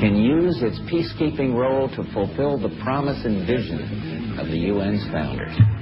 can use its peacekeeping role to fulfill the promise and vision of the UN's founders.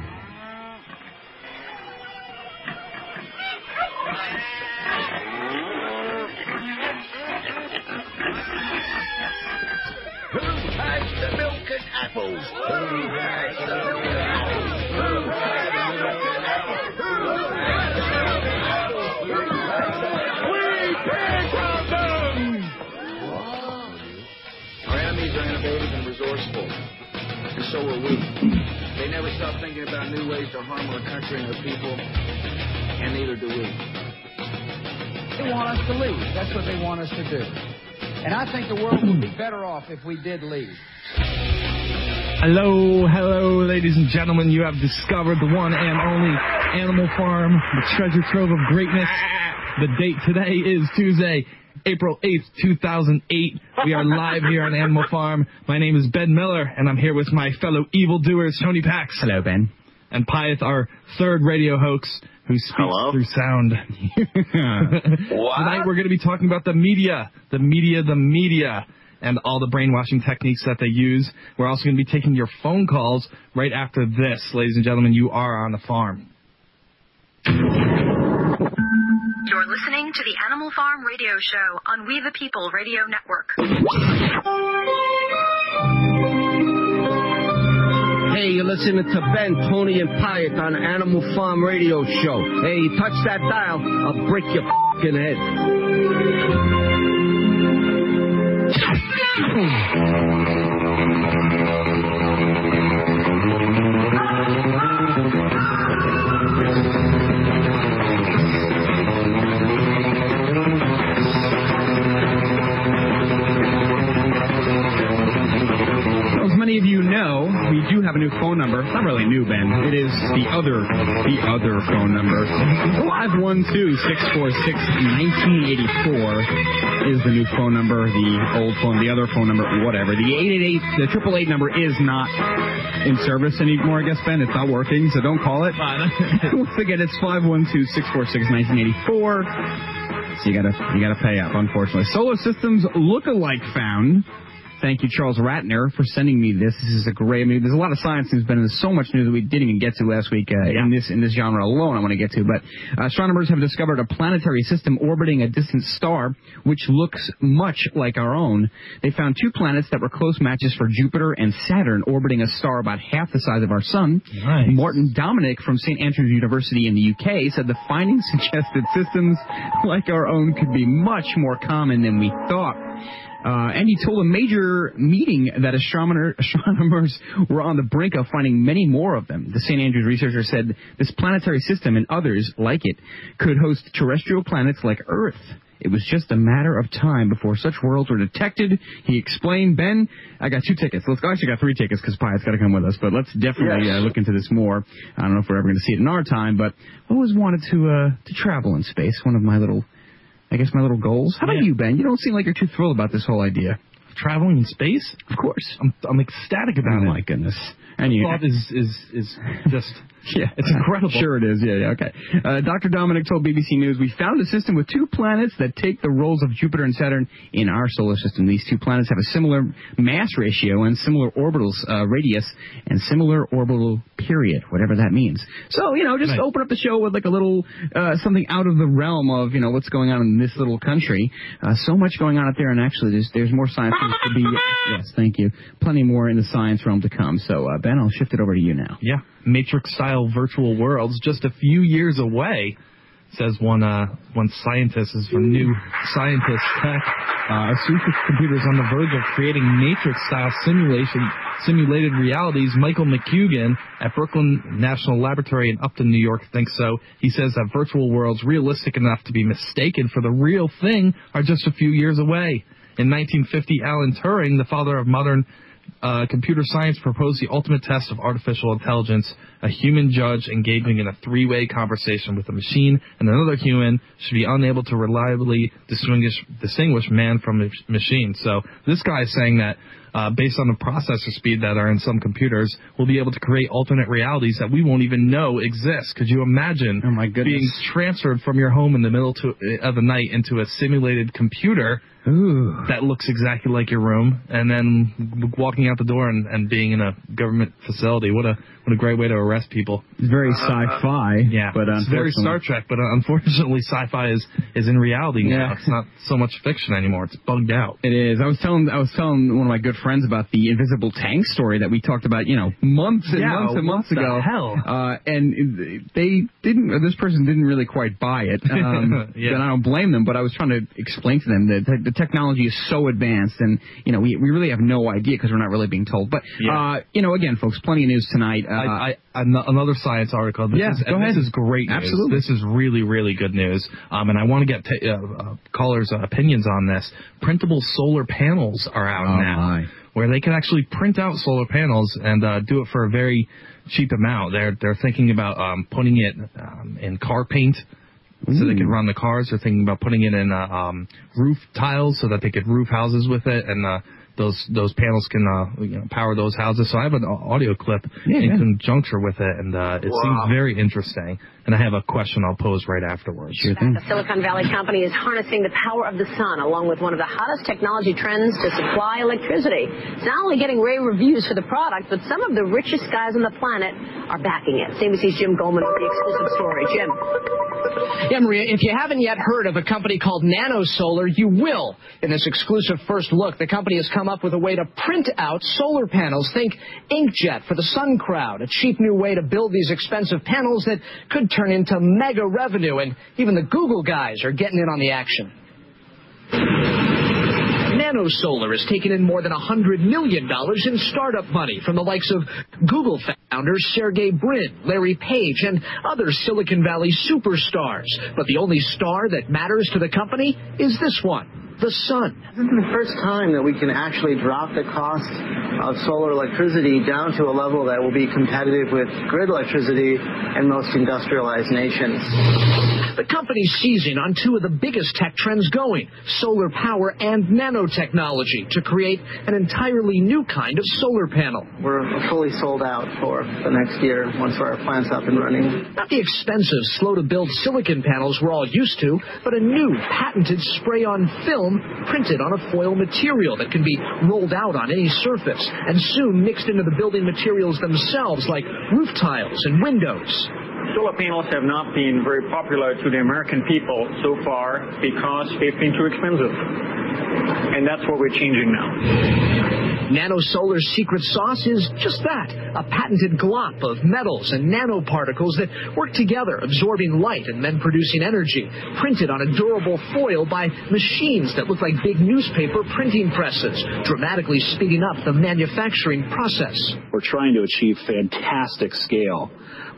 And so are we. They never stop thinking about new ways to harm our country and our people, and neither do we. They want us to leave. That's what they want us to do. And I think the world would be better off if we did leave. Hello, hello, ladies and gentlemen. You have discovered the one and only Animal Farm, the treasure trove of greatness. Ah, ah, ah. The date today is Tuesday, April 8th, 2008. We are live here on Animal Farm. My name is Ben Miller, and I'm here with my fellow evildoers, Tony Pax. Hello, Ben. And Pyatt, our third radio hoax, who speaks Hello. through sound. Tonight we're going to be talking about the media, the media, the media, and all the brainwashing techniques that they use. We're also going to be taking your phone calls right after this, ladies and gentlemen. You are on the farm. You're listening to the Animal Farm Radio Show on We the People Radio Network. Hey, you're listening to Ben, Tony, and Pyatt on Animal Farm Radio Show. Hey, you touch that dial, I'll break your fucking head. many of you know, we do have a new phone number. It's not really new, Ben. It is the other, the other phone number. 512-646-1984 is the new phone number. The old phone, the other phone number, whatever. The 888, the 888 number is not in service anymore, I guess, Ben. It's not working, so don't call it. Once again, it's 512-646-1984. So you gotta, you gotta pay up, unfortunately. Solar Systems look-alike found. Thank you, Charles Ratner, for sending me this. This is a great. I mean, there's a lot of science that's been there's so much news that we didn't even get to last week uh, in this in this genre alone. I want to get to, but uh, astronomers have discovered a planetary system orbiting a distant star, which looks much like our own. They found two planets that were close matches for Jupiter and Saturn, orbiting a star about half the size of our sun. Martin Dominik from St Andrews University in the UK said the findings suggested systems like our own could be much more common than we thought. Uh, and he told a major meeting that astronomer, astronomers were on the brink of finding many more of them. The St. Andrews researcher said this planetary system and others like it could host terrestrial planets like Earth. It was just a matter of time before such worlds were detected. He explained, Ben, I got two tickets. Let's go. Actually, got three tickets because Pyatt's got to come with us. But let's definitely Yes. uh, look into this more. I don't know if we're ever going to see it in our time, but I always wanted to uh, to travel in space. One of my little, I guess, my little goals. How about you, Ben? You don't seem like you're too thrilled about this whole idea. Traveling in space? Of course. I'm, I'm ecstatic about Oh it. my goodness. And you, thought is is is just yeah, it's incredible. Sure it is. Yeah, yeah. Okay. Uh, Dr. Dominik told BBC News, "We found a system with two planets that take the roles of Jupiter and Saturn in our solar system. These two planets have a similar mass ratio and similar orbital uh, radius and similar orbital period, whatever that means. So you know, just open up the show with like a little uh, something out of the realm of you know what's going on in this little country. Uh, so much going on out there, and actually, there's there's more science to be. Yes, thank you. Plenty more in the science realm to come. So uh, Ben, I'll shift it over to you now. Yeah, Matrix style virtual worlds just a few years away, says one uh, one scientist is from New Scientist Tech. Uh, a supercomputer is on the verge of creating Matrix style simulation simulated realities. Michael McGuigan at Brookhaven National Laboratory in Upton, New York, thinks so. He says that virtual worlds realistic enough to be mistaken for the real thing are just a few years away. In 1950, Alan Turing, the father of modern uh, computer science proposed the ultimate test of artificial intelligence. A human judge engaging in a three-way conversation with a machine and another human should be unable to reliably distinguish, distinguish man from a machine. So this guy is saying that uh, based on the processor speed that are in some computers, we'll be able to create alternate realities that we won't even know exist. Could you imagine Oh, being transferred from your home in the middle to, of the night into a simulated computer Ooh. that looks exactly like your room, and then walking out the door and, and being in a government facility? What a what a great way to arrest people. It's very sci-fi. Yeah, but it's very Star Trek, but uh, unfortunately, sci-fi is is in reality now. Yeah. It's not so much fiction anymore. It's bugged out. It is. I was telling I was telling one of my good friends about the invisible tank story that we talked about, you know, months and Yeah, months and what months the ago. hell? Uh, and they didn't. This person didn't really quite buy it. Um, Yeah. And I don't blame them. But I was trying to explain to them that the technology is so advanced, and you know, we we really have no idea because we're not really being told. But Yeah. uh, you know, again, folks, plenty of news tonight. Uh, I, I, another science article. This Yeah, is, go ahead. This is great news. Absolutely. This is really, really good news. Um, and I want to get ta- uh, uh, callers' uh, opinions on this. Printable solar panels are out Oh, now, my. where they can actually print out solar panels and uh, do it for a very cheap amount. They're they're thinking about um, putting it um, in car paint. So they could run the cars. They're thinking about putting it in uh, um, roof tiles so that they could roof houses with it, and uh, those those panels can uh, you know, power those houses. So I have an audio clip Yeah, in yeah. conjunction with it, and uh, it seems very interesting. And I have a question I'll pose right afterwards. sure thing. The Silicon Valley company is harnessing the power of the sun along with one of the hottest technology trends to supply electricity. It's not only getting rave reviews for the product, but some of the richest guys on the planet are backing it. Same as CNBC's Jim Goldman with the exclusive story. Jim. Yeah, Maria, if you haven't yet heard of a company called Nanosolar, you will. In this exclusive first look, the company has come up with a way to print out solar panels. Think inkjet for the sun crowd, a cheap new way to build these expensive panels that could turn into mega revenue, and even the Google guys are getting in on the action. Nanosolar has taken in more than $100 million in startup money from the likes of Google founders Sergey Brin, Larry Page, and other Silicon Valley superstars. But the only star that matters to the company is this one, the sun. This is the first time that we can actually drop the cost of solar electricity down to a level that will be competitive with grid electricity in most industrialized nations. The company's seizing on two of the biggest tech trends going, solar power and nanotechnology, to create an entirely new kind of solar panel. We're fully sold out for the next year once our plant's up and running. Not the expensive, slow to build silicon panels we're all used to, but a new patented spray on film printed on a foil material that can be rolled out on any surface and soon mixed into the building materials themselves, like roof tiles and windows. Solar panels have not been very popular to the American people so far because they've been too expensive. And that's what we're changing now. Nanosolar's secret sauce is just that a patented glop of metals and nanoparticles that work together, absorbing light and then producing energy, printed on a durable foil by machines that look like big newspaper printing presses, dramatically speeding up the manufacturing process. We're trying to achieve fantastic scale,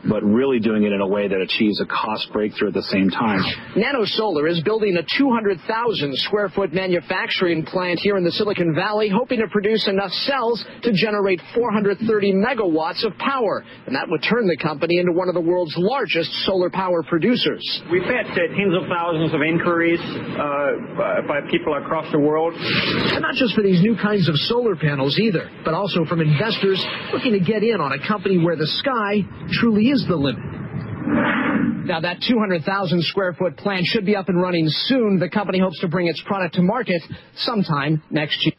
but really doing it in a way that achieves a cost breakthrough at the same time. Nanosolar is building a 200,000 square foot manufacturing plant here in the Silicon Valley, hoping to produce enough cells to generate 430 megawatts of power. And that would turn the company into one of the world's largest solar power producers. We've had uh, tens of thousands of inquiries uh, by people across the world. And not just for these new kinds of solar panels either, but also from investors looking to get in on a company where the sky truly is the limit. Now, that 200,000 square foot plant should be up and running soon. The company hopes to bring its product to market sometime next year.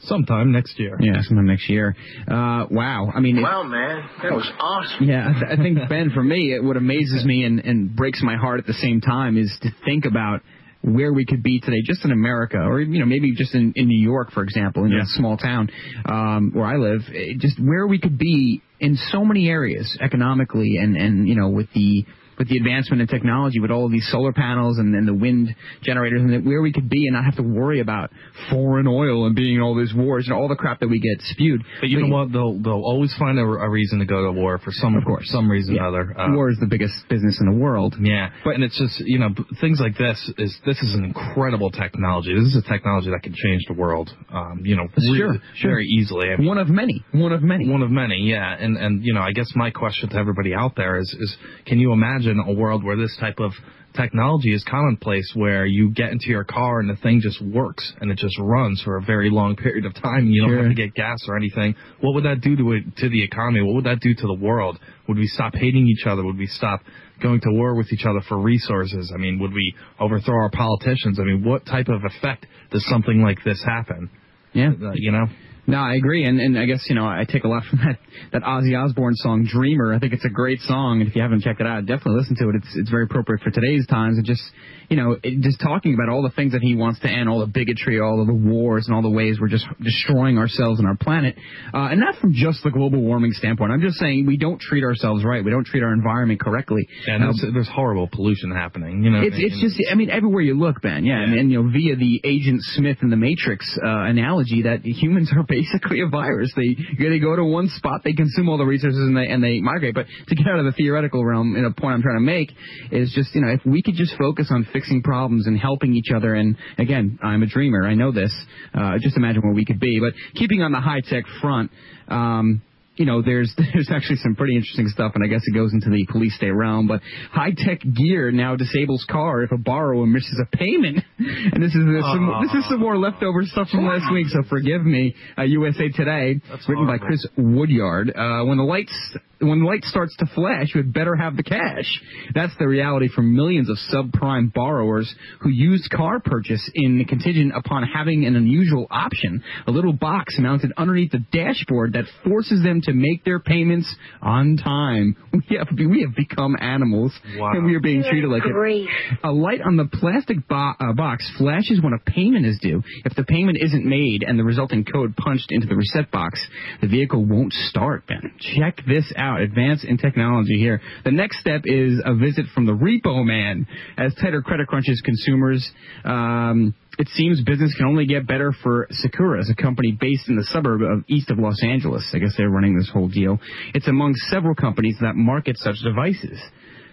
Sometime next year. Yeah, sometime next year. Uh, wow. I mean, it- Wow, man, that was awesome. Yeah, I, th- I think Ben, for me, it, what amazes me and, and breaks my heart at the same time is to think about where we could be today, just in America, or you know, maybe just in, in New York, for example, in Yeah. a small town um, where I live, eh, just where we could be in so many areas economically, and and you know, with the with the advancement in technology, with all of these solar panels and, and the wind generators, and where we could be and not have to worry about foreign oil and being in all these wars and all the crap that we get spewed. But you know what? They'll they'll always find a, a reason to go to war for some Of course. some reason Yeah. or other. Uh, War is the biggest business in the world. Yeah, but and it's just you know things like this is this is an incredible technology. This is a technology that can change the world. Um, you know, Sure, really- sure. very easily. I mean, One of many. One of many. one of many, yeah. And and you know, I guess my question to everybody out there is is can you imagine a world where this type of technology is commonplace where you get into your car and the thing just works and it just runs for a very long period of time and you don't Sure. have to get gas or anything. What would that do to it to the economy? What would that do to the world? Would we stop hating each other? Would we stop going to war with each other for resources? I mean, would we overthrow our politicians? I mean, what type of effect does something like this happen? Yeah. Uh, you know? No, I agree, and and I guess you know I take a lot from that that Ozzy Osbourne song "Dreamer." I think it's a great song, and if you haven't checked it out, definitely listen to it. It's it's very appropriate for today's times, and just you know it, just talking about all the things that he wants to end, all the bigotry, all of the wars, and all the ways we're just destroying ourselves and our planet, uh, and not from just the global warming standpoint. I'm just saying we don't treat ourselves right, we don't treat our environment correctly. And Uh, there's, there's horrible pollution happening. You know, it's it's just I mean everywhere you look, Ben. Yeah, And, and you know via the Agent Smith and the Matrix uh, analogy that humans are basically a virus. They they go to one spot, they consume all the resources, and they and they migrate. But to get out of the theoretical realm, and a point I'm trying to make is just you know if we could just focus on fixing problems and helping each other. And again, I'm a dreamer. I know this. Uh, just imagine where we could be. But keeping on the high tech front. Um, you know, there's there's actually some pretty interesting stuff, and I guess it goes into the police state realm. But high tech gear now disables car if a borrower misses a payment. And this is this, some, this is some more leftover stuff from last week, so forgive me. Uh, USA Today, written by Chris Woodyard. Uh, when the lights when the light starts to flash, you had better have the cash. That's the reality for millions of subprime borrowers who used car purchase in contingent upon having an unusual option, a little box mounted underneath the dashboard that forces them to make their payments on time. We have, we have become animals, Wow. and we are being treated like it. A light on the plastic bo- uh, box flashes when a payment is due. If the payment isn't made and the resulting code punched into the reset box, the vehicle won't start, Ben. Check this out. Advance in technology here. The next step is a visit from the repo man. As tighter credit crunches consumers, um, it seems business can only get better for Sakura, a company based in the suburb of east of Los Angeles. I guess they're running this whole deal. It's among several companies that market such devices.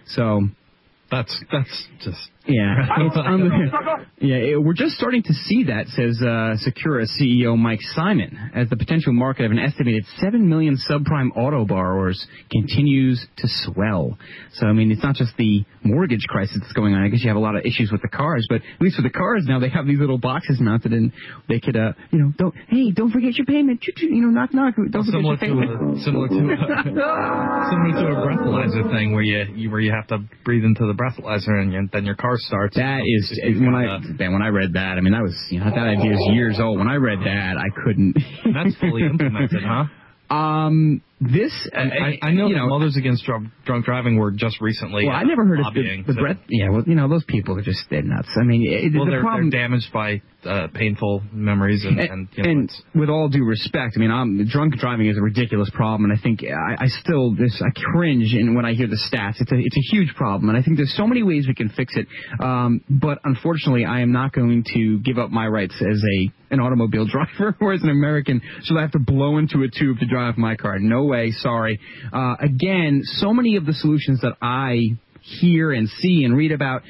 So that's that's just yeah, it's unbelievable. yeah. it- we're just starting to see that, says uh, Secura CEO Mike Simon, as the potential market of an estimated seven million subprime auto borrowers continues to swell. So I mean, it's not just the mortgage crisis that's going on. I guess you have a lot of issues with the cars, but at least for the cars now, they have these little boxes mounted, and they could, uh, you know, don't hey, don't forget your payment. You know, knock knock. Don't forget similar your to payment. a, similar to a, similar to a breathalyzer thing where you, you where you have to breathe into the breathalyzer and you, then your car starts. That is when I man, when I read that, I mean that was you know that idea is years old. When I read that, I couldn't. That's fully implemented, huh? Um, this I, I know you know, Mothers Against Drunk, Drunk Driving were just recently. Well, uh, I never heard of the, the to- breath. Yeah, well, you know those people are just they're nuts. I mean, it, Well, the they're, problem. they're damaged by uh, painful memories and, and, you know, and with all due respect, I mean, I'm, drunk driving is a ridiculous problem, and I think I, I still this I cringe in when I hear the stats. It's a it's a huge problem, and I think there's so many ways we can fix it. Um, but unfortunately, I am not going to give up my rights as a an automobile driver or as an American, so I have to blow into a tube to drive my car. No way, sorry. Uh, again, so many of the solutions that I hear and see and read about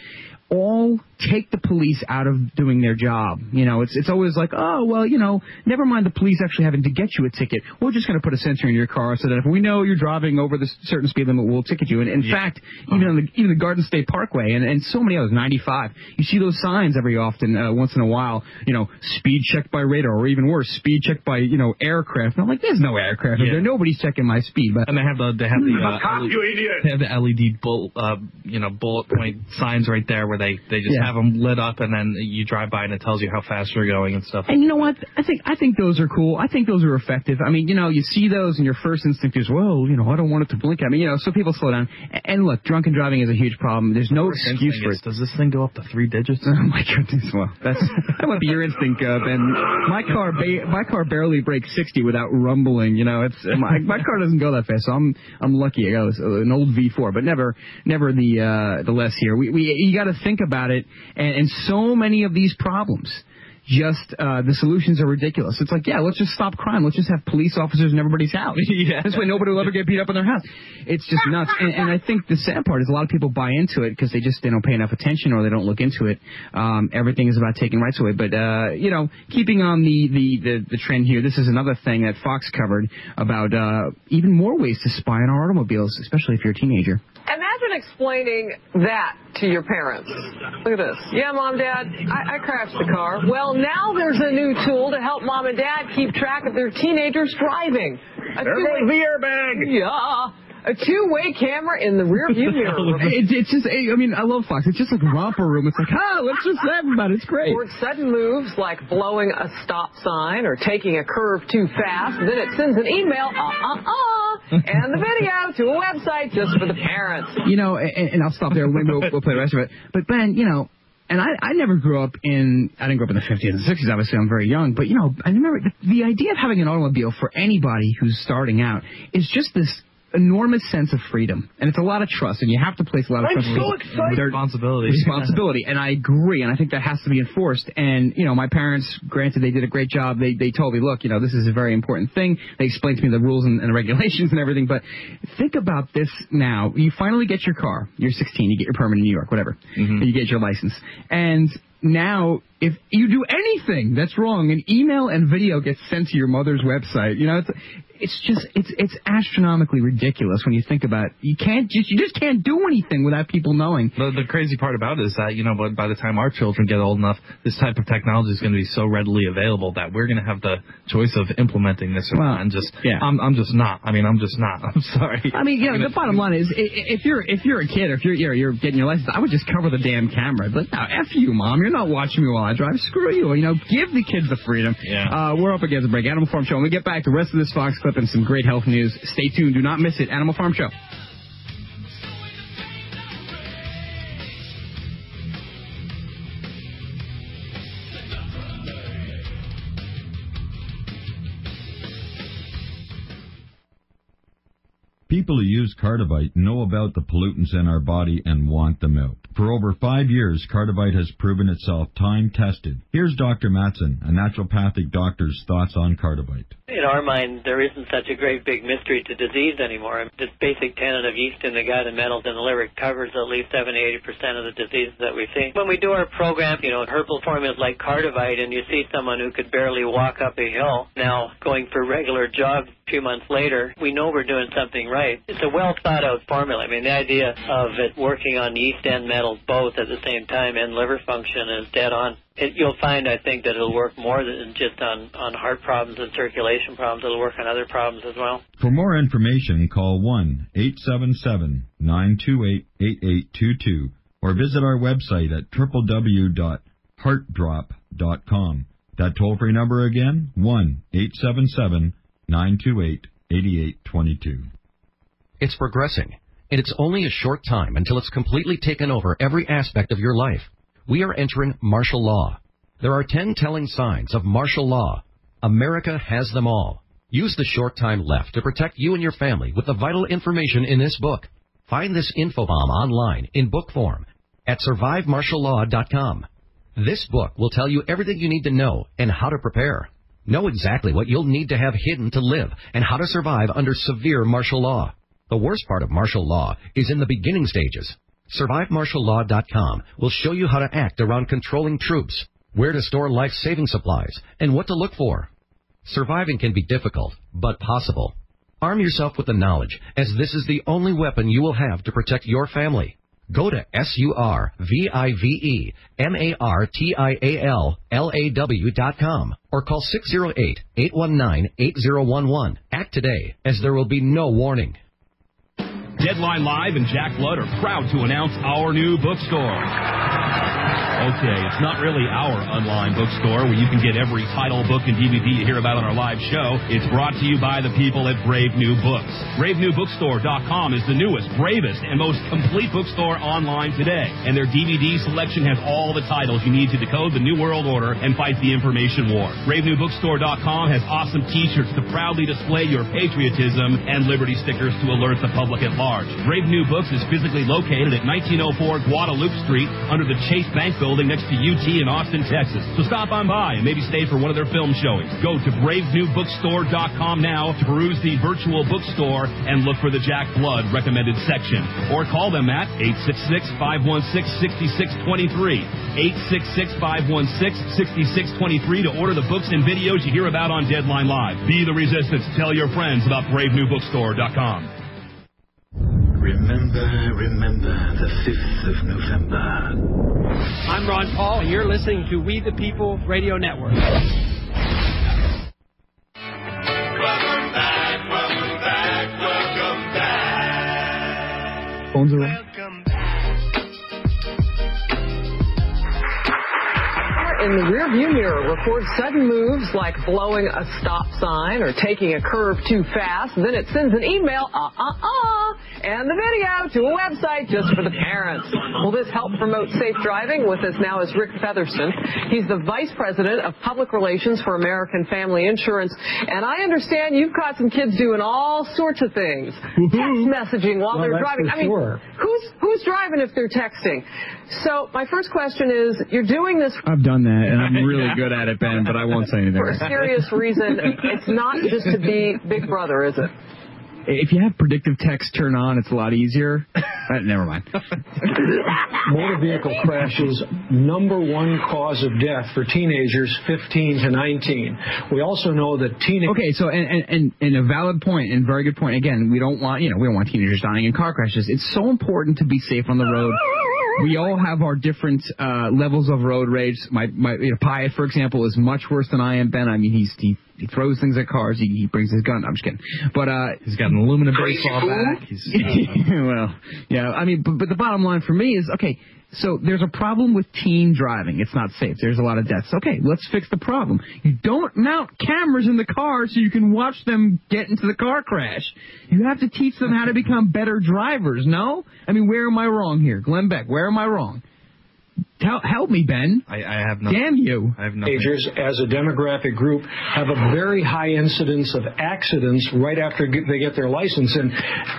all take the police out of doing their job. You know, it's it's always like, oh well, you know, never mind the police actually having to get you a ticket. We're just going to put a sensor in your car so that if we know you're driving over the certain speed limit, we'll ticket you. And in fact, even on the even the Garden State Parkway and, and so many others, 95, you see those signs every often uh, once in a while. You know, speed checked by radar, or even worse, speed checked by you know aircraft. And I'm like, there's no aircraft Yeah. there. Nobody's checking my speed. But and they have the they have the uh, Cop, LED you idiot. they have the LED bull uh, you know bullet point signs right there where they they just Yeah. Have them lit up, and then you drive by and it tells you how fast you're going and stuff. And you know what? I think I think those are cool. I think those are effective. I mean, you know, you see those, and your first instinct is, well, you know, I don't want it to blink at me. You know, so people slow down. And look, drunken driving is a huge problem. There's no excuse for is, it. Does this thing go up to three digits? Oh my goodness! Well, that's that might be your instinct, uh, Ben. My car, ba- my car barely breaks 60 without rumbling. You know, it's my, my car doesn't go that fast. So I'm I'm lucky. I got uh, an old V4, but never never the uh, the less here. We we you got to think about it, and, and so many of these problems. Just uh, the solutions are ridiculous. It's like, yeah, let's just stop crime. Let's just have police officers in everybody's house. Yeah. This way, nobody will ever get beat up in their house. It's just nuts. And, and I think the sad part is a lot of people buy into it because they just they don't pay enough attention or they don't look into it. Um, everything is about taking rights away. But uh, you know, keeping on the, the, the, the trend here, this is another thing that Fox covered about uh, even more ways to spy on our automobiles, especially if you're a teenager. Imagine explaining that to your parents. Look at this. Yeah, mom, dad, I, I crashed the car. Well, now there's a new tool to help mom and dad keep track of their teenagers driving. A There goes the airbag. Yeah. A two-way camera in the rear view mirror. It's, it's just, I mean, I love Fox. It's just like romper room. It's like, ah, let's just laugh about it. It's great. Or sudden moves like blowing a stop sign or taking a curve too fast. Then it sends an email, uh uh uh, and the video to a website just for the parents. You know, and, and I'll stop there. We'll, we'll play the rest of it. But Ben, you know, and I, I never grew up in, I didn't grow up in the 50s and 60s, obviously, I'm very young, but you know, I remember the, the idea of having an automobile for anybody who's starting out is just this enormous sense of freedom. And it's a lot of trust, and you have to place a lot of I'm trust. in so excited. Their Responsibility. Responsibility. and I agree, and I think that has to be enforced. And, you know, my parents, granted, they did a great job. They, they told me, look, you know, this is a very important thing. They explained to me the rules and, and regulations and everything, but think about this now. You finally get your car. You're 16. You get your permit in New York, whatever. Mm-hmm. You get your license. And now, if you do anything that's wrong, an email and video gets sent to your mother's website. You know, it's, it's just it's it's astronomically ridiculous when you think about it. You can't just you just can't do anything without people knowing. The, the crazy part about it is that, you know, but by the time our children get old enough, this type of technology is going to be so readily available that we're going to have the choice of implementing this or Well, not. And just, yeah. I'm, I'm just not. I mean, I'm just not. I'm sorry. I mean, yeah. The bottom line is, i- i- if you're if you're a kid, or if you're you're, you're getting your license, I would just cover the damn camera. But no, f you, mom. You're not watching me while I drive. Screw you. You know, give the kids the freedom. Yeah. Uh, we're up against a break. Animal Farm Show. When we get back, the rest of this Fox clip and some great health news. Stay tuned. Do not miss it. Animal Farm Show. People who use Cardivite know about the pollutants in our body and want them out. For over five years, Cardivite has proven itself time tested. Here's Dr. Matson, a naturopathic doctor's thoughts on Cardivite. In our mind, there isn't such a great big mystery to disease anymore. This basic tenet of yeast in the gut and metals in the liver covers at least 70 80% of the diseases that we see. When we do our program, you know, herbal formulas like Cardivite, and you see someone who could barely walk up a hill now going for regular jogs a few months later, we know we're doing something right. It's a well thought out formula. I mean, the idea of it working on yeast and metals both at the same time and liver function is dead on. It, you'll find, I think, that it'll work more than just on, on heart problems and circulation problems. It'll work on other problems as well. For more information, call 1-877-928-8822 or visit our website at www.heartdrop.com. That toll-free number again, 1-877-928-8822. It's progressing, and it's only a short time until it's completely taken over every aspect of your life. We are entering martial law. There are 10 telling signs of martial law. America has them all. Use the short time left to protect you and your family with the vital information in this book. Find this infobomb online in book form at survivemartiallaw.com. This book will tell you everything you need to know and how to prepare. Know exactly what you'll need to have hidden to live and how to survive under severe martial law. The worst part of martial law is in the beginning stages. SurviveMartialLaw.com will show you how to act around controlling troops, where to store life-saving supplies, and what to look for. Surviving can be difficult, but possible. Arm yourself with the knowledge, as this is the only weapon you will have to protect your family. Go to S-U-R-V-I-V-E-M-A-R-T-I-A-L-L-A-W dot com or call 608-819-8011. Act today, as there will be no warning. Deadline Live and Jack Blood are proud to announce our new bookstore. Okay, it's not really our online bookstore where you can get every title, book, and DVD you hear about on our live show. It's brought to you by the people at Brave New Books. BraveNewBookstore.com is the newest, bravest, and most complete bookstore online today. And their DVD selection has all the titles you need to decode the New World Order and fight the information war. BraveNewBookstore.com has awesome t-shirts to proudly display your patriotism and liberty stickers to alert the public at large. Brave New Books is physically located at 1904 Guadalupe Street under the Chase Bank building next to UT in Austin, Texas. So stop on by and maybe stay for one of their film showings. Go to bravenewbookstore.com now to peruse the virtual bookstore and look for the Jack Blood recommended section. Or call them at 866-516-6623. 866-516-6623 to order the books and videos you hear about on Deadline Live. Be the resistance. Tell your friends about bravenewbookstore.com. Remember, remember the 5th of November. I'm Ron Paul, and you're listening to We the People Radio Network. Welcome back, welcome back, welcome back. Phones are on. In the rearview mirror records sudden moves like blowing a stop sign or taking a curve too fast. Then it sends an email, uh uh uh, and the video to a website just for the parents. Will this help promote safe driving? With us now is Rick Featherston. He's the Vice President of Public Relations for American Family Insurance. And I understand you've caught some kids doing all sorts of things. Text messaging while Well, they're driving. I mean, sure. who's who's driving if they're texting? So my first question is, you're doing this I've done that, and I'm really good at it, Ben, but I won't say anything. for a serious reason. It's not just to be Big Brother, is it? If you have predictive text turn on, it's a lot easier. Uh, never mind. Motor vehicle crashes, number one cause of death for teenagers 15 to 19. We also know that teenagers. Okay, so and, and and and a valid point and very good point. Again, we don't want you know we don't want teenagers dying in car crashes. It's so important to be safe on the road. We all have our different uh, levels of road rage. My my you know, Pyatt, for example, is much worse than I am. Ben, I mean, he's he, he throws things at cars. He, he brings his gun. I'm just kidding. But uh, he's got an aluminum Crazy baseball fool. bat. He's, well, yeah. I mean, but, but the bottom line for me is okay. So there's a problem with teen driving. It's not safe. There's a lot of deaths. Okay, let's fix the problem. You don't mount cameras in the car so you can watch them get into the car crash. You have to teach them how to become better drivers. No, I mean, where am I wrong here, Glenn Beck? Where am I wrong? Tell, help me, Ben. I, I have nothing. Damn you. I have nothing. Teenagers, as a demographic group, have a very high incidence of accidents right after get- they get their license, and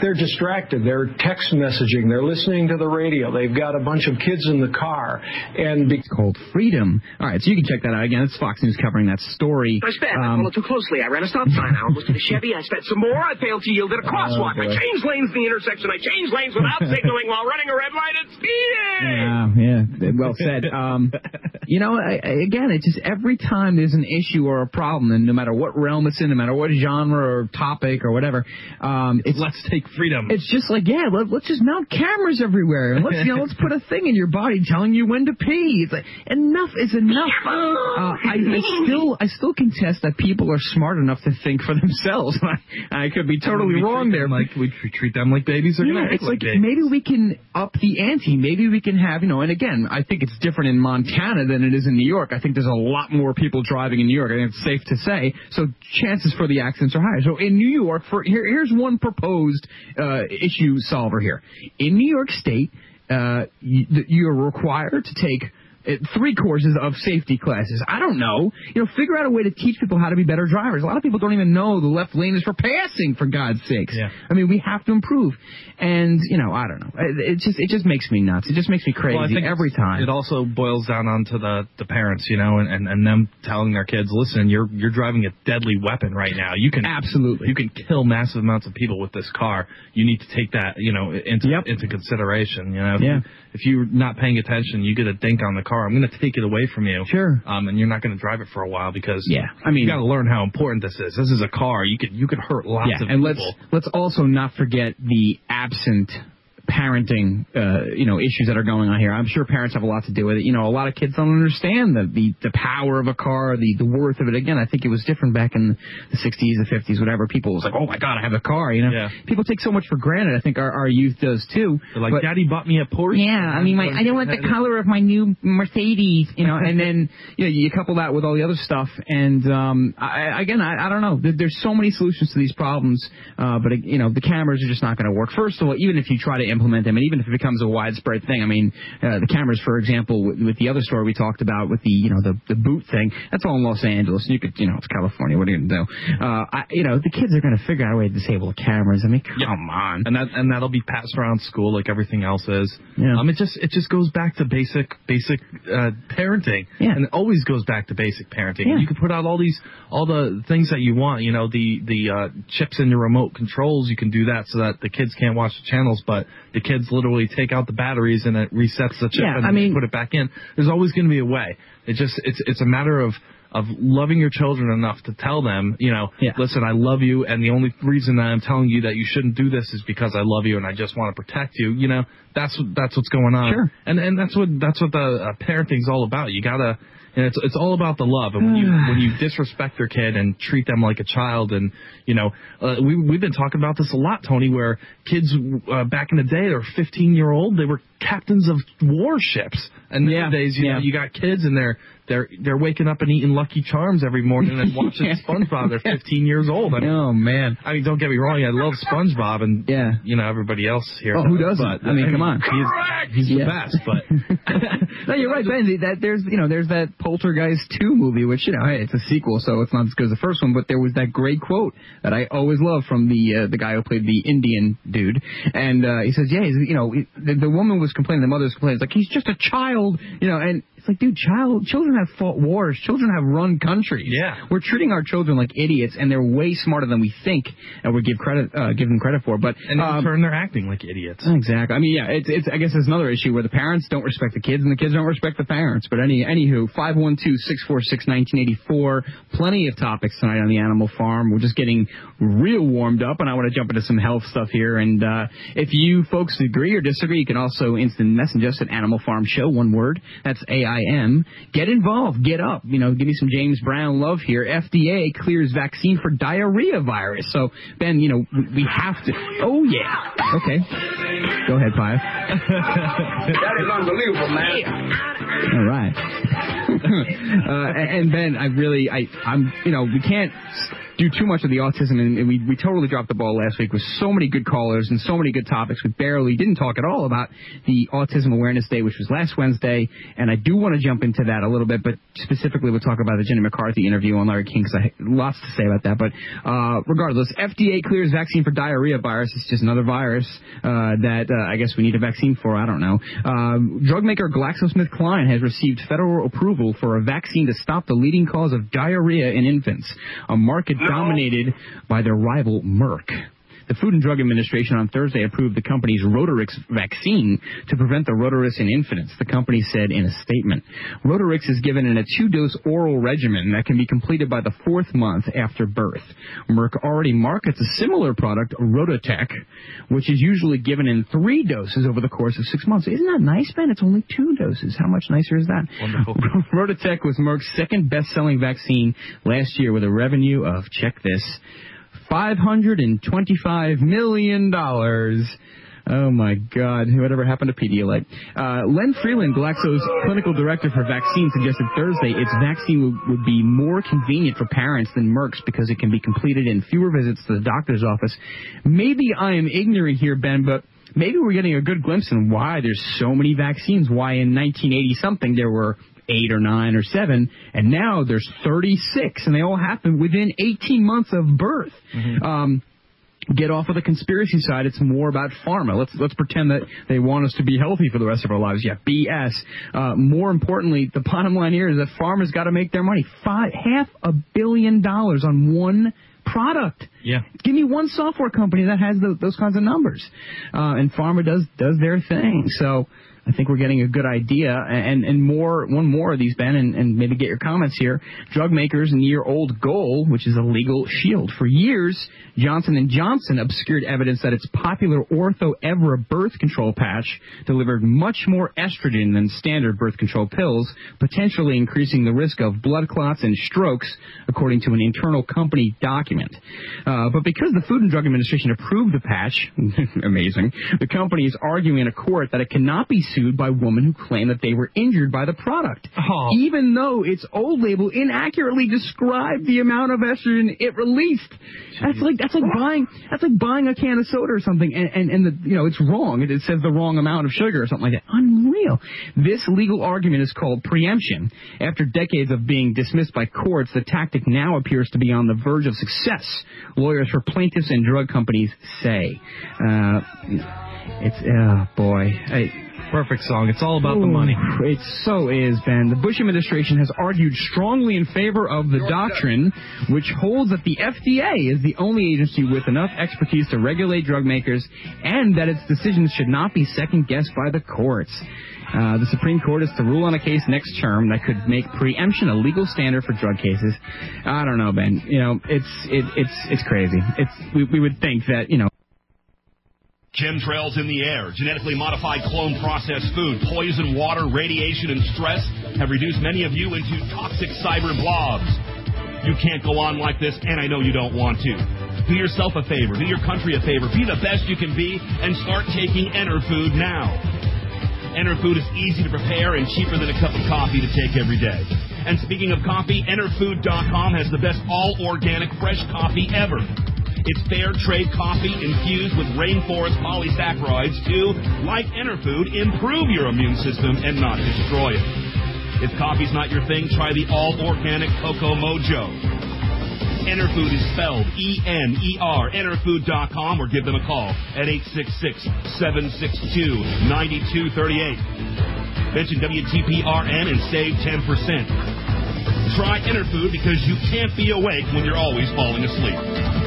they're distracted. They're text messaging. They're listening to the radio. They've got a bunch of kids in the car, and be- It's called freedom. All right, so you can check that out again. It's Fox News covering that story. I sped. I Um, followed too closely. I ran a stop sign. I almost hit a Chevy. I sped some more. I failed to yield at a crosswalk. Oh, I changed lanes in the intersection. I changed lanes without signaling while running a red light and speeding. Yeah, yeah, well said. Um, you know, I, again, it's just every time there's an issue or a problem, and no matter what realm it's in, no matter what genre or topic or whatever, um, it's let's take freedom. It's just like, yeah, let, let's just mount cameras everywhere, and let's you know, let's put a thing in your body telling you when to pee. It's like enough is enough. Uh, I, I still, I still contest that people are smart enough to think for themselves. I, I could be totally wrong there. Like we treat them like babies. They're Yeah, it's like like maybe we can up the ante. Maybe we can have, you know, and again, I think it's different in Montana than it is in New York. I think there's a lot more people driving in New York. I think it's safe to say. So chances for the accidents are higher. So in New York, for here, here's one proposed uh, issue solver here. In New York State, uh, you, you're required to take Uh, three courses of safety classes. I don't know. You know, figure out a way to teach people how to be better drivers. A lot of people don't even know the left lane is for passing, for God's sakes. Yeah. I mean, we have to improve. And, you know, I don't know. It, it just it just makes me nuts. It just makes me crazy Well, I think every time. It also boils down onto the the parents, you know, and, and, and them telling their kids, listen, you're you're driving a deadly weapon right now. You can absolutely you can kill massive amounts of people with this car. You need to take that, you know, into into consideration. You know, if, Yeah. you, if you're not paying attention, you get a dink on the car. I'm going to take it away from you. Sure. Um, and you're not going to drive it for a while because Yeah, I mean- you got to learn how important this is. This is a car. You could you could hurt lots yeah, of and people. let's let's also not forget the absent parenting, uh, you know, issues that are going on here. I'm sure parents have a lot to do with it. You know, a lot of kids don't understand the the, the power of a car, the the worth of it. Again, I think it was different back in the 60s, the 50s, whatever. People was like, oh my god, I have a car. You know, Yeah. people take so much for granted. I think our, our youth does too. They're like, But- Daddy bought me a Porsche. yeah, I mean, my, I don't want the color of my new Mercedes, you know, and then you know you couple that with all the other stuff, and um, I, again, I, I don't know. There, there's so many solutions to these problems, uh, but you know, the cameras are just not going to work. First of all, even if you try to implement them, and even if it becomes a widespread thing, I mean, uh, the cameras, for example, with, with the other story we talked about with the you know the the boot thing, that's all in Los Angeles. You could, you know, it's California. What are you to do? Uh, I, you know, the kids are going to figure out a way to disable the cameras. I mean, come on. and that and that'll be passed around school like everything else is. Yeah. Um, it just it just goes back to basic basic uh, parenting, Yeah. and it always goes back to basic parenting. Yeah. You can put out all these all the things that you want. You know, the the uh, chips in your remote controls. You can do that so that the kids can't watch the channels, but the kids literally take out the batteries and it resets the chip Yeah, and I then mean- put it back in. There's always going to be a way. It just it's it's a matter of of loving your children enough to tell them, you know, listen, I love you, and the only reason that I'm telling you that you shouldn't do this is because I love you and I just want to protect you. You know, that's what that's what's going on. Sure. And and that's what that's what the uh, parenting's all about. You gotta. And it's it's all about the love, and when you when you disrespect your kid and treat them like a child, and you know uh, we we've been talking about this a lot, Tony, where kids uh, back in the day, they were 15 year old, they were captains of warships, and nowadays you know you got kids and they're they're they're waking up and eating Lucky Charms every morning and watching SpongeBob. They're 15 years old. I mean, oh man! I mean, don't get me wrong, I love SpongeBob, and yeah, you know everybody else here. Oh, who does, doesn't? But, I mean, come on. he's, he's Yeah. the best. But no, you're right, Ben. That there's you know there's that Poltergeist two movie, which you know hey, it's a sequel, so it's not as good as the first one. But there was that great quote that I always love from the uh, the guy who played the Indian dude, and uh, he says, yeah, he's, you know, the, the woman was complaining, the mother was complaining, it's like he's just a child, you know, and it's like, dude, child, children have fought wars, children have run countries. Yeah. we're treating our children like idiots, and they're way smarter than we think, and we give credit uh, give them credit for. But and in um, turn, they're acting like idiots. Exactly. I mean, yeah, it's, it's, I guess it's another issue where the parents don't respect the kids and the kids don't respect the parents. But any, anywho, 512-646-1984, plenty of topics tonight on the Animal Farm. We're just getting real warmed up and I want to jump into some health stuff here. And, uh, if you folks agree or disagree, you can also instant message us at Animal Farm Show, one word. That's A-I-M. Get involved. Get up. You know, give me some James Brown love here. FDA clears vaccine for diarrhea virus. So, Ben, you know, we- have to. Oh, yeah. Okay. Go ahead, Pia. That is unbelievable, man. All right. uh, and and Ben, I really, I, I'm, you know, we can't do too much of the autism, and and we we totally dropped the ball last week with so many good callers and so many good topics. We barely didn't talk at all about the Autism Awareness Day, which was last Wednesday, and I do want to jump into that a little bit, but specifically we'll talk about the Jenny McCarthy interview on Larry King because I have lots to say about that. But uh, regardless, FDA clears vaccine for diarrhea virus. It's just another virus uh, that uh, I guess we need a vaccine for. I don't know. Um, drug maker GlaxoSmithKline has received federal approval for a vaccine to stop the leading cause of diarrhea in infants, a market dominated by their rival Merck. The Food and Drug Administration on Thursday approved the company's Rotarix vaccine to prevent the rotavirus in infants, the company said in a statement. Rotarix is given in a two-dose oral regimen that can be completed by the fourth month after birth. Merck already markets a similar product, RotaTeq, which is usually given in three doses over the course of six months. Isn't that nice, Ben? It's only two doses. How much nicer is that? Wonderful. RotaTeq was Merck's second best-selling vaccine last year with a revenue of, check this, $525 million. Oh my God! Whatever happened to Pedialyte? Uh, Len Friedland, Glaxo's clinical director for vaccines, suggested Thursday its vaccine would, would be more convenient for parents than Merck's because it can be completed in fewer visits to the doctor's office. Maybe I am ignorant here, Ben, but maybe we're getting a good glimpse in why there's so many vaccines. Why in 1980 something there were eight or nine or seven, and now there's 36, and they all happen within 18 months of birth. Um, get off of the conspiracy side. It's more about pharma. Let's let's pretend that they want us to be healthy for the rest of our lives. Yeah, BS. Uh, more importantly, the bottom line here is that pharma's got to make their money. Five half a billion dollars on one product. Yeah. Give me one software company that has tho- those kinds of numbers, uh, and pharma does does their thing. So. I think we're getting a good idea, and and more one more of these, Ben, and, and maybe get your comments here. Drug makers' and year-old goal, which is a legal shield. For years, Johnson and Johnson obscured evidence that its popular Ortho Evra birth control patch delivered much more estrogen than standard birth control pills, potentially increasing the risk of blood clots and strokes, according to an internal company document. Uh, but because the Food and Drug Administration approved the patch, amazing, the company is arguing in a court that it cannot be sued by women who claim that they were injured by the product, even though its old label inaccurately described the amount of estrogen it released. That's like that's like buying that's like buying a can of soda or something, and and, and the, you know it's wrong. It, it says the wrong amount of sugar or something like that. Unreal. This legal argument is called preemption. After decades of being dismissed by courts, the tactic now appears to be on the verge of success. Lawyers for plaintiffs and drug companies say. Uh, it's oh boy. I, Perfect song. It's all about the money. It so is, Ben. The Bush administration has argued strongly in favor of the doctrine, which holds that the FDA is the only agency with enough expertise to regulate drug makers and that its decisions should not be second guessed by the courts. Uh, the Supreme Court is to rule on a case next term that could make preemption a legal standard for drug cases. I don't know, Ben. You know, it's it, it's it's crazy. It's we, we would think that you know. Chemtrails in the air, genetically modified clone processed food, poison water, radiation, and stress have reduced many of you into toxic cyber blobs. You can't go on like this, and I know you don't want to. Do yourself a favor, do your country a favor, be the best you can be, and start taking Enerfood now. Enerfood is easy to prepare and cheaper than a cup of coffee to take every day. And speaking of coffee, Enerfood.com has the best all organic fresh coffee ever. It's fair trade coffee infused with rainforest polysaccharides to, like Enerfood, improve your immune system and not destroy it. If coffee's not your thing, try the all organic Cocoa Mojo. Enerfood is spelled E-N-E-R, Enerfood.com, or give them a call at 866-762-9238. Mention WTPRN and save 10%. Try Enerfood because you can't be awake when you're always falling asleep.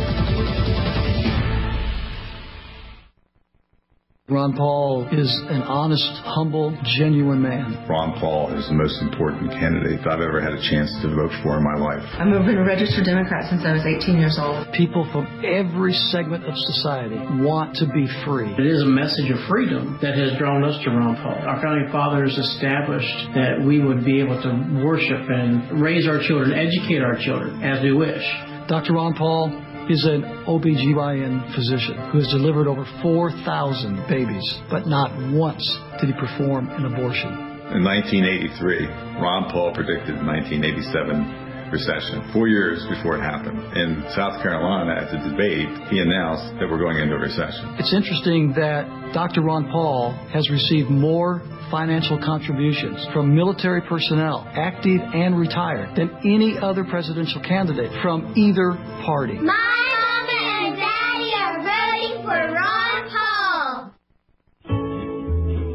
Ron Paul is an honest, humble, genuine man. Ron Paul is the most important candidate I've ever had a chance to vote for in my life. I've been a registered Democrat since I was 18 years old. People from every segment of society want to be free. It is a message of freedom that has drawn us to Ron Paul. Our founding fathers established that we would be able to worship and raise our children, educate our children as we wish. Dr. Ron Paul is an OBGYN physician who has delivered over 4,000 babies, but not once did he perform an abortion. In 1983, Ron Paul predicted the 1987 recession, four years before it happened. In South Carolina, at the debate, he announced that we're going into a recession. It's interesting that Dr. Ron Paul has received more financial contributions from military personnel, active and retired, than any other presidential candidate from either party. My mama and daddy are voting for Ron Paul.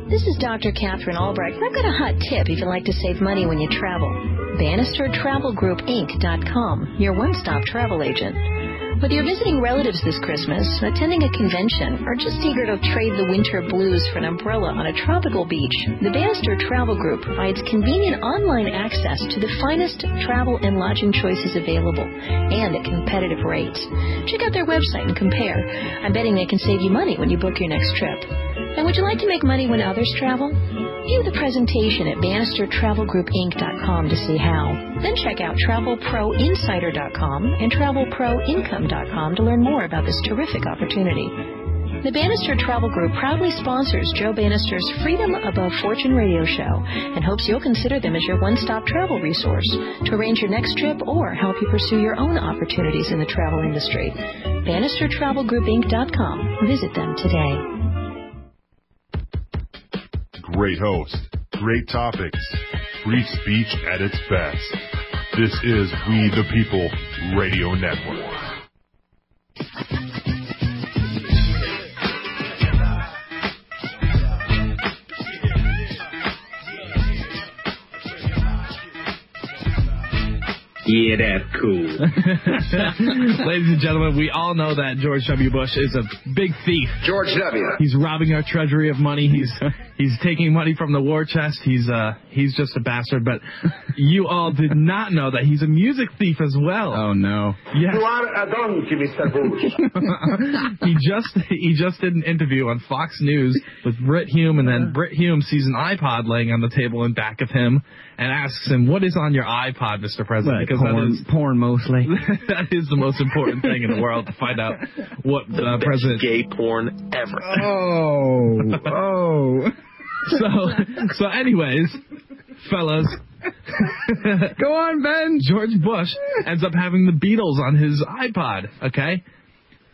This is Dr. Katherine Albrecht. I've got a hot tip if you like to save money when you travel. BannisterTravelGroupInc.com, your one-stop travel agent. Whether you're visiting relatives this Christmas, attending a convention, or just eager to trade the winter blues for an umbrella on a tropical beach, the Bannister Travel Group provides convenient online access to the finest travel and lodging choices available and at competitive rates. Check out their website and compare. I'm betting they can save you money when you book your next trip. And would you like to make money when others travel? View the presentation at BannisterTravelGroupInc.com to see how. Then check out TravelProInsider.com and TravelProIncome.com to learn more about this terrific opportunity. The Bannister Travel Group proudly sponsors Joe Bannister's Freedom Above Fortune radio show and hopes you'll consider them as your one-stop travel resource to arrange your next trip or help you pursue your own opportunities in the travel industry. BannisterTravelGroupInc.com. Visit them today. Great host, great topics, free speech at its best. This is We the People Radio Network. Yeah, that's cool. Ladies and gentlemen, we all know that George W. Bush is a big thief. George W. He's robbing our treasury of money. He's he's taking money from the war chest. He's uh he's just a bastard. But you all did not know that he's a music thief as well. Oh no. Yes. You are a donkey, Mr. Bush. he just he just did an interview on Fox News with Brit Hume, and then Brit Hume sees an iPod laying on the table in back of him, and asks him, "What is on your iPod, Mr. President?" Like because porn, that is porn mostly. that is the most important thing in the world to find out what the president gay porn ever. Oh, oh. So so, anyways, fellas. Go on, Ben. George Bush ends up having the Beatles on his iPod, okay?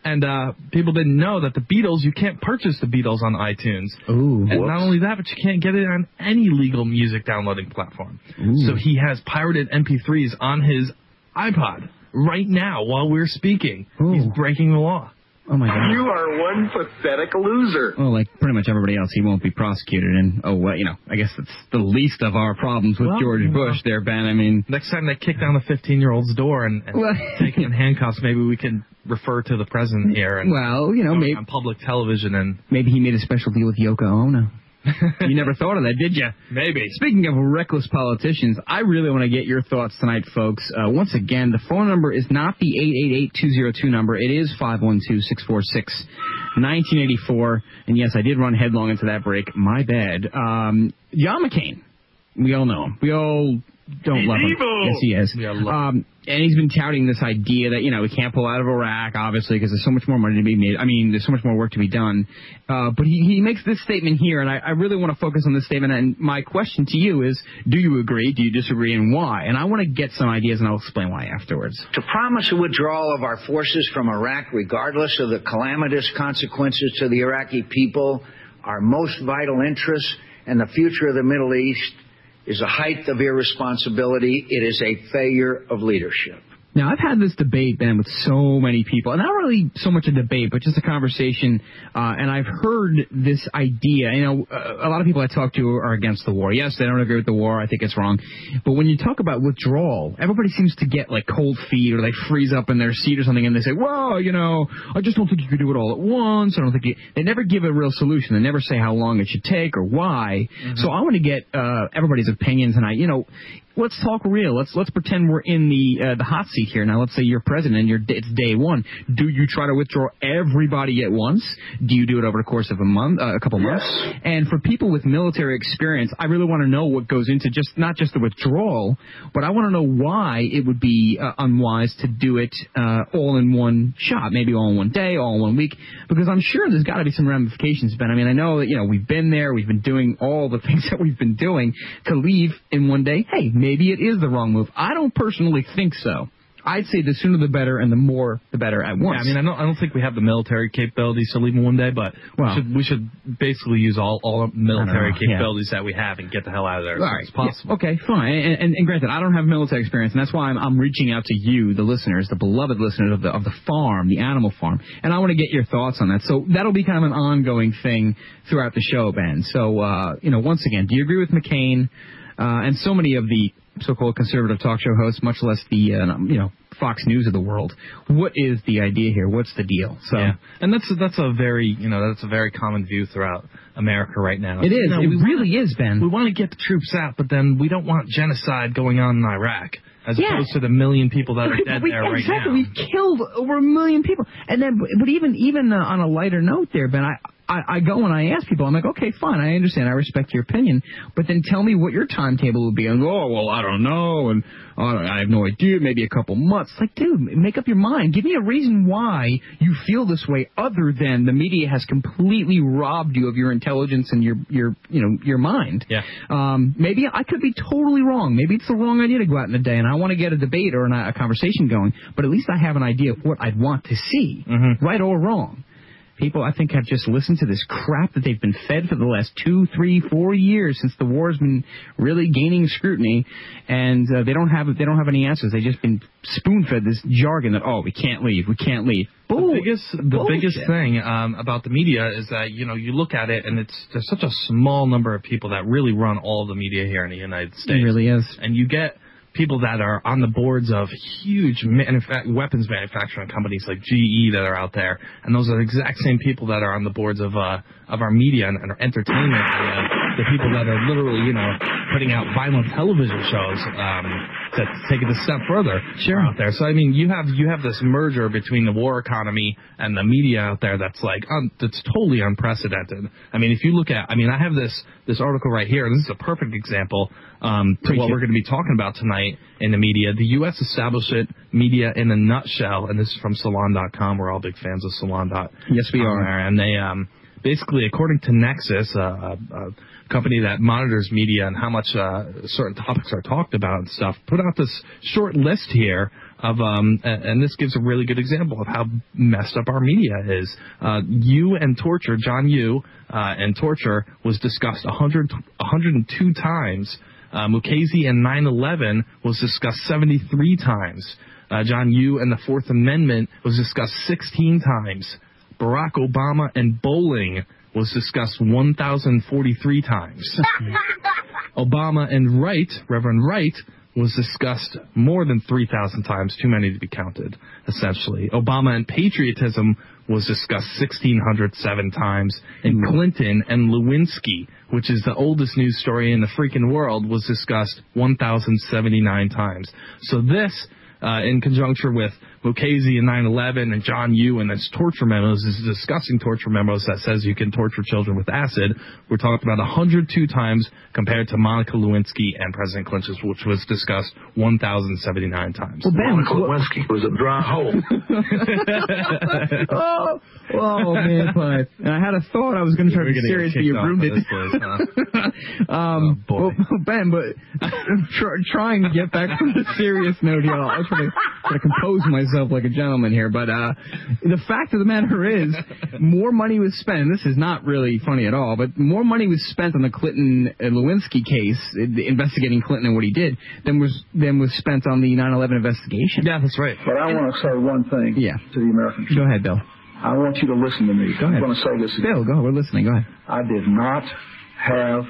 And uh, people didn't know that the Beatles, you can't purchase the Beatles on iTunes. Ooh. And not only that, but you can't get it on any legal music downloading platform. Ooh. So he has pirated MP3s on his iPod right now while we're speaking. Ooh. He's breaking the law. Oh my God. You are one pathetic loser. Well, like pretty much everybody else, he won't be prosecuted. And oh, well, you know, I guess that's the least of our problems with Well, George you know. Bush there, Ben. I mean, Next time they kick down the 15 year old's door and, and Well- take him in handcuffs, maybe we can refer to the president here and well, you know, maybe on public television and maybe he made a special deal with Yoko Ono. you never thought of that, did you? maybe. Speaking of reckless politicians, I really want to get your thoughts tonight, folks. Uh, once again, the phone number is not the 888-202 number. It is 512-646-1984. And yes, I did run headlong into that break. My bad. Um, John McCain. We all know him. We all don't He's love him. evil. Yes, he is. We all love Um, and he's been touting this idea that, you know, we can't pull out of Iraq, obviously, because there's so much more money to be made. I mean, there's so much more work to be done. Uh, but he, he makes this statement here, and I, I really want to focus on this statement. And my question to you is, do you agree? Do you disagree? And why? And I want to get some ideas, and I'll explain why afterwards. To promise a withdrawal of our forces from Iraq, regardless of the calamitous consequences to the Iraqi people, our most vital interests, and the future of the Middle East, is a height of irresponsibility. It is a failure of leadership. Now, I've had this debate, Ben, with so many people, and not really so much a debate, but just a conversation. Uh, and I've heard this idea. You know, a lot of people I talk to are against the war. Yes, they don't agree with the war. I think it's wrong. But when you talk about withdrawal, everybody seems to get like cold feet or they freeze up in their seat or something, and they say, "Well, you know, I just don't think you could do it all at once. I don't think you." They never give a real solution. They never say how long it should take or why. So I want to get uh, everybody's opinion tonight. You know, let's talk real. Let's let's pretend we're in the uh, the hot seat here. Now, let's say you're president and you're it's day one. Do you try to withdraw everybody at once? Do you do it over the course of a month, uh, a couple months? And for people with military experience, I really want to know what goes into just not just the withdrawal, but I want to know why it would be uh, unwise to do it uh, all in one shot, maybe all in one day, all in one week, because I'm sure there's got to be some ramifications, Ben. I mean, I know that you know we've been there, we've been doing all the things that we've been doing to leave in one day. Hey, maybe it is the wrong move. I don't personally think so. I'd say the sooner the better, and the more the better at Yeah, once. I mean, I don't, I don't think we have the military capabilities to leave in one day, but Well- we should we should basically use all all military know, yeah. capabilities that we have and get the hell out of there as All soon right. as possible. Yeah, okay, fine. And, and, and granted, I don't have military experience, and that's why I'm, I'm reaching out to you, the listeners, the beloved listeners of the of the farm, the animal farm, and I want to get your thoughts on that. So that'll be kind of an ongoing thing throughout the show, Ben. So uh, you know, once again, do you agree with McCain uh, and so many of the so-called conservative talk show hosts, much less the uh, you know Fox News of the world? What is the idea here? What's the deal? So. Yeah, and that's that's a very you know that's a very common view throughout America right now. It is. You know, it really is, Ben. We want to get the troops out, but then we don't want genocide going on in Iraq, as Yeah. opposed to the million people that are dead we- there right exactly. now. We've killed over a million people, and then, but even even uh, on a lighter note, there, Ben, I, I I go and I ask people, I'm like, okay, fine, I understand, I respect your opinion, but then tell me what your timetable would be. And oh, well, I don't know, and oh, I have no idea, maybe a couple months. Like, dude, make up your mind. Give me a reason why you feel this way, other than the media has completely robbed you of your intelligence and your your you know your mind. Yeah. Um, maybe I could be totally wrong. Maybe it's the wrong idea to go out in the day, and I want to get a debate or an, a conversation going. But at least I have an idea of what I'd want to see, right or wrong. People, I think, have just listened to this crap that they've been fed for the last two, three, four years since the war's been really gaining scrutiny, and uh, they don't have they don't have any answers. They've just been spoon fed this jargon that oh, we can't leave, we can't leave. The biggest, the bullshit. biggest thing um, about the media is that you know you look at it and it's there's such a small number of people that really run all the media here in the United States. It really is. and you get people that are on the boards of huge manufa- weapons manufacturing companies like GE that are out there, and those are the exact same people that are on the boards of uh, of our media and, and our entertainment. media. The people that are literally, you know, putting out violent television shows um, to take it a step further sure. out there. So I mean, you have you have this merger between the war economy and the media out there that's like um, that's totally unprecedented. I mean, if you look at, I mean, I have this this article right here. This is a perfect example um, to what we're going to be talking about tonight in the media. The U.S. establishment media in a nutshell, and this is from Salon.com. We're all big fans of Salon. Yes, we are. And they um, basically, according to Nexis, uh, a company that monitors media and how much uh, certain topics are talked about and stuff, put out this short list here of um, and this gives a really good example of how messed up our media is. Uh, you and torture, John Yoo uh, and torture was discussed 100, 102 times. Uh, Mukasey and 9/11 was discussed 73 times. Uh, John Yoo and the Fourth Amendment was discussed 16 times. Barack Obama and bowling was discussed 1,043 times. Obama and Wright, Reverend Wright, was discussed more than 3,000 times, too many to be counted, essentially. Obama and patriotism was discussed 1,607 times, and Clinton and Lewinsky, which is the oldest news story in the freaking world, was discussed 1,079 times. So this, uh, in conjunction with Mukasey and 9/11 and John Yoo and its torture memos is discussing torture memos that says you can torture children with acid. We're talking about 102 times compared to Monica Lewinsky and President Clinton's, which was discussed 1,079 times. Well, Ben, Monica Lewinsky was a dry hole. oh, oh man, but and I had a thought I was going to try to We're be serious, but you ruined it. place, huh? um, Oh, boy. well, Ben, but I'm tr- trying to get back to the serious note here. I'll try to, try to compose myself like a gentleman here. But uh, the fact of the matter is, more money was spent. And this is not really funny at all, but more money was spent on the Clinton Lewinsky case, investigating Clinton and what he did, than was than was spent on the 9/11 investigation. Yeah, that's right. But I want to say one thing Yeah. to the American Go ahead, Bill. I want you to listen to me. Go ahead. I'm going to say this. Bill, go. We're listening. Go ahead. I did not have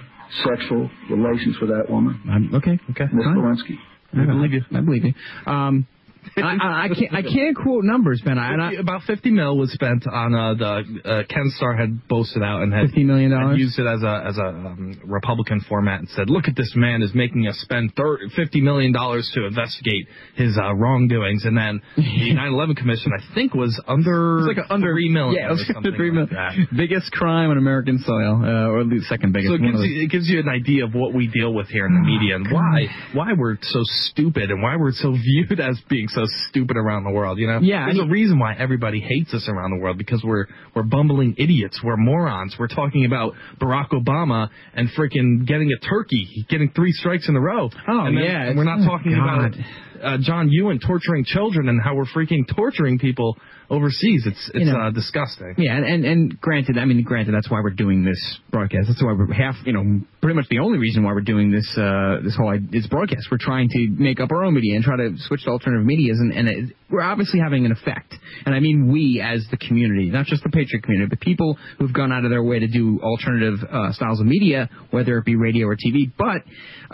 sexual relations with that woman, I'm, okay. Okay. Miss. Lewinsky. I believe you. I believe you. Um, I, I, can't. I can't quote numbers, Ben. I, and I, about 50 mil was spent on uh, the uh, Ken Starr had boasted out and had $50 million? used it as a as a um, Republican format and said, "Look at this man is making us spend 30, 50 million dollars to investigate his uh, wrongdoings." And then the 9/11 Commission, I think, was under It's like a under three million. Yeah, it was or under three like Biggest crime on American soil, uh, or at least second biggest. So it gives, you, it gives you an idea of what we deal with here in the media and why why we're so stupid and why we're so viewed as being so stupid around the world. You know, Yeah, there's a reason why everybody hates us around the world because we're we're bumbling idiots, we're morons. We're talking about Barack Obama and freaking getting a turkey, getting three strikes in a row. Oh, and yeah, and we're not talking oh, about God. Uh, John Ewan torturing children and how we're freaking torturing people overseas. It's it's You know. uh, disgusting. Yeah, and, and and granted, I mean, granted, that's why we're doing this broadcast. That's why we're half, you know, pretty much the only reason why we're doing this uh, this whole this broadcast. We're trying to make up our own media and try to switch to alternative medias, and, and it, we're obviously having an effect. And I mean, we as the community, not just the Patriot community, but people who've gone out of their way to do alternative uh, styles of media, whether it be radio or TV. But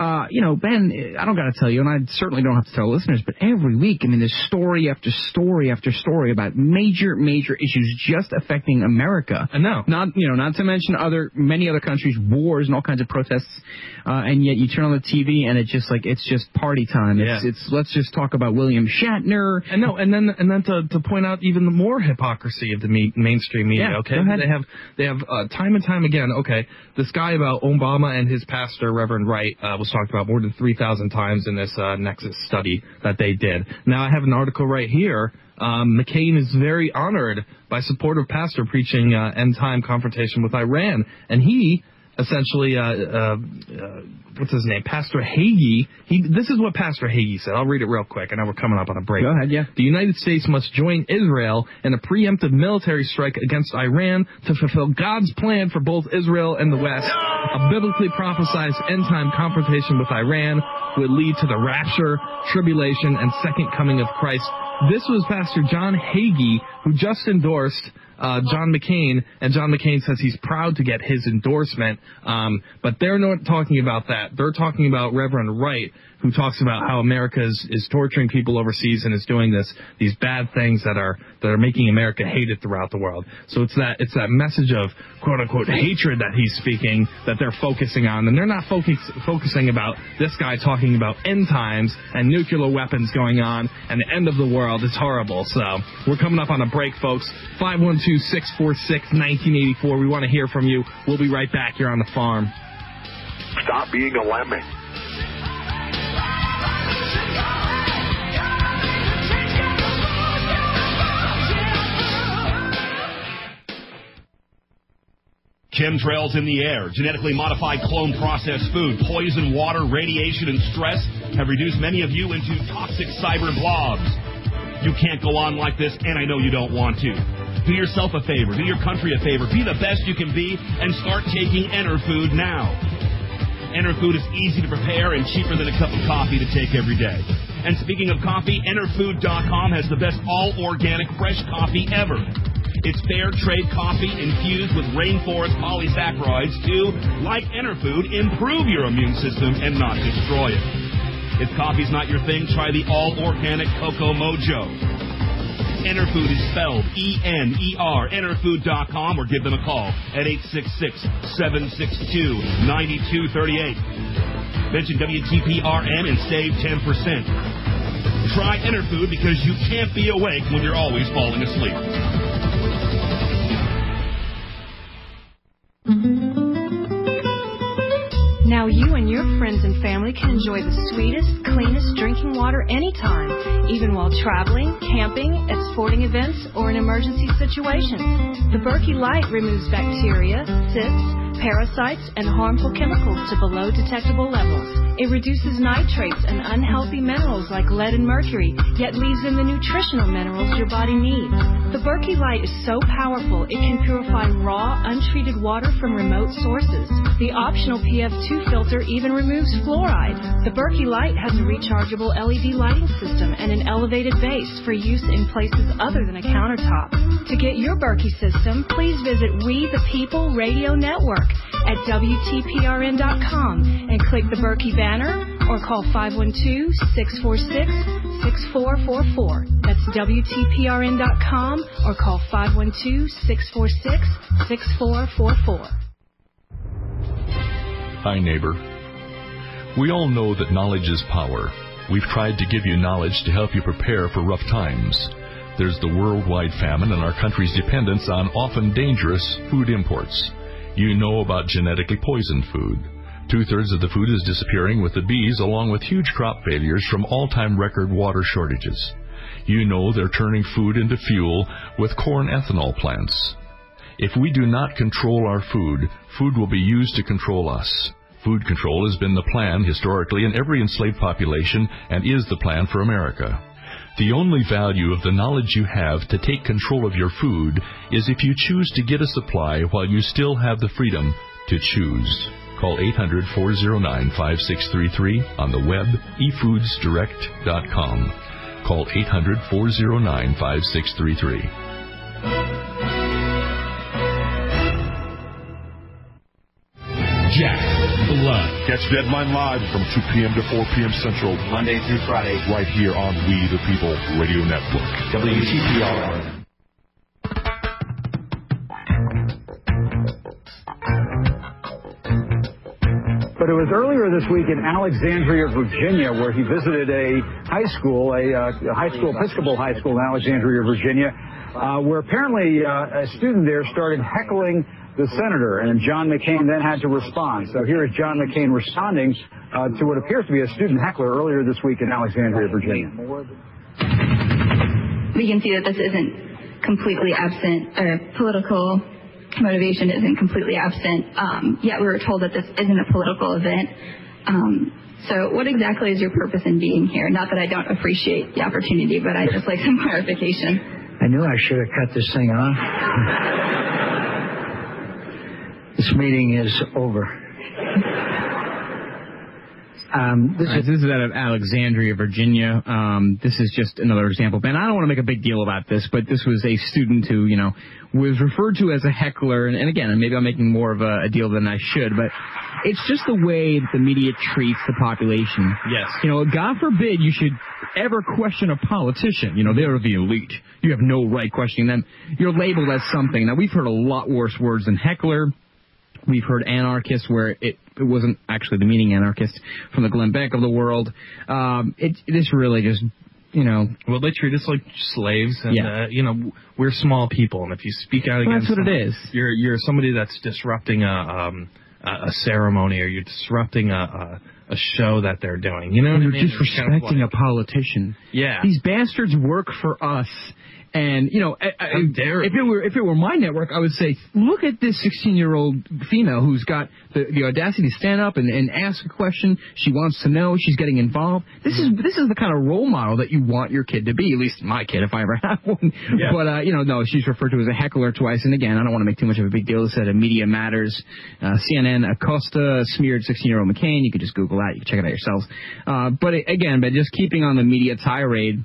uh, you know, Ben, I don't got to tell you, and I certainly don't have to tell listeners, but every week, I mean, there's story after story after story about major, major issues just affecting America. I know. Not, you know, not to mention other, many other countries, wars and all kinds of protests, uh, and yet you turn on the TV and it's just like, it's just party time. It's, Yeah. it's, let's just talk about William Shatner. And no, and then and then to, to point out even the more hypocrisy of the me- mainstream media. Yeah, okay, go ahead. they have they have uh, time and time again. Okay, this guy about Obama and his pastor Reverend Wright uh, was talked about more than three thousand times in this uh, Nexis study that they did. Now I have an article right here. Um, McCain is very honored by supportive pastor preaching uh, end time confrontation with Iran, and he essentially uh, uh, uh, what's his name, Pastor Hagee. He this is what Pastor Hagee said. I'll read it real quick. I know we're coming up on a break. Go ahead, yeah. The United States must join Israel in a preemptive military strike against Iran to fulfill God's plan for both Israel and the West. A biblically prophesized end time confrontation with Iran would lead to the rapture, tribulation, and second coming of Christ. This was Pastor John Hagee who just endorsed uh, John McCain, and John McCain says he's proud to get his endorsement. Um, but they're not talking about that. They're talking about Reverend Wright, who talks about how America is, is torturing people overseas and is doing this these bad things that are that are making America hated throughout the world. So it's that it's that message of quote unquote hatred that he's speaking that they're focusing on, and they're not focus, focusing about this guy talking about end times and nuclear weapons going on and the end of the world. It's horrible. So we're coming up on a break, folks. 512-646-1984. We want to hear from you. We'll be right back here on the farm. Stop being a lemming. Chemtrails in the air, genetically modified clone processed food, poison water, radiation, and stress have reduced many of you into toxic cyber blobs. You can't go on like this, and I know you don't want to. Do yourself a favor, do your country a favor, be the best you can be, and start taking Enerfood now. Enerfood is easy to prepare and cheaper than a cup of coffee to take every day. And speaking of coffee, Enerfood.com has the best all organic fresh coffee ever. It's fair trade coffee infused with rainforest polysaccharides to, like Enerfood, improve your immune system and not destroy it. If coffee's not your thing, try the all organic Cocoa Mojo. Enerfood is spelled E-N-E-R, Enerfood.com, or give them a call at 866-762-9238. Mention WTPRN and save 10%. Try Enerfood because you can't be awake when you're always falling asleep. Now you and your friends and family can enjoy the sweetest, cleanest drinking water anytime, even while traveling, camping, at sporting events, or in emergency situations. The Berkey Light removes bacteria, cysts, parasites, and harmful chemicals to below detectable levels. It reduces nitrates and unhealthy minerals like lead and mercury, yet leaves in the nutritional minerals your body needs. The Berkey Light is so powerful it can purify raw, untreated water from remote sources. The optional PF2 filter even removes fluoride. The Berkey Light has a rechargeable LED lighting system and an elevated base for use in places other than a countertop. To get your Berkey system, please visit We the People Radio Network at WTPRN.com and click the Berkey banner or call 512-646-6444. That's WTPRN.com or call 512-646-6444. Hi, neighbor. We all know that knowledge is power. We've tried to give you knowledge to help you prepare for rough times. There's the worldwide famine and our country's dependence on often dangerous food imports. You know about genetically poisoned food. Two thirds of the food is disappearing with the bees, along with huge crop failures from all time record water shortages. You know they're turning food into fuel with corn ethanol plants. If we do not control our food, food will be used to control us. Food control has been the plan historically in every enslaved population and is the plan for America. The only value of the knowledge you have to take control of your food is if you choose to get a supply while you still have the freedom to choose. Call 800 409 5633 on the web, efoodsdirect.com. Call 800 409 5633. Jack Blood. Catch Deadline Live from 2 p.m. to 4 p.m. Central. Monday through Friday. Right here on We the People Radio Network. WTPR. But it was earlier this week in Alexandria, Virginia, where he visited a high school, a, uh, a high school, Episcopal High School in Alexandria, Virginia, uh, where apparently uh, a student there started heckling the senator, and John McCain then had to respond. So here is John McCain responding uh, to what appears to be a student heckler earlier this week in Alexandria, Virginia. We can see that this isn't completely absent, or political motivation isn't completely absent. Um, yet we were told that this isn't a political event. Um, so what exactly is your purpose in being here? Not that I don't appreciate the opportunity, but I just like some clarification. I knew I should have cut this thing off. this meeting is over. Um, this, is, this is out of Alexandria, Virginia. Um, this is just another example. Ben, I don't want to make a big deal about this, but this was a student who, you know, was referred to as a heckler. And, and again, maybe I'm making more of a, a deal than I should, but it's just the way that the media treats the population. Yes. You know, God forbid you should ever question a politician. You know, they're the elite. You have no right questioning them. You're labeled as something. Now, we've heard a lot worse words than heckler. We've heard anarchist, where it, it wasn't actually the meaning anarchist from the Glenn Beck of the world. Um, it this really just, you know, Well, they treat us like slaves, and Yeah. uh, you know we're small people, and if you speak out Well, against, that's what it someone, is. You're you're somebody that's disrupting a um a, a ceremony, or you're disrupting a, a a show that they're doing. You know what I you're mean? It's kind of disrespecting like- a politician. Yeah. These bastards work for us. And you know, I, I, if it were if it were my network, I would say, look at this 16 year old female who's got the, the audacity to stand up and, and ask a question. She wants to know. She's getting involved. This is this is the kind of role model that you want your kid to be. At least my kid, if I ever have one. Yeah. But uh, you know, no, she's referred to as a heckler twice. And again, I don't want to make too much of a big deal. It said Media Matters, uh, CNN Acosta smeared 16 year old McCain. You could just Google that. You can check it out yourselves. Uh, but it, again, but just keeping on the media tirade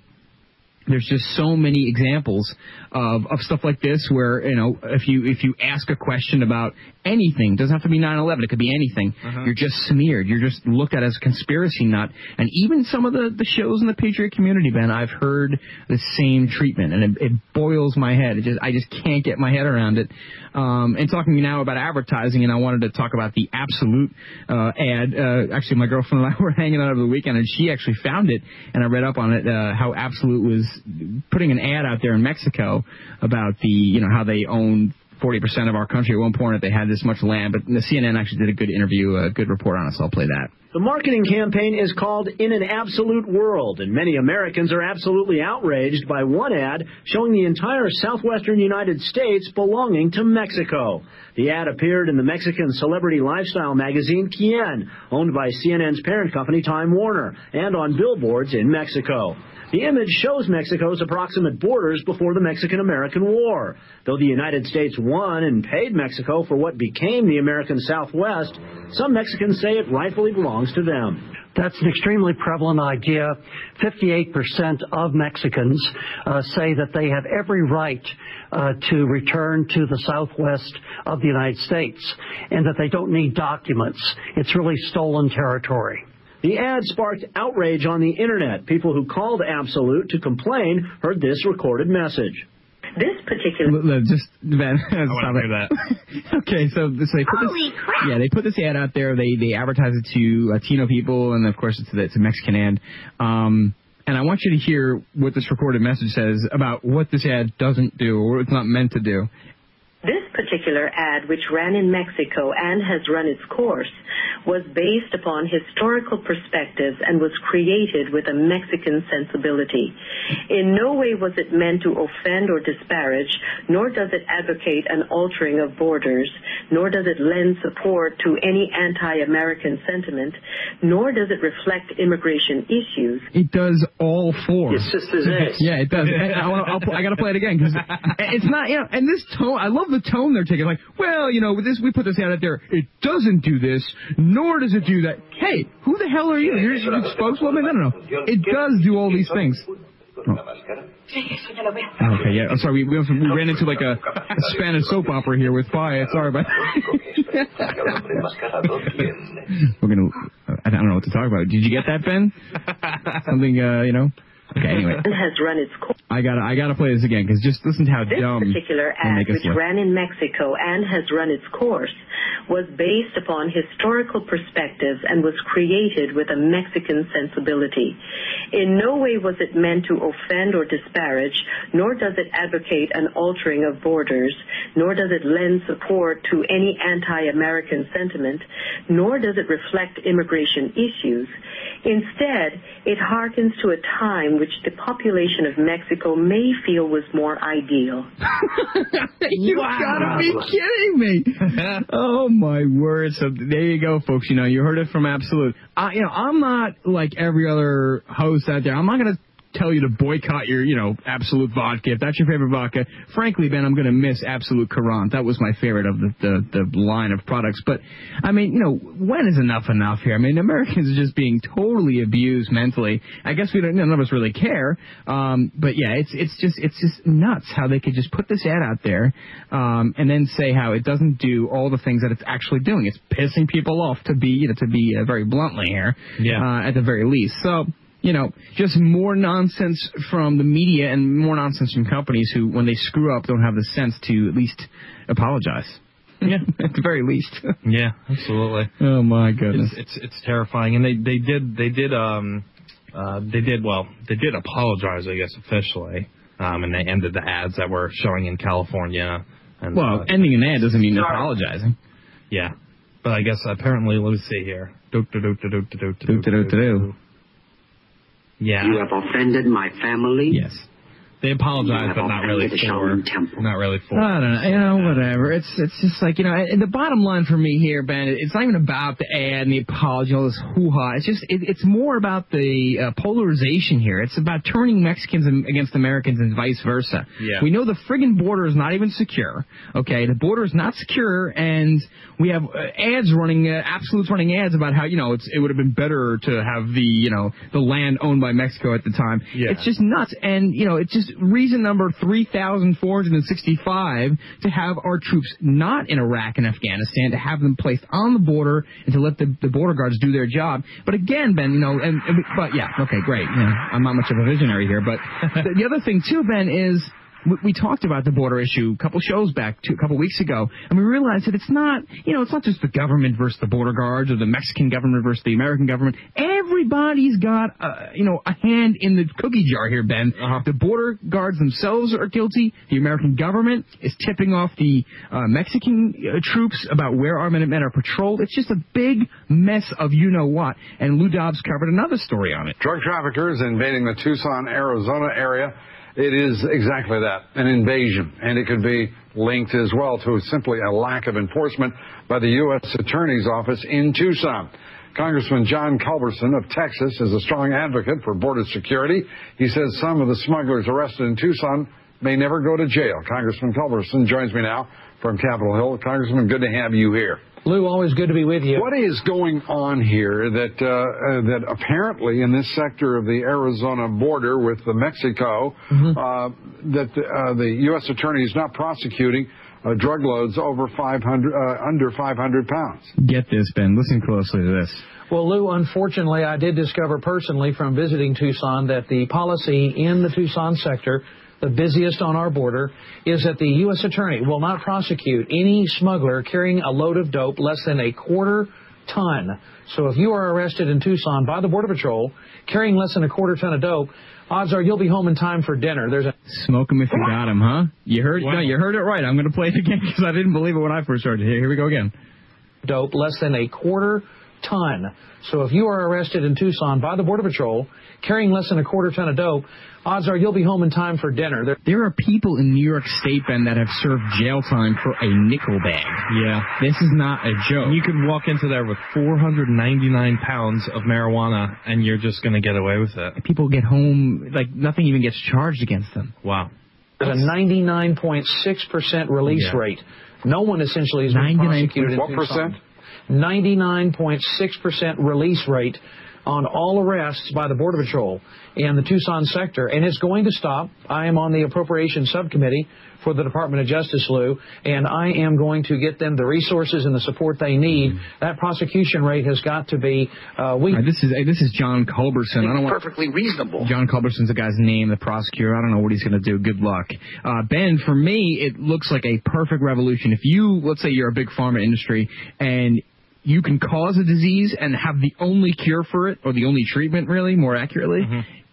there's just so many examples of, of stuff like this where you know if you if you ask a question about anything doesn't have to be 9/11 it could be anything Uh-huh. you're just smeared. You're just looked at as a conspiracy nut. And even some of the the shows in the patriot community Ben I've heard the same treatment. And it, it boils my head. It just I just can't get my head around it. Um, and talking now about advertising and I wanted to talk about the Absolut uh, ad. Uh, actually my girlfriend and I were hanging out over the weekend and she actually found it and I read up on it uh, how Absolut was putting an ad out there in Mexico about the you know how they own 40% of our country at one point if they had this much land but CNN actually did a good interview a good report on it so I'll play that The marketing campaign is called In an Absolut World, and many Americans are absolutely outraged by one ad showing the entire southwestern United States belonging to Mexico. The ad appeared in the Mexican celebrity lifestyle magazine Quien, owned by CNN's parent company Time Warner, and on billboards in Mexico. The image shows Mexico's approximate borders before the Mexican-American War. Though the United States won and paid Mexico for what became the American Southwest, some Mexicans say it rightfully belongs to them. That's an extremely prevalent idea. 58% of Mexicans uh, say that they have every right uh, to return to the southwest of the United States and that they don't need documents. It's really stolen territory. The ad sparked outrage on the internet. People who called Absolut to complain heard this recorded message. This particular just Ben, stop wanna hear that. okay, so, so they put Holy this, crap. yeah, they put this ad out there. They they advertise it to Latino people, and of course it's a, it's a Mexican ad. Um, and I want you to hear what this recorded message says about what this ad doesn't do or what it's not meant to do. This particular ad, which ran in Mexico and has run its course, was based upon historical perspectives and was created with a Mexican sensibility. In no way was it meant to offend or disparage, nor does it advocate an altering of borders, nor does it lend support to any anti-American sentiment, nor does it reflect immigration issues. It does all four. It's just as is. yeah, it does. I, I'll, I gotta play it again because it's not. You know, and this tone, I love the tone they're taking. Like, well, you know, with this we put this out there. It doesn't do this, nor does it do that. Hey, who the hell are you? You're just a spokeswoman? I don't know. It does do all these things. Oh. Okay, yeah. I'm sorry. We, we, we ran into like a, a Spanish soap opera here with Fire. Sorry about We're gonna. I don't know what to talk about. Did you get that, Ben? Something, uh, you know. Okay. Anyway, And has run its course. I gotta, I gotta play this again because just listen to how This dumb particular ad, which look. ran in Mexico and has run its course, was based upon historical perspectives and was created with a Mexican sensibility. In no way was it meant to offend or disparage, nor does it advocate an altering of borders, nor does it lend support to any anti-American sentiment, nor does it reflect immigration issues. Instead, it harkens to a time which the population of Mexico may feel was more ideal. you gotta be kidding me! oh my word! So there you go, folks. You know, you heard it from Absolut. I, you know, I'm not like every other host out there. I'm not gonna tell you to boycott your, you know, Absolut vodka. If that's your favorite vodka, frankly, Ben, I'm going to miss Absolut Kurant. That was my favorite of the, the the line of products. But I mean, you know, when is enough enough here? I mean, Americans are just being totally abused mentally. I guess we don't. None of us really care. Um, but yeah, it's it's just it's just nuts how they could just put this ad out there um, and then say how it doesn't do all the things that it's actually doing. It's pissing people off to be you know to be uh, very bluntly here. Yeah. Uh, at the very least. So you know, just more nonsense from the media and more nonsense from companies who, when they screw up, don't have the sense to at least apologize. Yeah, at the very least. yeah, absolutely. Oh my goodness. It's, it's it's terrifying, and they they did they did um uh they did well they did apologize I guess officially, um and they ended the ads that were showing in California. And Well, uh, ending an ad doesn't mean apologizing. Yeah, but I guess apparently let me see here. Do, do, do, do, do, do, Do, do, do, do. Yeah. You have offended my family. Yes. They apologized, You have but not really for. Shaolin Not really for. I don't know. You know, whatever. It's it's just like you know. And the bottom line for me here, Ben, it's not even about the ad and the apology, all this hoo ha. It's just it, it's more about the uh, polarization here. It's about turning Mexicans against Americans and vice versa. Yeah. We know the friggin' border is not even secure. Okay, the border is not secure, and we have uh, ads running, uh, Absolut's running ads about how you know it's it would have been better to have the you know the land owned by Mexico at the time. Yeah. It's just nuts, and you know it's just reason number three thousand four hundred and sixty-five to have our troops not in Iraq and Afghanistan, to have them placed on the border, and to let the, the border guards do their job. But again, Ben, you know, and, and but yeah, okay, great. You know, I'm not much of a visionary here, but the, the other thing too, Ben, is we, we talked about the border issue a couple shows back, two, a couple weeks ago, and we realized that it's not, you know, it's not just the government versus the border guards or the Mexican government versus the American government. Everybody's got, uh, you know, a hand in the cookie jar here, Ben. The border guards themselves are guilty. The American government is tipping off the uh, Mexican uh, troops about where our men are patrolled. It's just a big mess of you know what. And Lou Dobbs covered another story on it. Drug traffickers invading the Tucson, Arizona area. It is exactly that, an invasion. And it could be linked as well to simply a lack of enforcement by the U.S. Attorney's Office in Tucson. Congressman John Culberson of Texas is a strong advocate for border security. He says some of the smugglers arrested in Tucson may never go to jail. Congressman Culberson joins me now from Capitol Hill. Congressman, good to have you here. Lou, always good to be with you. What is going on here that uh, uh, that apparently in this sector of the Arizona border with the Mexico Mm-hmm. uh, that uh, the U.S. attorney is not prosecuting uh, drug loads over 500 uh, under 500 pounds? Get this, Ben. Listen closely to this. Well, Lou, unfortunately, I did discover personally from visiting Tucson that the policy in the Tucson sector, the busiest on our border, is that the U.S. Attorney will not prosecute any smuggler carrying a load of dope less than a quarter ton. So if you are arrested in Tucson by the Border Patrol carrying less than a quarter ton of dope, odds are you'll be home in time for dinner. There's a Smoke 'em if you got 'em, huh? You heard? No, you heard it right. I'm going to play it again because I didn't believe it when I first heard it. Here, here we go again. dope less than a quarter ton. So if you are arrested in Tucson by the Border Patrol carrying less than a quarter ton of dope, odds are you'll be home in time for dinner. There- There are people in New York State, Ben, that have served jail time for a nickel bag. Yeah. This is not a joke. You could walk into there with 499 pounds of marijuana, and you're just going to get away with it. People get home, like, nothing even gets charged against them. Wow. There's a 99.6% release Yeah. rate. No one essentially is been 99 prosecuted in What Tucson. percent? 99.6% release rate on all arrests by the Border Patrol in the Tucson sector, and it's going to stop. I am on the Appropriations Subcommittee for the Department of Justice, Lou, and I am going to get them the resources and the support they need. That prosecution rate has got to be. Uh, we. Uh, this is uh, this is John Culberson. I don't want Perfectly reasonable. John Culberson's the guy's name, the prosecutor. I don't know what he's going to do. Good luck. Uh, ben, for me, it looks like a perfect revolution. If you, let's say you're a big pharma industry and you can cause a disease and have the only cure for it, or the only treatment, really, more accurately,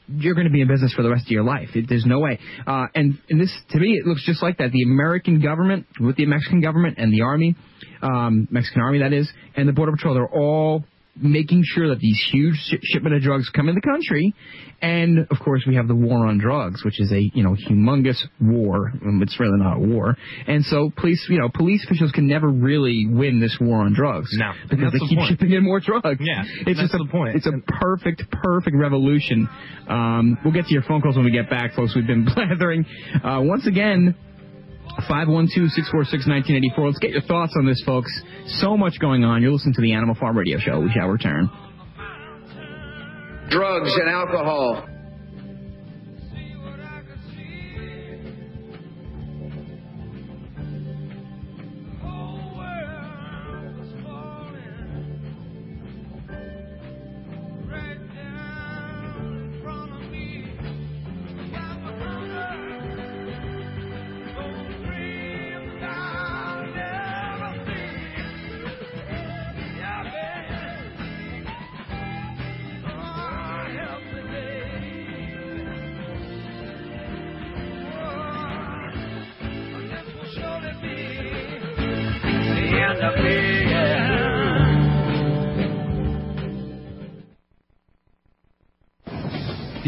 you're going to be in business for the rest of your life. It, there's no way. Uh, and, and this, to me, it looks just like that. The American government, with the Mexican government and the army, um, Mexican army, that is, and the Border Patrol, they're all making sure that these huge sh- shipment of drugs come in the country. And of course, we have the war on drugs, which is a you know humongous war. Um, It's really not a war. And so, police you know police officials can never really win this war on drugs. No, because they the keep point. shipping in more drugs. Yeah, it's just a, point. It's a perfect, perfect revolution. Um, we'll get to your phone calls when we get back, folks. We've been blathering. Uh, once again, 512-646-1984. Let's get your thoughts on this, folks. So much going on. You're listening to the Animal Farm Radio Show. We shall return. Drugs and alcohol.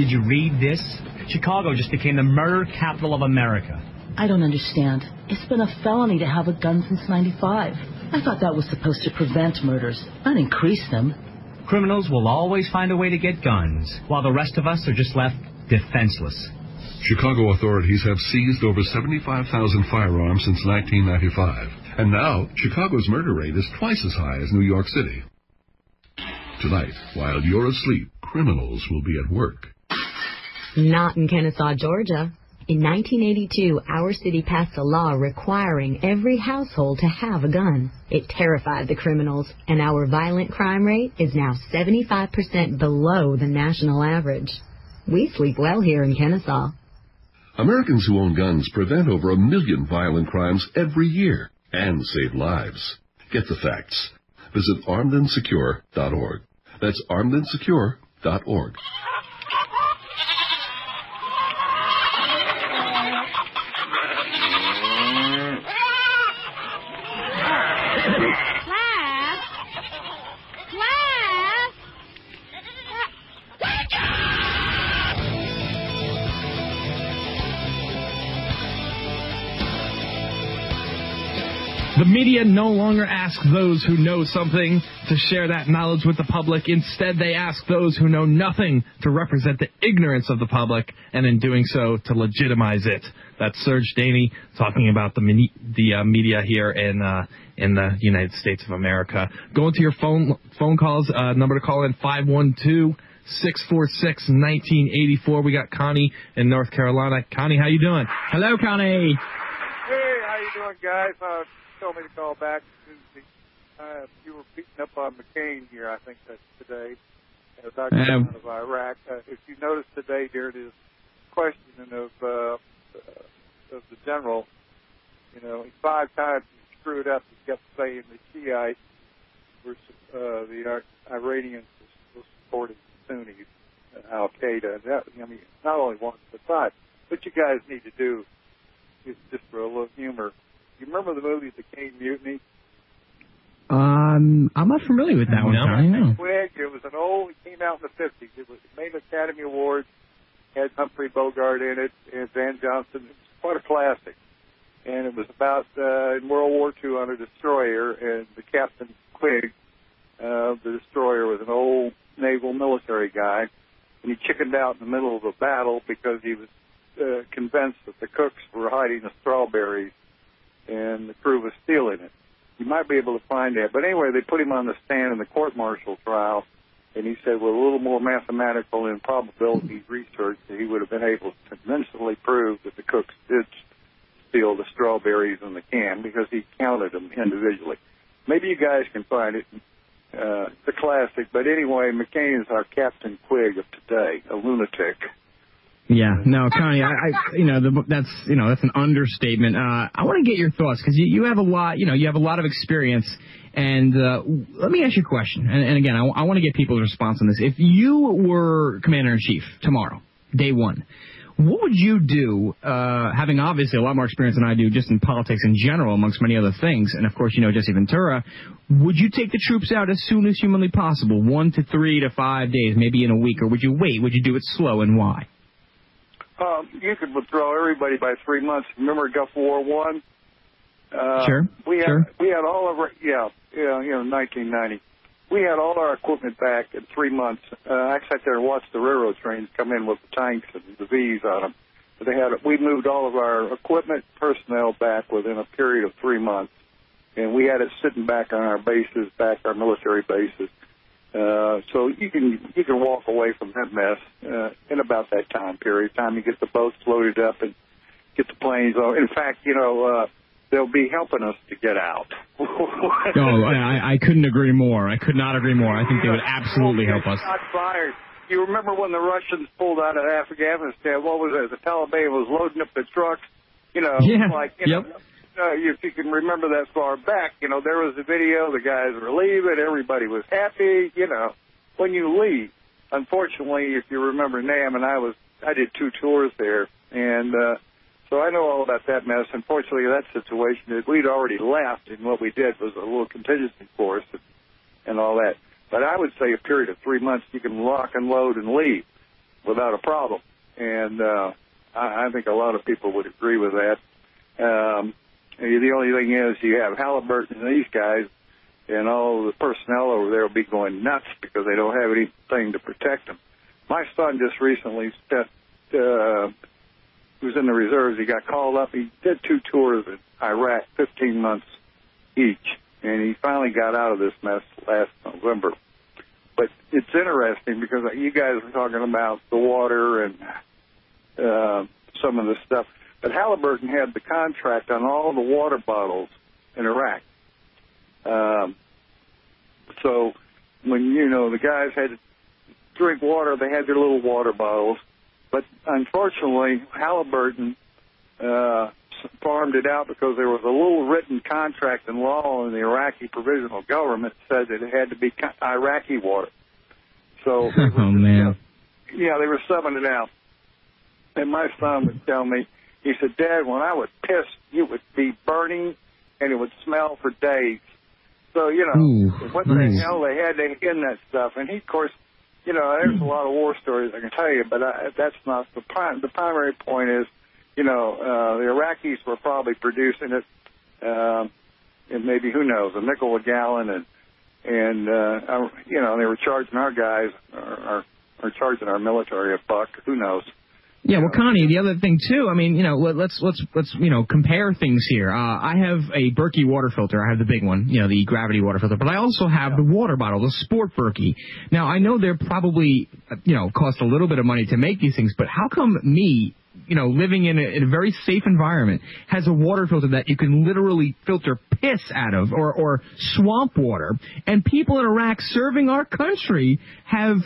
Did you read this? Chicago just became the murder capital of America. I don't understand. It's been a felony to have a gun since 95. I thought that was supposed to prevent murders, not increase them. Criminals will always find a way to get guns, while the rest of us are just left defenseless. Chicago authorities have seized over 75,000 firearms since 1995. And now, Chicago's murder rate is twice as high as New York City. Tonight, while you're asleep, criminals will be at work. Not in Kennesaw, Georgia. In 1982, our city passed a law requiring every household to have a gun. It terrified the criminals, and our violent crime rate is now 75% below the national average. We sleep well here in Kennesaw. Americans who own guns prevent over a million violent crimes every year and save lives. Get the facts. Visit armedandsecure.org. That's armedandsecure.org. media no longer ask those who know something to share that knowledge with the public. Instead, they ask those who know nothing to represent the ignorance of the public, and in doing so, to legitimize it. That's Serge Daney talking about the mini- the uh, media here in uh, in the United States of America. Going to your phone phone calls. Uh, number to call in five one two. 646-1984. We got Connie in North Carolina. Connie, how you doing? Hello, Connie. Hey, how you doing, guys? Uh, told me to call back. Uh, you were beating up on McCain here, I think that's today. Uh, Dr. Um, of Iraq. Uh, if you notice today during his questioning of uh, uh, of the general, you know, five times he screwed up. He kept saying the Shiites were uh, the Ir- Iranians were supporting Sunnis, uh, Al Qaeda. That, I mean, not only once but five. What you guys need to do is just for a little humor. You remember the movie The Caine Mutiny? Um, I'm not familiar with that one, No. Connie. No. Quick. It was an old. It came out in the fifties. It was it made Academy Awards. Had Humphrey Bogart in it and Van Johnson. It was quite a classic. And it was about uh, in World War II on a destroyer, and the captain Queeg, uh, the destroyer, was an old naval military guy, and he chickened out in the middle of a battle because he was uh, convinced that the cooks were hiding the strawberries, and the crew was stealing it you might be able to find that. But anyway, they put him on the stand in the court-martial trial, and he said, with a little more mathematical and probability research, that he would have been able to convincingly prove that the cooks did steal the strawberries in the can because he counted them individually. Maybe you guys can find it. Uh, it's a classic. But anyway, McCain is our Captain Queeg of today, a lunatic. Yeah, no, Connie, I, I you know, the, that's you know, that's an understatement. Uh, I want to get your thoughts because you, you have a lot, you know, you have a lot of experience. And uh, let me ask you a question. And, and again, I, I want to get people's response on this. If you were commander in chief tomorrow, day one, What would you do, uh, having obviously a lot more experience than I do just in politics in general, amongst many other things, and of course you know Jesse Ventura, would you take the troops out as soon as humanly possible, one to three to five days, maybe in a week, or would you wait? Would you do it slow, and why? Um, you could withdraw everybody by three months. Remember Gulf War One? Uh, Sure, We had sure. we had all of our yeah yeah you know 1990. We had all our equipment back in three months. Uh, I sat there and watched the railroad trains come in with the tanks and the V's on them. But they had we moved all of our equipment personnel back within a period of three months, and we had it sitting back on our bases, back our military bases. So you can you can walk away from that mess uh, in about that time period. Time you get the boats loaded up and get the planes. On. In fact, you know uh, they'll be helping us to get out. Oh, I, I couldn't agree more. I could not agree more. I think they would absolutely help us. Not fired. You remember when the Russians pulled out of Afghanistan? What was it? The Taliban was loading up the trucks. You know, Yeah, like you yep. know, uh, if you can remember that far back, you know, there was a video. The guys were leaving. Everybody was happy. You know, when you leave, unfortunately, if you remember Nam and I was, I did two tours there, and uh, so I know all about that mess. Unfortunately, that situation is we'd already left, and what we did was a little contingency force and, and all that. But I would say a period of three months, you can lock and load and leave without a problem. And uh, I, I think a lot of people would agree with that. Um, the only thing is you have Halliburton and these guys, and all the personnel over there will be going nuts because they don't have anything to protect them. My son just recently spent, uh, he was in the reserves. He got called up. He did two tours in Iraq, 15 months each, and he finally got out of this mess last November. But it's interesting because you guys were talking about the water and uh, some of the stuff. But Halliburton had the contract on all the water bottles in Iraq. Um, so when you know the guys had to drink water, they had their little water bottles. But unfortunately, Halliburton uh, farmed it out because there was a little written contract and law in the Iraqi provisional government that said that it had to be Iraqi water. So oh man. yeah, they were subbing it out. And my son would tell me, he said, Dad, when I would piss, it would be burning and it would smell for days. So, you know, Ooh, what ooh. the hell they had to in that stuff. And he, of course, you know, there's a lot of war stories I can tell you, but I, that's not the prime. The primary point is, you know, uh, the Iraqis were probably producing it, um, and maybe who knows, a nickel a gallon, and and uh, I- you know, they were charging our guys, or, or, or charging our military a buck. Who knows? Yeah, well, Connie, the other thing too. I mean, you know, let, let's let's let's you know compare things here. Uh, I have a Berkey water filter. I have the big one, you know, the gravity water filter. But I also have the water bottle, the Sport Berkey. Now, I know they're probably you know cost a little bit of money to make these things, but how come me? You know, living in a, in a very safe environment has a water filter that you can literally filter piss out of or, or swamp water. And people in Iraq serving our country have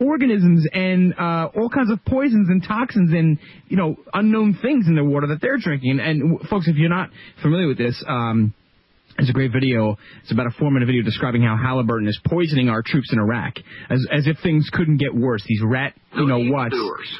organisms and uh, all kinds of poisons and toxins and you know unknown things in the water that they're drinking. And, and folks, if you're not familiar with this, um, it's a great video. It's about a four-minute video describing how Halliburton is poisoning our troops in Iraq, as as if things couldn't get worse. These rat, you know what?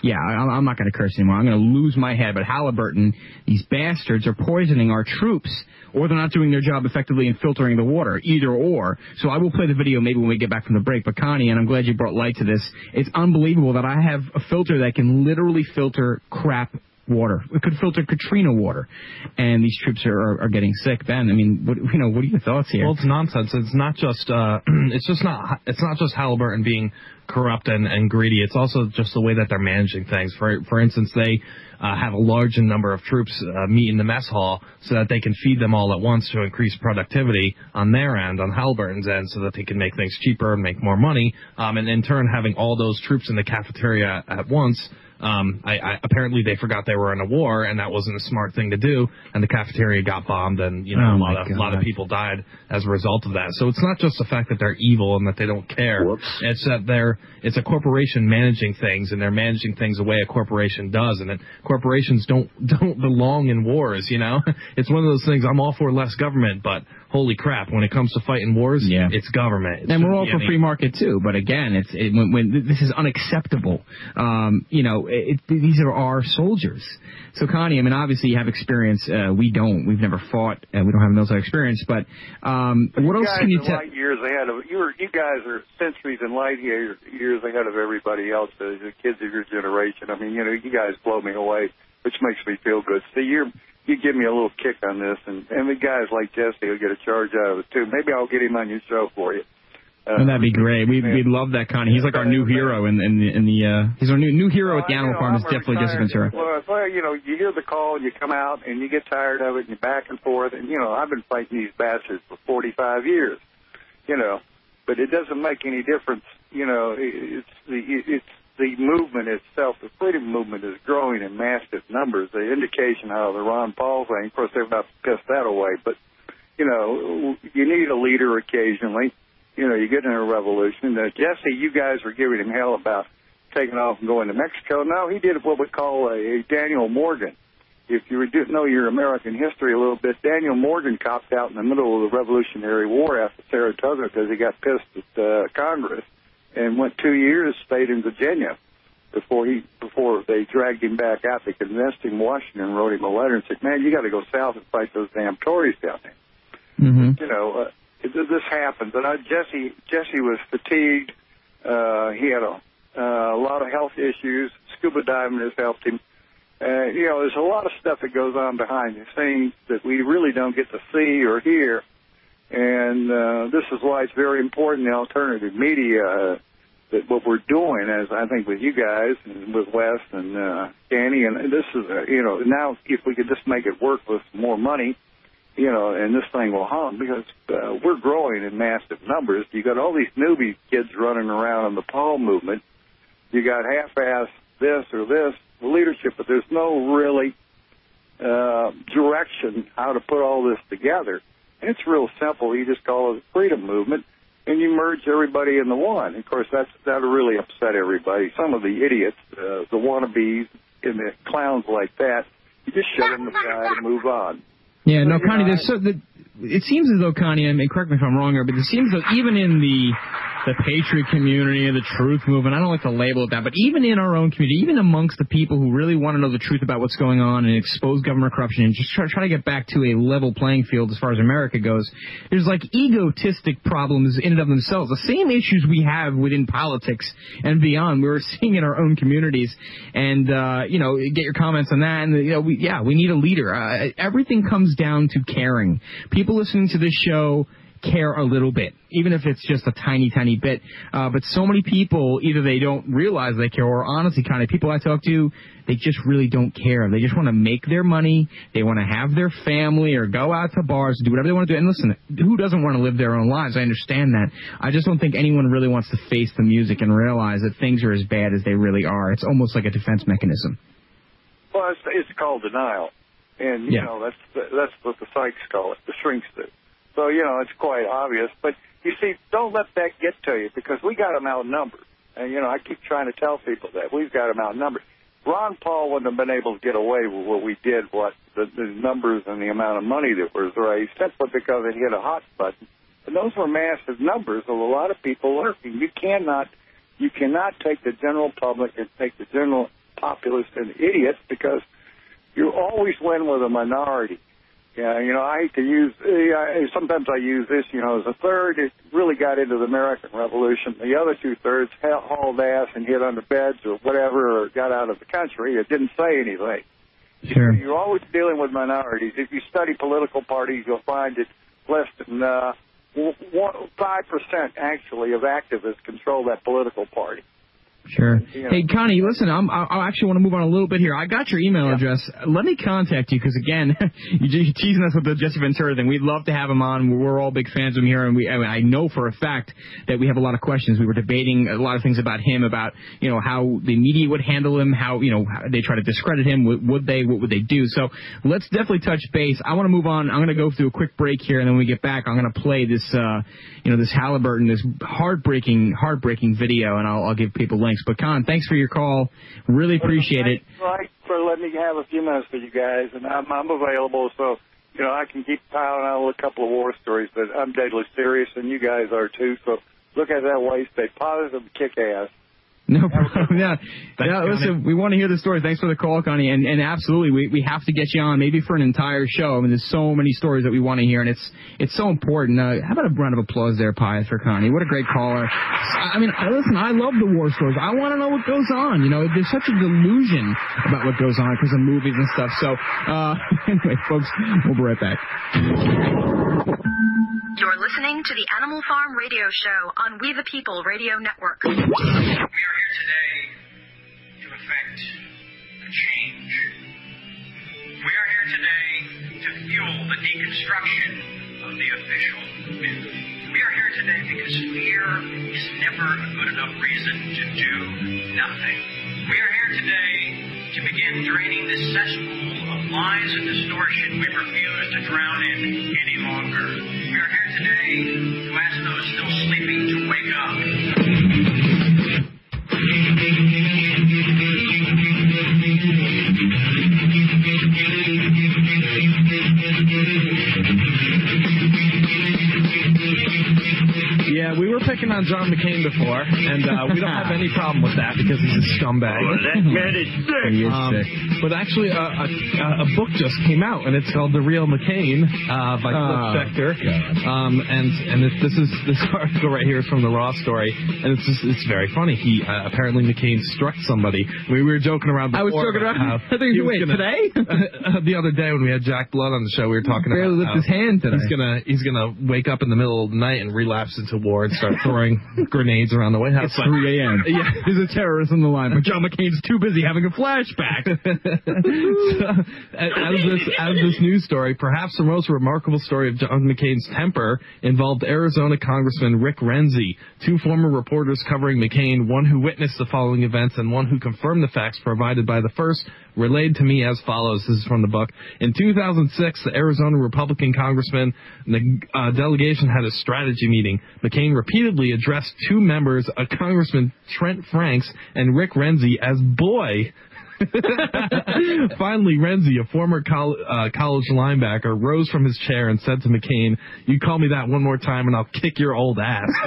Yeah, I, I'm not going to curse anymore. I'm going to lose my head. But Halliburton, these bastards are poisoning our troops, or they're not doing their job effectively in filtering the water. Either or. So I will play the video maybe when we get back from the break. But Connie, and I'm glad you brought light to this. It's unbelievable that I have a filter that can literally filter crap water. It could filter Katrina water, and these troops are, are, are getting sick. Ben, I mean, what, you know, what are your thoughts here? Well, it's nonsense. It's not just uh, it's just not it's not just Halliburton being corrupt and, and greedy. It's also just the way that they're managing things. For for instance, they uh, have a large number of troops uh, meet in the mess hall so that they can feed them all at once to increase productivity on their end, on Halliburton's end, so that they can make things cheaper and make more money. Um, and in turn, having all those troops in the cafeteria at once um, I, I, apparently they forgot they were in a war, and that wasn't a smart thing to do. And the cafeteria got bombed, and you know Oh, a lot my of a lot of people died as a result of that. So it's not just the fact that they're evil and that they don't care. It's that they're it's a corporation managing things, and they're managing things the way a corporation does, and that corporations don't don't belong in wars. You know, it's one of those things. I'm all for less government, but holy crap, when it comes to fighting wars, Yeah. it's government. It and we're all for any- free market too, but again, it's it, when, when this is unacceptable. Um, you know, it, these are our soldiers. So Connie, I mean, obviously you have experience. Uh, we don't. We've never fought. Uh, we don't have military experience. But um, what else guys can you are tell? light years ahead of you. You guys are centuries and light year, years ahead of everybody else. The, the kids of your generation. I mean, you know, you guys blow me away, which makes me feel good. See, you're you give me a little kick on this, and and the guys like Jesse will get a charge out of it too. Maybe I'll get him on your show for you. Uh, Oh, that'd be great. We we'd love that, Connie. He's like our new hero in in the, in the uh, he's our new new hero at the Animal Farm. Is definitely Jesse Ventura. Well, well, you know, you hear the call, and you come out, and you get tired of it, and you're back and forth, and you know, I've been fighting these bastards for 45 years, you know, but it doesn't make any difference, you know. it- It's the it's the movement itself. The freedom movement is growing in massive numbers. The indication out of the Ron Paul thing, of course, they've not pissed that away, but you know, you need a leader occasionally. You know, you get in a revolution. Uh, Jesse, you guys were giving him hell about taking off and going to Mexico. No, he did what we call a, a Daniel Morgan. If you do know your American history a little bit, Daniel Morgan copped out in the middle of the Revolutionary War after Saratoga because he got pissed at uh, Congress and went two years, stayed in Virginia before he before they dragged him back out. They convinced him Washington wrote him a letter and said, "Man, you got to go south and fight those damn Tories down there." Mm-hmm. you know, uh, this happens. And uh, Jesse, Jesse was fatigued. Uh, he had a, uh, a lot of health issues. Scuba diving has helped him. Uh, you know, there's a lot of stuff that goes on behind the scenes that we really don't get to see or hear. And uh, this is why it's very important, the alternative media, uh, that what we're doing, as I think with you guys and with Wes and uh, Danny, and this is, uh, you know, now if we could just make it work with more money, you know, and this thing will hum because uh, we're growing in massive numbers. You got all these newbie kids running around in the Paul movement. You got half-ass this or this leadership, but there's no really uh, direction how to put all this together. It's real simple. You just call it a freedom movement, and you merge everybody into one. Of course, that's that'll really upset everybody. Some of the idiots, uh, the wannabes, and the clowns like that, you just shut them aside and move on. Yeah, no, Connie. There's so the, it seems as though Connie. I mean, correct me if I'm wrong here, but it seems though even in the the patriot community, the truth movement, I don't like to label it that, but even in our own community, even amongst the people who really want to know the truth about what's going on and expose government corruption and just try, try to get back to a level playing field as far as America goes, there's like egotistic problems in and of themselves. The same issues we have within politics and beyond, we're seeing in our own communities. And uh, you know, get your comments on that. And you know, we, yeah, we need a leader. Uh, everything comes down to caring. People listening to this show care a little bit, even if it's just a tiny, tiny bit. Uh, but so many people, either they don't realize they care, or honestly, kind of people I talk to, they just really don't care. They just want to make their money. They want to have their family, or go out to bars, do whatever they want to do. And listen, who doesn't want to live their own lives? I understand that. I just don't think anyone really wants to face the music and realize that things are as bad as they really are. It's almost like a defense mechanism. Well, it's, it's called denial, and you Yeah. know that's that's what the psychs call it, the shrinks do. So you know it's quite obvious. But you see, don't let that get to you because we got them outnumbered, and you know I keep trying to tell people that we've got them outnumbered. Ron Paul wouldn't have been able to get away with what we did, what the, the numbers and the amount of money that was raised, simply because it hit a hot button. And those were massive numbers of a lot of people lurking. You cannot, you cannot take the general public and take the general populace and idiots because you always win with a minority. Yeah, you know, I hate to use. Uh, I- sometimes I use this. You know, as a third, it really got into the American Revolution. The other two thirds hauled ass and hid under beds or whatever, or got out of the country. It didn't say anything. Sure. You're always dealing with minorities. If you study political parties, you'll find that less than uh, five percent actually of activists control that political party. Sure. Yeah. Hey, Connie, listen, I'm, I I actually want to move on a little bit here. I got your email address. Let me contact you because again, you're teasing us with the Jesse Ventura thing. We'd love to have him on. We're all big fans of him here, and we I, mean, I know for a fact that we have a lot of questions. We were debating a lot of things about him, about you know how the media would handle him, how you know how they try to discredit him. Would, would they? What would they do? So let's definitely touch base. I want to move on. I'm going to go through a quick break here, and then when we get back, I'm going to play this, uh, you know, this Halliburton, this heartbreaking, heartbreaking video, and I'll, I'll give people links. But Con, thanks for your call. Really appreciate it. Right for letting me have a few minutes with you guys, and I'm, I'm available. So you know, I can keep piling on with a couple of war stories, but I'm deadly serious, and you guys are too. So look at it that way. Stay positive, kick ass. No problem. Yeah, yeah. Listen, we want to hear the story. Thanks for the call, Connie. And and absolutely, we we have to get you on maybe for an entire show. I mean, there's so many stories that we want to hear, and it's it's so important. Uh, how about a round of applause there, Pius, for Connie? What a great caller. I I mean, listen, I love the war stories. I want to know what goes on. You know, there's such a delusion about what goes on because of movies and stuff. So, uh, anyway, folks, we'll be right back. You're listening to the Animal Farm Radio Show on We the People Radio Network. We are here today to effect a change. We are here today to fuel the deconstruction of the official myth. We are here today because fear is never a good enough reason to do nothing. We are here today to begin draining this cesspool of lies and distortion we refuse to drown in any longer. We are here today to ask those still sleeping to wake up. Yeah, we were picking on John McCain before, and uh, we don't have any problem with that because he's a scumbag. Oh, that man is sick. He is Um, sick. But actually, uh, a, a book just came out, and it's called The Real McCain uh, by Cliff Schecter. Um, and and it, this is this article right here is from the Raw story, and it's just, it's very funny. He uh, apparently McCain struck somebody. We, we were joking around. Before I was joking about around. how I think he you wait gonna- today. the other day when we had Jack Blood on the show, we were talking Barely about lift his hand today. He's gonna he's gonna wake up in the middle of the night and relapse into war and start throwing grenades around the White House. It's 3 a.m. Yeah. There's a terrorist on the line, but John McCain's too busy having a flashback. So, as this as this news story, perhaps the most remarkable story of John McCain's temper involved Arizona Congressman Rick Renzi, two former reporters covering McCain, one who witnessed the following events and one who confirmed the facts provided by the first, relayed to me as follows. This is from the book. In 2006, the Arizona Republican congressman and the uh, delegation had a strategy meeting. McCain repeatedly addressed two members, a Congressman Trent Franks and Rick Renzi, as boy. Finally, Renzi, a former col- uh, college linebacker, rose from his chair and said to McCain, You call me that one more time and I'll kick your old ass.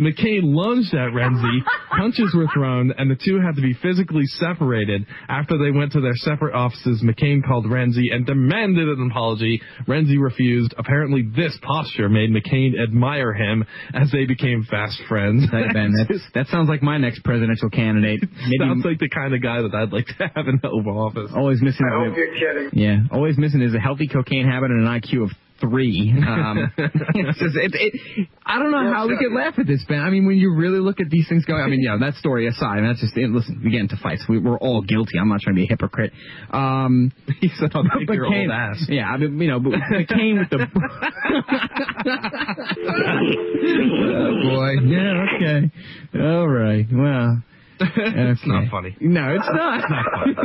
McCain lunged at Renzi, punches were thrown, and the two had to be physically separated. After they went to their separate offices, McCain called Renzi and demanded an apology. Renzi refused. Apparently, this posture made McCain admire him as they became fast friends. Hey, Ben, that sounds like my next presidential candidate. Maybe Sounds like the kind of guy that I'd like to have in the Oval Office. always missing. I hope you're kidding. Yeah, always missing is a healthy cocaine habit and an IQ of three. Um, it's just, it, it, I don't know how we could laugh at this, Ben. I mean, when you really look at these things going, I mean, yeah, that story aside, that's just it. Listen, we get into fights. We, we're all guilty. I'm not trying to be a hypocrite. Um, he said, "I'll kick your McCain- old ass." Yeah, I mean, you know, but McCain with the. oh boy. Yeah. Okay. All right. Well. It's not funny. No, it's not.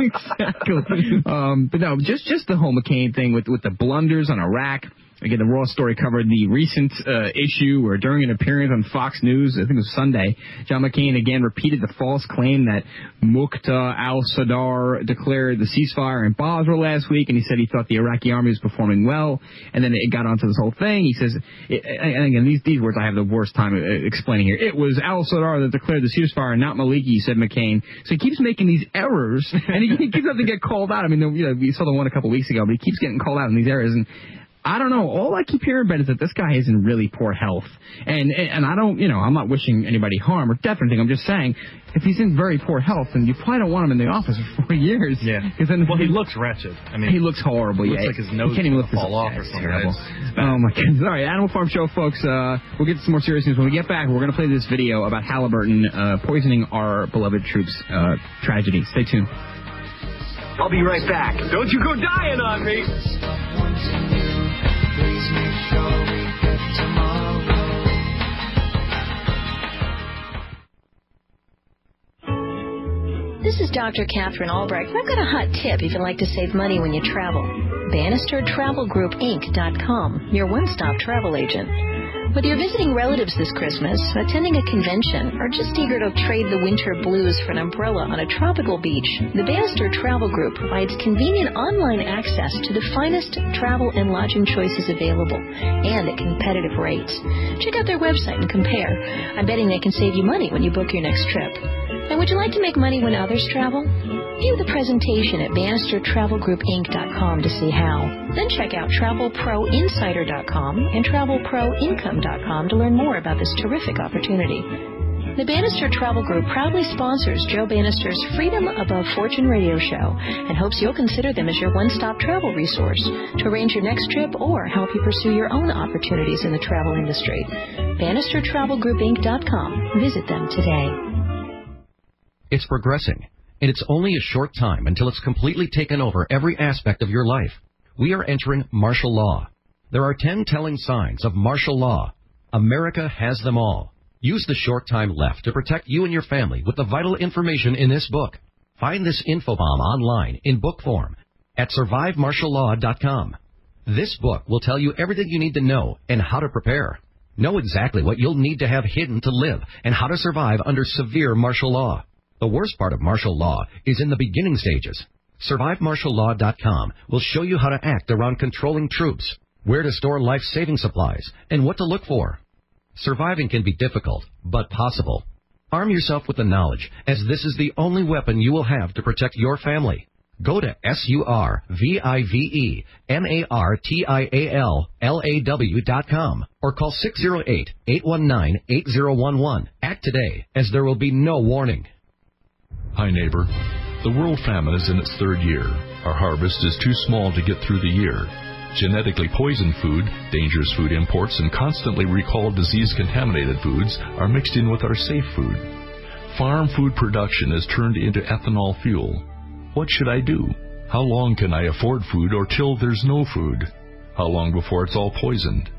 exactly. Um, but no, just just the whole McCain thing with with the blunders on Iraq. Again, the Raw story covered the recent uh, issue where during an appearance on Fox News, I think it was Sunday, John McCain again repeated the false claim that Muqta al-Sadr declared the ceasefire in Basra last week, and he said he thought the Iraqi army was performing well, and then it got onto this whole thing. He says, it, and again, these, these words I have the worst time uh, explaining here. It was al-Sadr that declared the ceasefire, not Maliki, said McCain. So he keeps making these errors, and he, he keeps having to get called out. I mean, you know, we saw the one a couple weeks ago, but he keeps getting called out in these errors, and I don't know. All I keep hearing about is that this guy is in really poor health, and and I don't, you know, I'm not wishing anybody harm or death or anything. I'm just saying, if he's in very poor health, then you probably don't want him in the office for four years. Yeah. because then Well, he looks wretched. I mean, he looks horrible. looks yeah, like his He nose can't even is lift his fall off yeah, or something. Terrible. It's Oh my goodness! All right, Animal Farm Show, folks. Uh, we'll get to some more serious news when we get back. We're gonna play this video about Halliburton uh, poisoning our beloved troops. Uh, tragedy. Stay tuned. I'll be right back. Don't you go dying on me. This is Dr. Katherine Albrecht. I've got a hot tip if you'd like to save money when you travel. BannisterTravelGroupInc.com, your one-stop travel agent. Whether you're visiting relatives this Christmas, attending a convention, or just eager to trade the winter blues for an umbrella on a tropical beach, the Bannister Travel Group provides convenient online access to the finest travel and lodging choices available and at competitive rates. Check out their website and compare. I'm betting they can save you money when you book your next trip. And would you like to make money when others travel? View the presentation at BannisterTravelGroupInc.com to see how. Then check out TravelProInsider.com and TravelProIncome.com to learn more about this terrific opportunity. The Bannister Travel Group proudly sponsors Joe Bannister's Freedom Above Fortune radio show and hopes you'll consider them as your one-stop travel resource to arrange your next trip or help you pursue your own opportunities in the travel industry. BannisterTravelGroupInc.com. Visit them today. It's progressing, and it's only a short time until it's completely taken over every aspect of your life. We are entering martial law. There are 10 telling signs of martial law. America has them all. Use the short time left to protect you and your family with the vital information in this book. Find this infobomb online in book form at survivemartiallaw.com. This book will tell you everything you need to know and how to prepare. Know exactly what you'll need to have hidden to live and how to survive under severe martial law. The worst part of martial law is in the beginning stages. SurviveMartialLaw.com will show you how to act around controlling troops, where to store life-saving supplies, and what to look for. Surviving can be difficult, but possible. Arm yourself with the knowledge, as this is the only weapon you will have to protect your family. Go to S-U-R-V-I-V-E-M-A-R-T-I-A-L-L-A-W dot com or call 608-819-8011. Act today, as there will be no warning. Hi, neighbor. The world famine is in its third year. Our harvest is too small to get through the year. Genetically poisoned food, dangerous food imports, and constantly recalled disease contaminated foods are mixed in with our safe food. Farm food production is turned into ethanol fuel. What should I do? How long can I afford food or till there's no food? How long before it's all poisoned?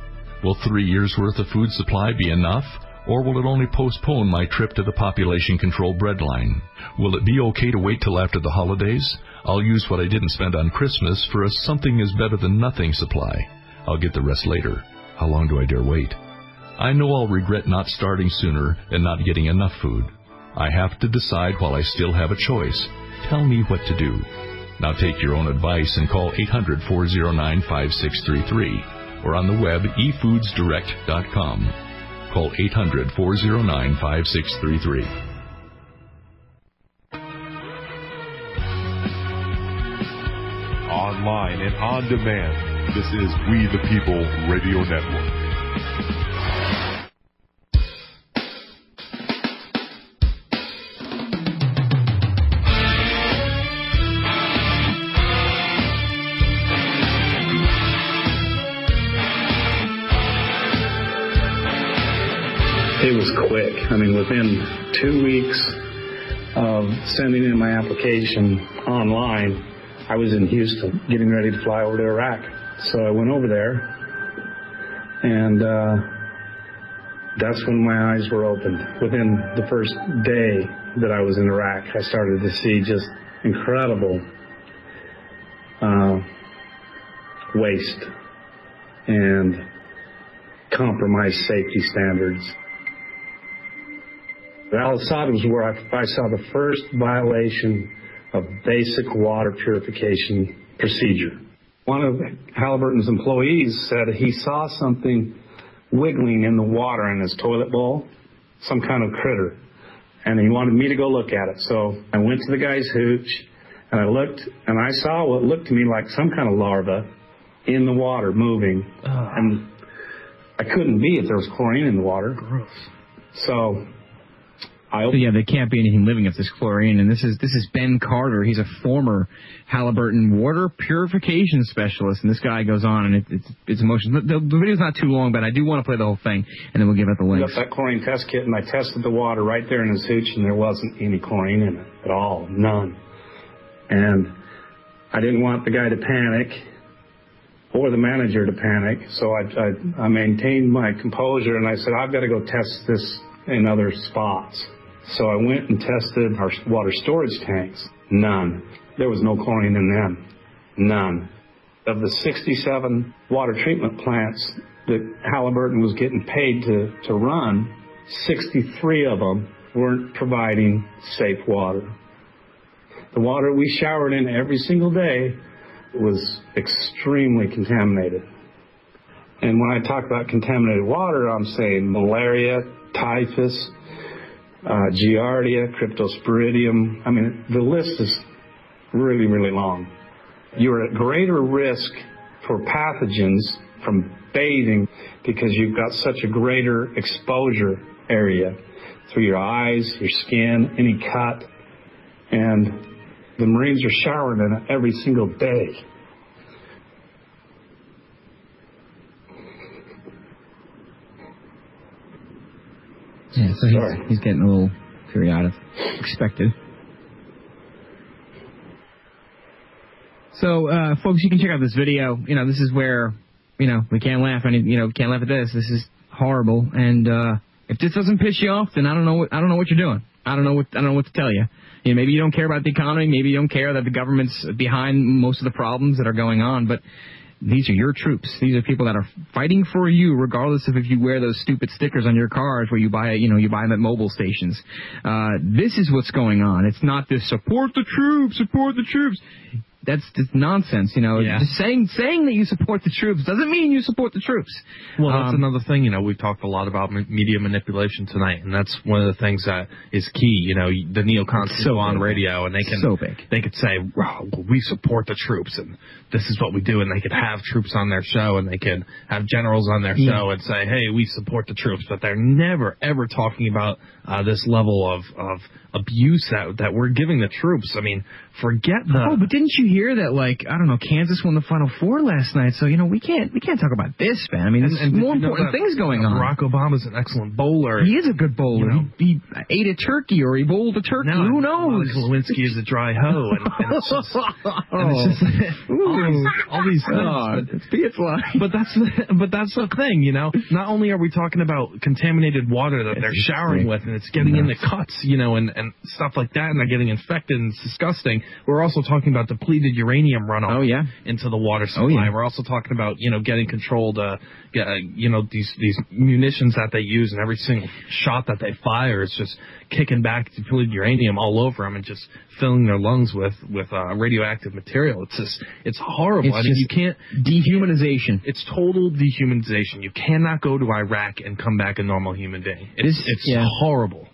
Will three years' worth of food supply be enough? Or will it only postpone my trip to the population control breadline? Will it be okay to wait till after the holidays? I'll use what I didn't spend on Christmas for a something is better than nothing supply. I'll get the rest later. How long do I dare wait? I know I'll regret not starting sooner and not getting enough food. I have to decide while I still have a choice. Tell me what to do. Now take your own advice and call 800 409 5633 or on the web efoodsdirect.com. Call 800 409 5633. Online and on demand, this is We the People Radio Network. It was quick. I mean, within two weeks of sending in my application online, I was in Houston getting ready to fly over to Iraq. So I went over there, and uh, that's when my eyes were opened. Within the first day that I was in Iraq, I started to see just incredible uh, waste and compromised safety standards. Al Assad was where I, I saw the first violation of basic water purification procedure. One of Halliburton's employees said he saw something wiggling in the water in his toilet bowl, some kind of critter, and he wanted me to go look at it. So I went to the guy's hooch and I looked and I saw what looked to me like some kind of larva in the water moving, ah. and I couldn't be if there was chlorine in the water. Gross. So I yeah, there can't be anything living if there's chlorine. And this is this is Ben Carter. He's a former Halliburton water purification specialist. And this guy goes on, and it, it's it's emotional. The, the video's not too long, but I do want to play the whole thing, and then we'll give it the I links. got that chlorine test kit and I tested the water right there in his hooch and there wasn't any chlorine in it at all, none. And I didn't want the guy to panic or the manager to panic, so I, I, I maintained my composure and I said, I've got to go test this in other spots. So I went and tested our water storage tanks. None. There was no chlorine in them. None. Of the 67 water treatment plants that Halliburton was getting paid to, to run, 63 of them weren't providing safe water. The water we showered in every single day was extremely contaminated. And when I talk about contaminated water, I'm saying malaria, typhus, uh, giardia, cryptosporidium. I mean, the list is really, really long. You're at greater risk for pathogens from bathing because you've got such a greater exposure area through your eyes, your skin, any cut. And the Marines are showering in it every single day. Yeah, so he's, he's getting a little periodic. Expected. So, uh, folks, you can check out this video. You know, this is where, you know, we can't laugh any, you know, can't laugh at this. This is horrible. And, uh, if this doesn't piss you off, then I don't know what, I don't know what you're doing. I don't know what, I don't know what to tell you. You know, maybe you don't care about the economy. Maybe you don't care that the government's behind most of the problems that are going on, but these are your troops. These are people that are fighting for you, regardless of if you wear those stupid stickers on your cars where you buy, you know, you buy them at mobile stations. Uh, this is what's going on. It's not this support the troops, support the troops. That's just nonsense, you know. Yeah. Just saying saying that you support the troops doesn't mean you support the troops. Well, that's Um, another thing. You know, we've talked a lot about media manipulation tonight, and that's one of the things that is key. You know, the neocons So on radio and they can So big. they could say, "Well, we support the troops, and this is what we do," and they could have troops on their show, and they can have generals on their Yeah. show and say, "Hey, we support the troops," but they're never ever talking about uh, this level of of abuse that that we're giving the troops. I mean, forget the. Oh, but didn't you hear that? Like, I don't know, Kansas won the Final Four last night, so you know we can't we can't talk about this, man. I mean, there's more important that things going uh, on. Barack Obama's an excellent bowler. He is a good bowler. You know. he, he ate a turkey or he bowled a turkey. No, Who knows? Lewinsky is a dry hoe, and, and it's just, and it's just oh. all these, all these things. Oh, but, it's but that's the, but that's the thing, you know. Not only are we talking about contaminated water that they're showering with, and it's getting in the cuts, you know, and and stuff like that, and they're getting infected, and it's disgusting. We're also talking about depleted uranium runoff. Oh, yeah. into the water supply. Oh, yeah. We're also talking about you know getting controlled, uh, uh, you know these these munitions that they use, and every single shot that they fire is just kicking back depleted uranium all over them and just filling their lungs with with uh, radioactive material. It's just it's horrible. It's I mean, you can't dehumanization. It's total dehumanization. You cannot go to Iraq and come back a normal human being. It's This- it's yeah. horrible.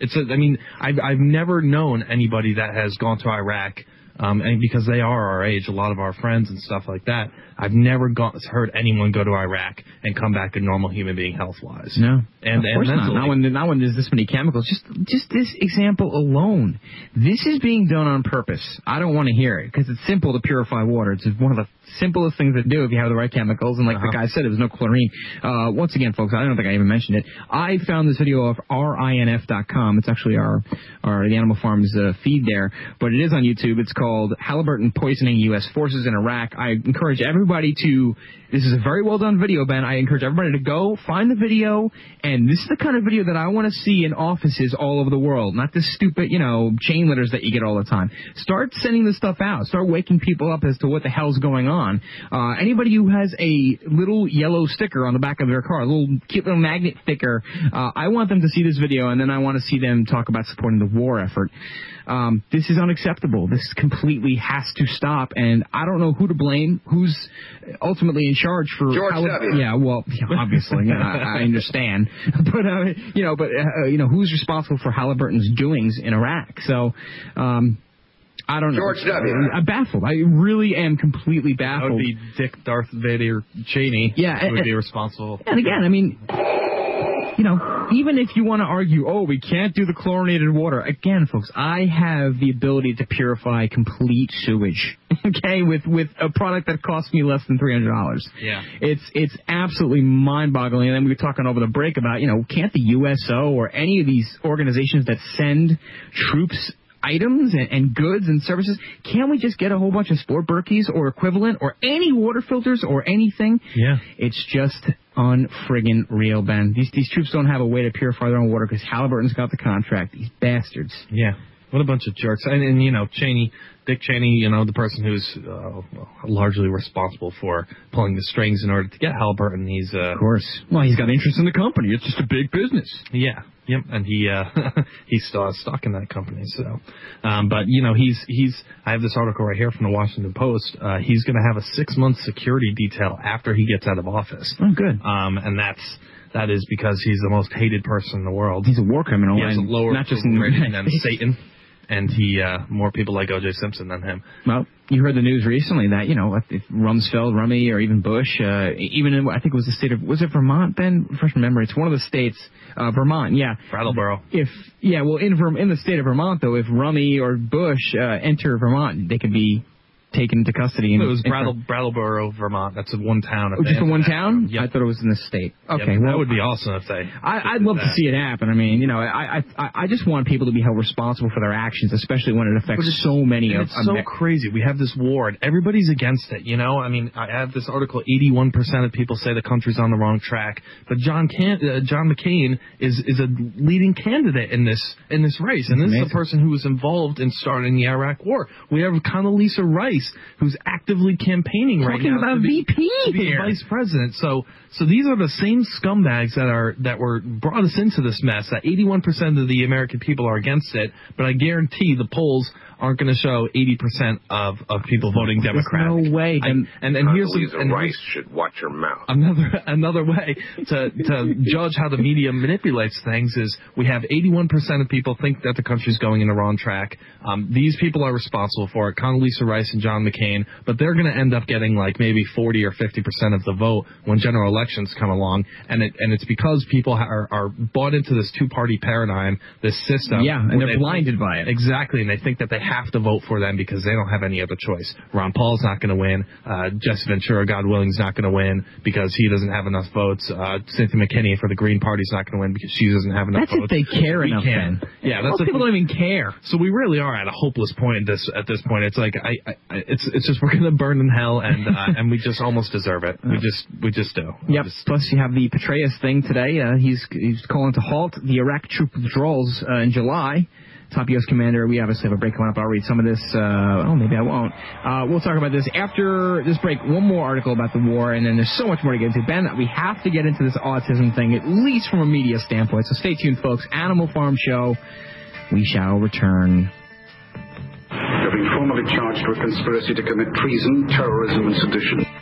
It's a, I mean I've I've never known anybody that has gone to Iraq. Um, and because they are our age, a lot of our friends and stuff like that, I've never gone, heard anyone go to Iraq and come back a normal human being health wise. No, and of and course not. Not when not when there's this many chemicals. Just just this example alone, this is being done on purpose. I don't want to hear it because it's simple to purify water. It's one of the simplest things to do if you have the right chemicals. And like Uh-huh. the guy said, it was no chlorine. Uh, once again, folks, I don't think I even mentioned it. I found this video of RINF.com. It's actually our our the Animal Farms uh, feed there, but it is on YouTube. It's called Halliburton poisoning U.S. forces in Iraq. I encourage everybody to. This is a very well done video, Ben. I encourage everybody to go find the video, and this is the kind of video that I want to see in offices all over the world. Not this stupid, you know, chain letters that you get all the time. Start sending this stuff out. Start waking people up as to what the hell's going on. Uh, anybody who has a little yellow sticker on the back of their car, a little cute little magnet sticker, uh, I want them to see this video, and then I want to see them talk about supporting the war effort. Um, this is unacceptable. This completely has to stop, and I don't know who to blame. Who's ultimately in charge for George how- W. Yeah, well, obviously, yeah, I, I understand, but uh, you know, but uh, you know, who's responsible for Halliburton's doings in Iraq? So. Um, I don't George know. W. I'm baffled. I really am completely That baffled. would be Dick Darth Vader Cheney. Yeah, who would be responsible. And again, I mean, you know, even if you want to argue, oh, we can't do the chlorinated water, again, folks, I have the ability to purify complete sewage, okay, with with a product that costs me less than three hundred dollars. Yeah. It's it's absolutely mind-boggling. And then we were talking over the break about, you know, can't the USO or any of these organizations that send troops items and, and goods and services, can't we just get a whole bunch of sport Berkeys or equivalent or any water filters or anything? Yeah. It's just unfriggin' real, Ben. These these troops don't have a way to purify their own water because Halliburton's got the contract. These bastards. Yeah. What a bunch of jerks. And, and you know, Cheney, Dick Cheney, you know, the person who's uh, largely responsible for pulling the strings in order to get Halliburton. He's uh, Of course. Well, he's got interest in the company. It's just a big business. Yeah. Yep. And he uh he's still has stock in that company. So, um, but you know he's he's I have this article right here from the Washington Post. Uh, he's going to have a six month security detail after he gets out of office. Oh, good. Um, and that's that is because he's the most hated person in the world. He's a war criminal. He has a lower not just in than Satan, and he uh more people like O.J. Simpson than him. Well, you heard the news recently that you know if Rumsfeld, Rummy, or even Bush, uh, even in I think it was the state of was it Vermont? Ben, fresh memory. It's one of the states, uh, Vermont. Yeah, Brattleboro. If yeah, well in in the state of Vermont though, if Rummy or Bush uh, enter Vermont, they could be taken into custody. And, it was Brattle, Brattleboro, Vermont. That's one town. Oh, just in one town? Yep. I thought it was in the state. Yep, Okay, that well, would be awesome if they. I, I'd love to see it happen. I mean, you know, I, I I just want people to be held responsible for their actions, especially when it affects so many of. It's so Amer- crazy. We have this war, and everybody's against it. You know, I mean, I have this article. Eighty-one percent of people say the country's on the wrong track, but John Can- uh, John McCain is is a leading candidate in this in this race, and this is the person who was involved in starting the Iraq War. We have Condoleezza Rice, who's actively campaigning right Talking now about to be, VP to be vice president. So, so these are the same scumbags that are that were brought us into this mess. That 81% of the American people are against it, but I guarantee the polls aren't going to show 80% of of people voting Democrat. no way. I, and and here's the, and Rice here's should watch her mouth. another another way to to judge how the media manipulates things is we have 81% of people think that the country's going in the wrong track. Um, these people are responsible for it, Condoleezza Rice and John McCain, but they're going to end up getting like maybe 40 or 50% of the vote when general elections come along, and it and it's because people are are bought into this two party paradigm, this system. Yeah, and they're they- blinded by it. Exactly, and they think that they have to vote for them because they don't have any other choice. Ron Paul's not going to win. Uh, Jesse Ventura, God willing, is not going to win because he doesn't have enough votes. Uh, Cynthia McKinney for the Green Party is not going to win because she doesn't have enough That's if votes. they care We enough, can. then. Yeah, that's Most if people we- don't even care. So we really are at a hopeless point at this at this point. It's like I, I it's it's just we're going to burn in hell and uh, and we just almost deserve it. We just we just do. Yep. Plus, you have the Petraeus thing today. Uh, he's he's calling to halt the Iraq troop withdrawals uh, in July. Top U.S. commander. We obviously have a break coming up. I'll read some of this. Uh, oh, maybe I won't. Uh, we'll talk about this after this break. One more article about the war, and then there's so much more to get into. Ben, we have to get into this autism thing, at least from a media standpoint. So stay tuned, folks. Animal Farm Show. We shall return. You're formally charged with conspiracy to commit treason, terrorism, and sedition.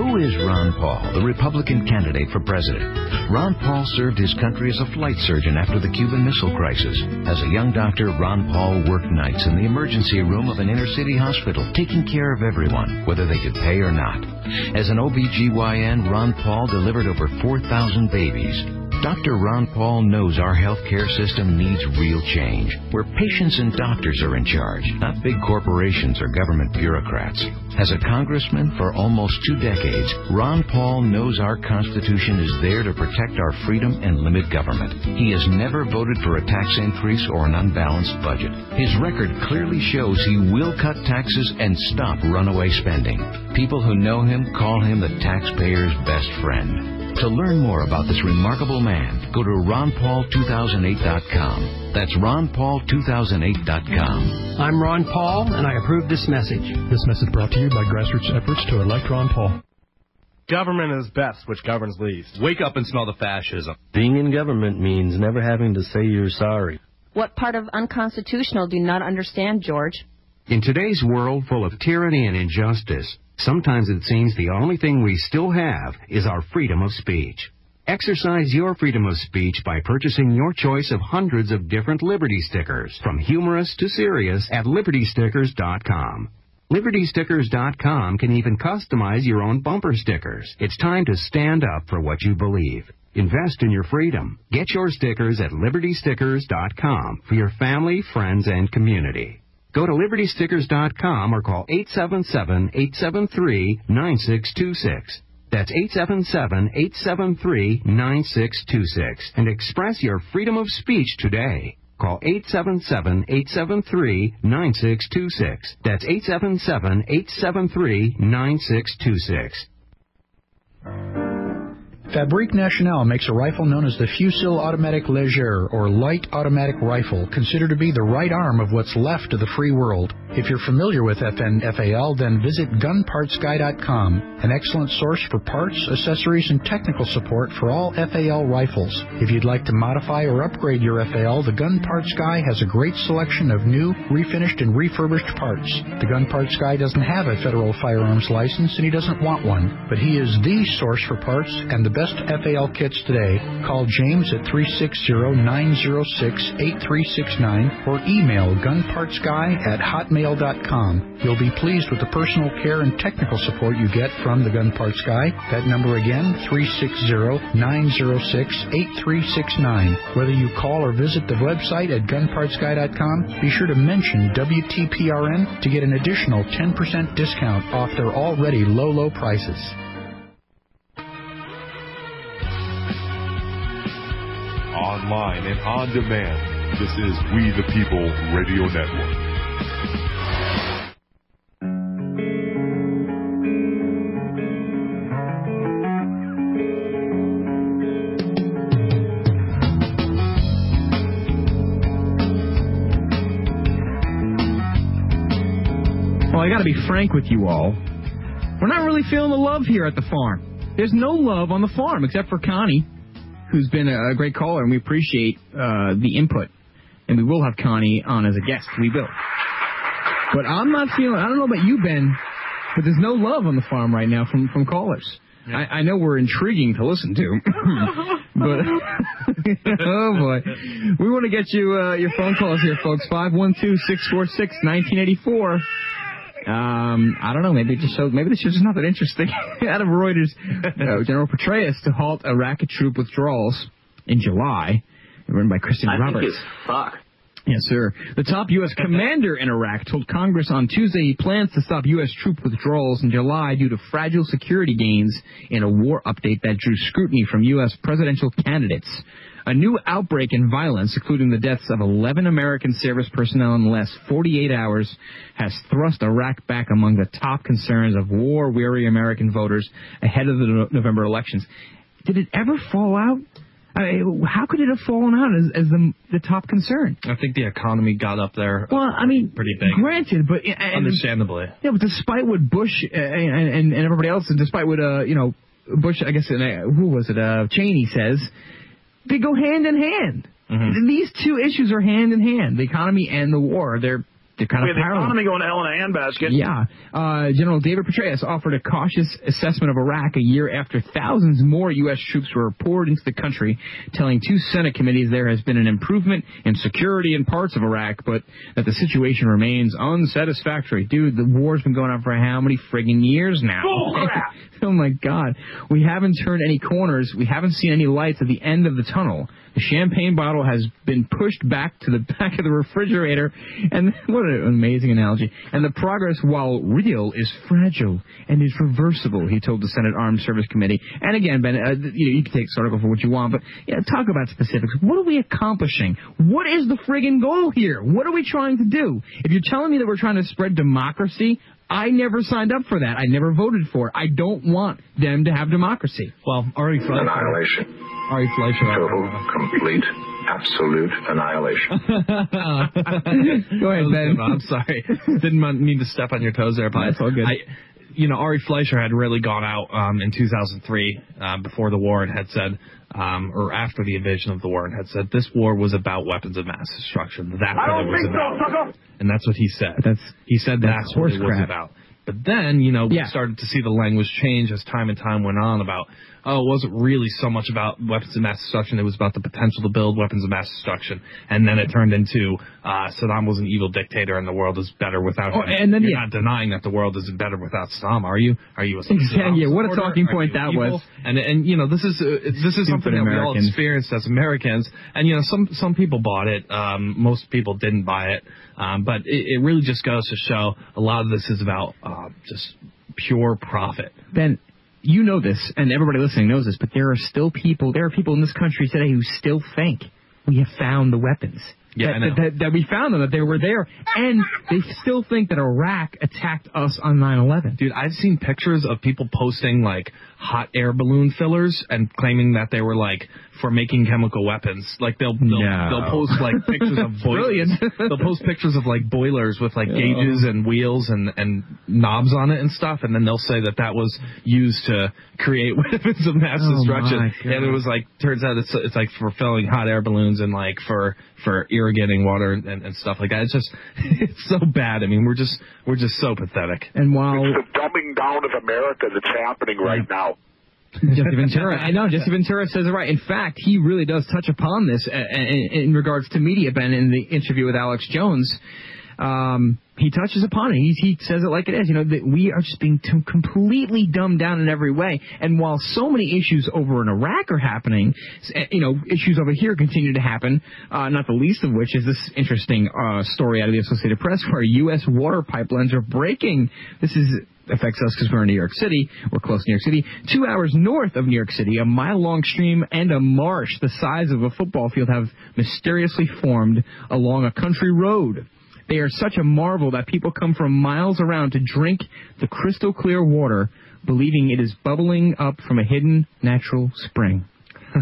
Who is Ron Paul, the Republican candidate for president? Ron Paul served his country as a flight surgeon after the Cuban Missile Crisis. As a young doctor, Ron Paul worked nights in the emergency room of an inner city hospital, taking care of everyone, whether they could pay or not. As an OBGYN, Ron Paul delivered over 4,000 babies. Dr. Ron Paul knows our healthcare system needs real change, where patients and doctors are in charge, not big corporations or government bureaucrats. As a congressman for almost two decades, Ron Paul knows our Constitution is there to protect our freedom and limit government. He has never voted for a tax increase or an unbalanced budget. His record clearly shows he will cut taxes and stop runaway spending. People who know him call him the taxpayer's best friend. To learn more about this remarkable man, go to ronpaul2008.com. That's ronpaul2008.com. I'm Ron Paul, and I approve this message. This message brought to you by grassroots efforts to elect Ron Paul. Government is best, which governs least. Wake up and smell the fascism. Being in government means never having to say you're sorry. What part of unconstitutional do you not understand, George? In today's world full of tyranny and injustice, sometimes it seems the only thing we still have is our freedom of speech. Exercise your freedom of speech by purchasing your choice of hundreds of different Liberty stickers, from humorous to serious, at libertystickers.com. LibertyStickers.com can even customize your own bumper stickers. It's time to stand up for what you believe. Invest in your freedom. Get your stickers at LibertyStickers.com for your family, friends, and community. Go to LibertyStickers.com or call 877-873-9626. That's 877-873-9626 and express your freedom of speech today. Call 877-873-9626. That's 877-873-9626. Fabrique Nationale makes a rifle known as the Fusil Automatique Léger, or light automatic rifle, considered to be the right arm of what's left of the free world. If you're familiar with FNFAL, then visit gunpartsguy.com, an excellent source for parts, accessories, and technical support for all FAL rifles. If you'd like to modify or upgrade your FAL, the Gun Parts Guy has a great selection of new, refinished, and refurbished parts. The Gun Parts Guy doesn't have a federal firearms license, and he doesn't want one, but he is the source for parts and the best FAL kits today. Call James at 360-906-8369 or email gunpartsguy at hotmail.com. You'll be pleased with the personal care and technical support you get from the Gun Parts Guy. That number again, 360-906-8369. Whether you call or visit the website at gunpartsguy.com, be sure to mention WTPRN to get an additional 10% discount off their already low, low prices. Online and on demand. This is We the People Radio Network. Well, I got to be frank with you all. We're not really feeling the love here at the farm. There's no love on the farm except for Connie, who's been a, a great caller, and we appreciate uh, the input. And we will have Connie on as a guest. We will. But I'm not feeling. I don't know about you, Ben, but there's no love on the farm right now from from callers. I, I know we're intriguing to listen to, but oh boy, we want to get you uh, your phone calls here, folks. Five one two six four six nineteen eighty four. Um, I don't know. Maybe it just shows. Maybe this is just not that interesting. Out of Reuters, uh, General Petraeus to halt Iraqi troop withdrawals in July, written by Christian I Roberts. fuck. Yes, sir. The top U.S. commander in Iraq told Congress on Tuesday he plans to stop U.S. troop withdrawals in July due to fragile security gains in a war update that drew scrutiny from U.S. presidential candidates. A new outbreak in violence, including the deaths of 11 American service personnel in the last 48 hours, has thrust Iraq back among the top concerns of war-weary American voters ahead of the November elections. Did it ever fall out? I mean, how could it have fallen out as, as the, the top concern? I think the economy got up there. Well, I mean, pretty big. Granted, but and, Understandably. yeah, but despite what Bush uh, and, and, and everybody else, and despite what uh, you know, Bush, I guess, uh, who was it? Uh, Cheney says they go hand in hand. Mm-hmm. These two issues are hand in hand: the economy and the war. They're they're kind We of have the economy going to hell in a handbasket. Yeah. Uh, General David Petraeus offered a cautious assessment of Iraq a year after thousands more U.S. troops were poured into the country, telling two Senate committees there has been an improvement in security in parts of Iraq, but that the situation remains unsatisfactory. Dude, the war's been going on for how many friggin' years now? oh my God. We haven't turned any corners. We haven't seen any lights at the end of the tunnel. The champagne bottle has been pushed back to the back of the refrigerator, and what an amazing analogy. And the progress, while real, is fragile and is reversible, he told the Senate Armed Service Committee. And again, Ben, uh, you, know, you can take this article for what you want, but yeah, talk about specifics. What are we accomplishing? What is the friggin' goal here? What are we trying to do? If you're telling me that we're trying to spread democracy, I never signed up for that. I never voted for it. I don't want them to have democracy. Well, Ari Fleischer. Annihilation. Ari Fleischer. Total, complete, absolute annihilation. Go ahead, Ben. I'm sorry. Didn't mean to step on your toes there, but That's all good. I, you know, Ari Fleischer had really gone out um, in 2003 uh, before the war and had said, um, or after the invasion of the war, and had said this war was about weapons of mass destruction. That's what it don't was think so, about. sucker. And that's what he said. That's he said that's that's, what it horse was crap. about. But then, you know, we Yeah. started to see the language change as time and time went on about, oh, it wasn't really so much about weapons of mass destruction, it was about the potential to build weapons of mass destruction. And then it turned into uh, Saddam was an evil dictator and the world is better without him. Oh, him. and then, You're yeah. not denying that the world isn't better without Saddam, are you? Are you a Saddam yeah, what a talking point that evil? was. And and you know this is uh, this is something that we all experienced as Americans. And you know some some people bought it, um, most people didn't buy it. Um, but it, it really just goes to show a lot of this is about uh, just pure profit. Ben, you know this, and everybody listening knows this, but there are still people, there are people in this country today who still think we have found the weapons. Yeah, that, that, that we found them, that they were there, and they still think that Iraq attacked us on 9/11. Dude, I've seen pictures of people posting like hot air balloon fillers and claiming that they were like for making chemical weapons. Like they'll they'll, No. they'll post like pictures of boilers. They'll post pictures of like boilers with like gauges and wheels and and knobs on it and stuff, and then they'll say that that was used to create weapons of mass Oh, destruction. And it was like turns out it's it's like for filling hot air balloons and like for for irrigating water and, and, and stuff like that. It's just it's so bad. I mean, we're just we're just so pathetic. And while It's the dumbing down of America that's happening right now. Jesse Ventura. I know Jesse Ventura says it right. In fact, he really does touch upon this uh, in, in regards to media, Ben, in the interview with Alex Jones. Um, he touches upon it. He, he says it like it is. You know, that we are just being completely dumbed down in every way. And while so many issues over in Iraq are happening, eh, you know, issues over here continue to happen. Uh, not the least of which is this interesting uh, story out of the Associated Press where U.S. water pipelines are breaking. This is affects us because we're in New York City. We're close to New York City. Two hours north of New York City, a mile long stream and a marsh the size of a football field have mysteriously formed along a country road. They are such a marvel that people come from miles around to drink the crystal clear water, believing it is bubbling up from a hidden natural spring.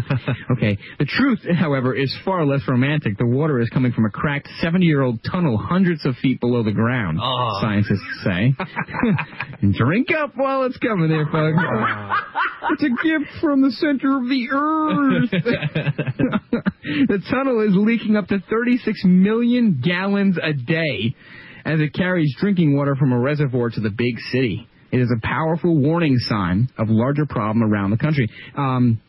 okay. The truth, however, is far less romantic. The water is coming from a cracked 70 year old tunnel hundreds of feet below the ground, Oh. scientists say. Drink up while it's coming there, folks. it's a gift from the center of the earth. the tunnel is leaking up to 36 million gallons a day as it carries drinking water from a reservoir to the big city. It is a powerful warning sign of larger problem around the country. Um,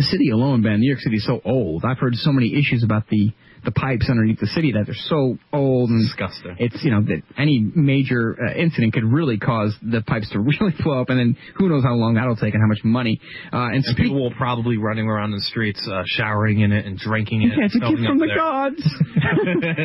city alone, Ben, New York City is so old. I've heard so many issues about the the pipes underneath the city that they're so old and Disgusting. It's you know that any major uh, incident could really cause the pipes to really blow up, and then who knows how long that'll take and how much money. Uh, and And speak- people will probably running around the streets, uh, showering in it and drinking it. Yeah, it's a gift from the their- gods.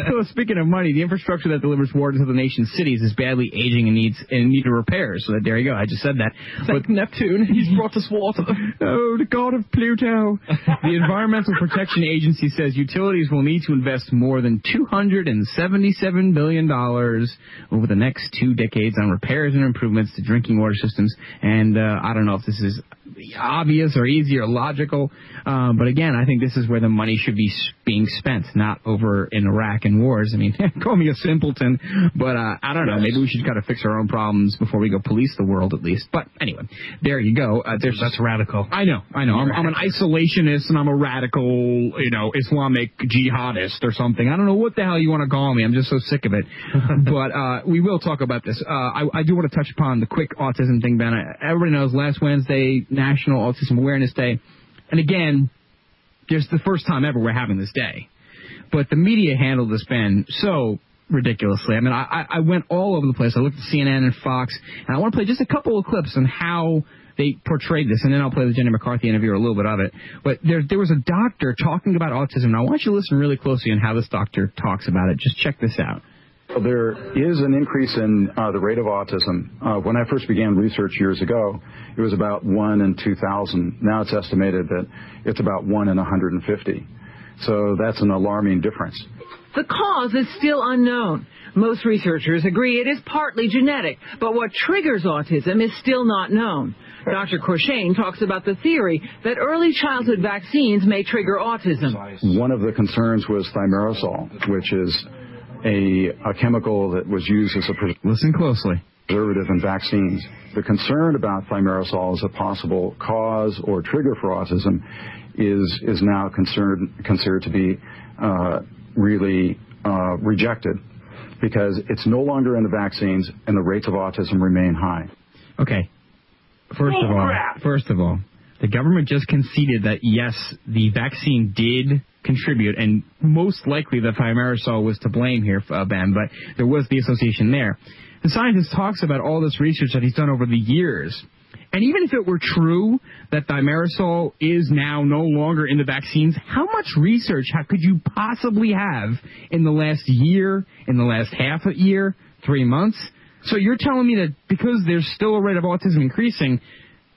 so speaking of money, the infrastructure that delivers water to the nation's cities is badly aging and needs and needed repairs. So that there you go. I just said that. But Neptune, he's brought us water. oh, the god of Pluto. the Environmental Protection Agency says utilities will need to invest more than two hundred and seventy-seven billion dollars over the next two decades on repairs and improvements to drinking water systems. And uh, I don't know if this is obvious or easy or logical. Uh, but again, I think this is where the money should be being spent, not over in Iraq and wars. I mean, call me a simpleton, but uh, I don't know. Maybe we should kind of fix our own problems before we go police the world, at least. But anyway, there you go. Uh, there's That's radical. I know, I know. I'm, I'm an isolationist and I'm a radical, you know, Islamic jihadist or something. I don't know what the hell you want to call me. I'm just so sick of it. but uh, we will talk about this. Uh, I, I do want to touch upon the quick autism thing, Ben. Everybody knows last Wednesday, National Autism Awareness Day. And again, just the first time ever we're having this day. But the media handled this, Ben, so ridiculously. I mean, I, I- I went all over the place. I looked at CNN and Fox, and I want to play just a couple of clips on how they portrayed this, and then I'll play the Jenny McCarthy interview or a little bit of it. But there, there was a doctor talking about autism. And I want you to listen really closely on how this doctor talks about it. Just check this out. There is an increase in uh, the rate of autism. Uh, when I first began research years ago, it was about 1 in 2,000. Now it's estimated that it's about 1 in 150. So that's an alarming difference. The cause is still unknown. Most researchers agree it is partly genetic, but what triggers autism is still not known. Dr. Corshane talks about the theory that early childhood vaccines may trigger autism. One of the concerns was thimerosal, which is a, a chemical that was used as a pres- Listen closely. preservative in vaccines. The concern about thimerosal as a possible cause or trigger for autism is is now concerned, considered to be uh, really uh, rejected because it's no longer in the vaccines and the rates of autism remain high. Okay. First of all, first of all, the government just conceded that yes, the vaccine did contribute, and most likely the thimerosal was to blame here, uh, Ben. But there was the association there. The scientist talks about all this research that he's done over the years. And even if it were true that thimerosal is now no longer in the vaccines, how much research how could you possibly have in the last year, in the last half a year, three months? So you're telling me that because there's still a rate of autism increasing,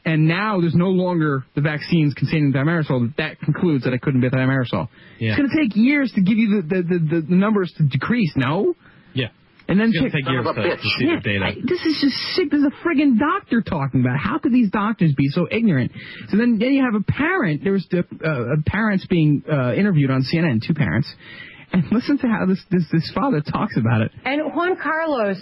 and now there's no longer the vaccines containing thimerosal. That concludes that it couldn't be thimerosal. Yeah. It's going to take years to give you the, the, the, the, the numbers to decrease. No. Yeah. And then It's gonna take years to- to see Yeah, the data. I- this is just sick. There's a friggin' doctor talking about. it. How could these doctors be so ignorant? So then, then you have a parent. There was the, uh, parents being uh, interviewed on CNN. Two parents, and listen to how this this this father talks about it. And Juan Carlos,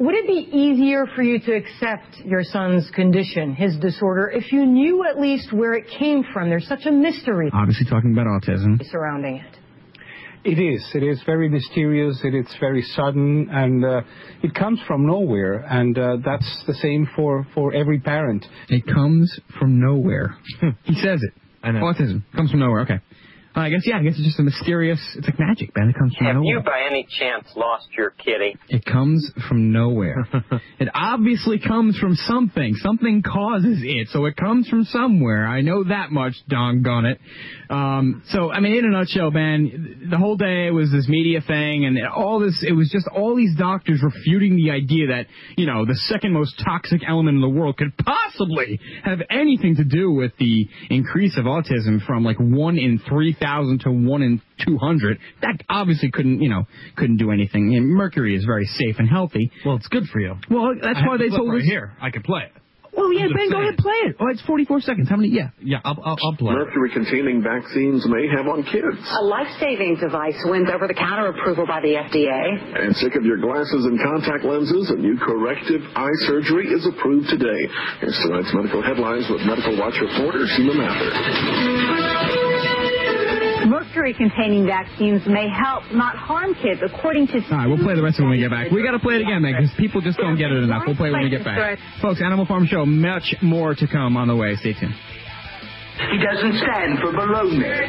would it be easier for you to accept your son's condition, his disorder, if you knew at least where it came from? There's such a mystery Obviously, talking about autism. surrounding it. It is. It is very mysterious. It is very sudden, and uh, it comes from nowhere. And uh, that's the same for for every parent. It comes from nowhere. he says it. I know. Autism comes from nowhere. Okay. I guess yeah. I guess it's just a mysterious. It's like magic, man. It comes from Have nowhere. you by any chance lost your kitty? It comes from nowhere. it obviously comes from something. Something causes it, so it comes from somewhere. I know that much, doggone it. Um, so, I mean, in a nutshell, man, the whole day was this media thing, and all this, it was just all these doctors refuting the idea that, you know, the second most toxic element in the world could possibly have anything to do with the increase of autism from like 1 in 3,000 to 1 in 200. That obviously couldn't, you know, couldn't do anything. And mercury is very safe and healthy. Well, it's good for you. Well, that's I why they told right us. here. I could play it. Well, yeah, Ben, go ahead, play it. Oh, it's 44 seconds. How many? Yeah. Yeah, I'll, I'll, I'll play. Mercury-containing vaccines may have on kids. A life-saving device wins over-the-counter approval by the FDA. And sick of your glasses and contact lenses? A new corrective eye surgery is approved today. Here's tonight's medical headlines with Medical Watch reporter Sheila Mather. Mercury-containing vaccines may help, not harm kids, according to... All right, we'll play the rest of it when we get back. We got to play it again, man, because people just don't get it enough. We'll play it when we get back. Folks, Animal Farm Show, much more to come on the way. Stay tuned. He doesn't stand for baloney.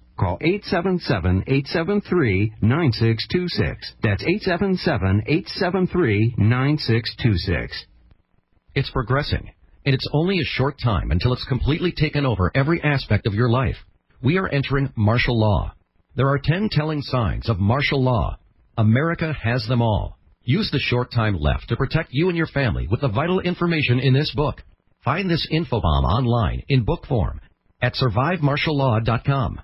Call 877-873-9626. That's 877-873-9626. It's progressing, and it's only a short time until it's completely taken over every aspect of your life. We are entering martial law. There are 10 telling signs of martial law. America has them all. Use the short time left to protect you and your family with the vital information in this book. Find this infobomb online in book form at survivemartiallaw.com.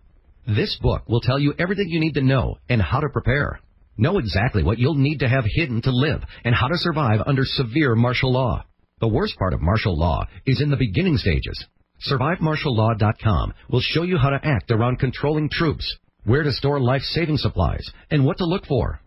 This book will tell you everything you need to know and how to prepare. Know exactly what you'll need to have hidden to live and how to survive under severe martial law. The worst part of martial law is in the beginning stages. SurviveMartialLaw.com will show you how to act around controlling troops, where to store life-saving supplies, and what to look for.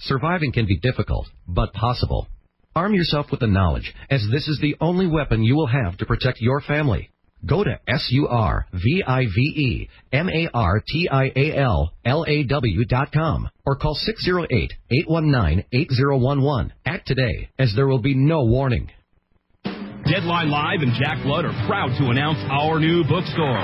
Surviving can be difficult, but possible. Arm yourself with the knowledge, as this is the only weapon you will have to protect your family. Go to S-U-R-V-I-V-E-M-A-R-T-I-A-L-L-A-W dot com or call 608-819-8011. Act today, as there will be no warning. Deadline Live and Jack Blood are proud to announce our new bookstore.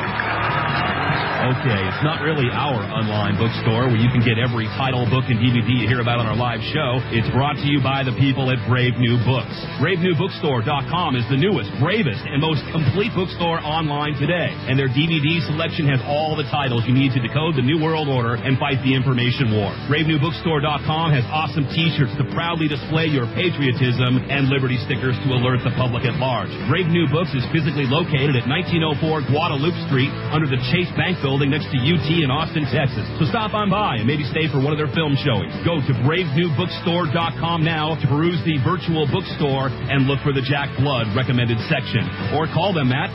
Okay, it's not really our online bookstore where you can get every title, book, and DVD you hear about on our live show. It's brought to you by the people at Brave New Books. BraveNewBookstore.com is the newest, bravest, and most complete bookstore online today. And their DVD selection has all the titles you need to decode the New World Order and fight the information war. BraveNewBookstore.com has awesome t-shirts to proudly display your patriotism and liberty stickers to alert the public at large. Brave New Books is physically located at 1904 Guadalupe Street under the Chase Bank building next to UT in Austin, Texas. So stop on by and maybe stay for one of their film showings. Go to bravenewbookstore.com now to peruse the virtual bookstore and look for the Jack Blood recommended section. Or call them at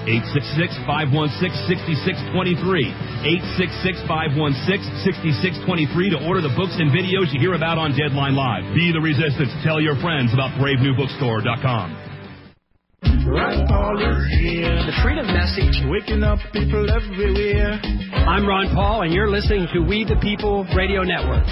866-516-6623. 866-516-6623 to order the books and videos you hear about on Deadline Live. Be the resistance. Tell your friends about bravenewbookstore.com. Ron Paul is here. The freedom message. Waking up people everywhere. I'm Ron Paul, and you're listening to We the People Radio Network.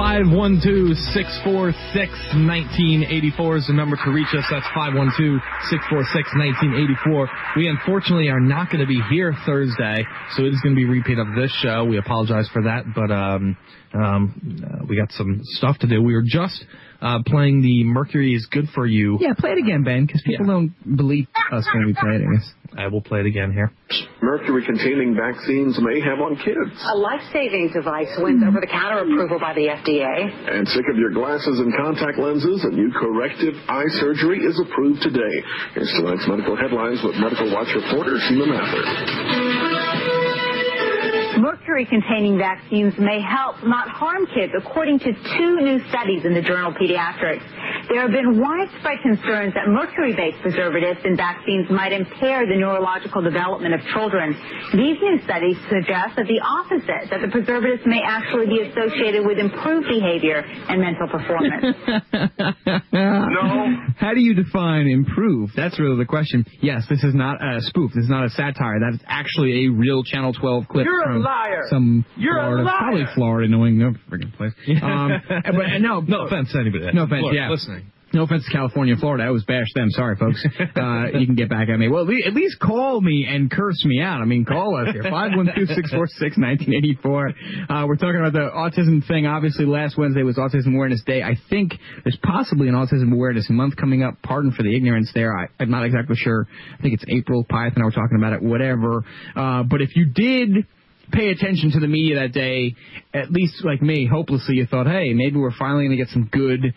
Five one two six four six nineteen eighty four is the number to reach us. That's five one two six four six nineteen eighty four. We unfortunately are not going to be here Thursday, so it is going to be a repeat of this show. We apologize for that, but um, um, uh, we got some stuff to do. We were just uh, playing the Mercury is good for you. Yeah, play it again, Ben, because people don't believe us when we play it. I guess. I will play it again here. Mercury containing vaccines may have on kids. A life-saving device wins over-the-counter approval by the FDA. And sick of your glasses and contact lenses? A new corrective eye surgery is approved today. Here's tonight's medical headlines with Medical Watch reporter Sheila Mather. Mercury containing vaccines may help, not harm kids, according to two new studies in the journal Pediatrics. There have been widespread concerns that mercury-based preservatives in vaccines might impair the neurological development of children. These new studies suggest that the opposite, that the preservatives may actually be associated with improved behavior and mental performance. no. How do you define improve? That's really the question. Yes, this is not a spoof. This is not a satire. That is actually a real Channel 12 clip You're a from liar. some You're a Florida, liar. probably Florida, knowing no freaking place. Um, but uh, no, no offense to anybody. No offense. Look, yeah, listening. No offense to California and Florida. I always bash them. Sorry, folks. Uh, you can get back at me. Well, at least call me and curse me out. I mean, call us here. 512-646-1984. Uh, we're talking about the autism thing. Obviously, last Wednesday was Autism Awareness Day. I think there's possibly an Autism Awareness Month coming up. Pardon for the ignorance there. I, I'm not exactly sure. I think it's April. Pyatt and I were talking about it. Whatever. Uh, but if you did pay attention to the media that day, at least like me, hopelessly, you thought, hey, maybe we're finally going to get some good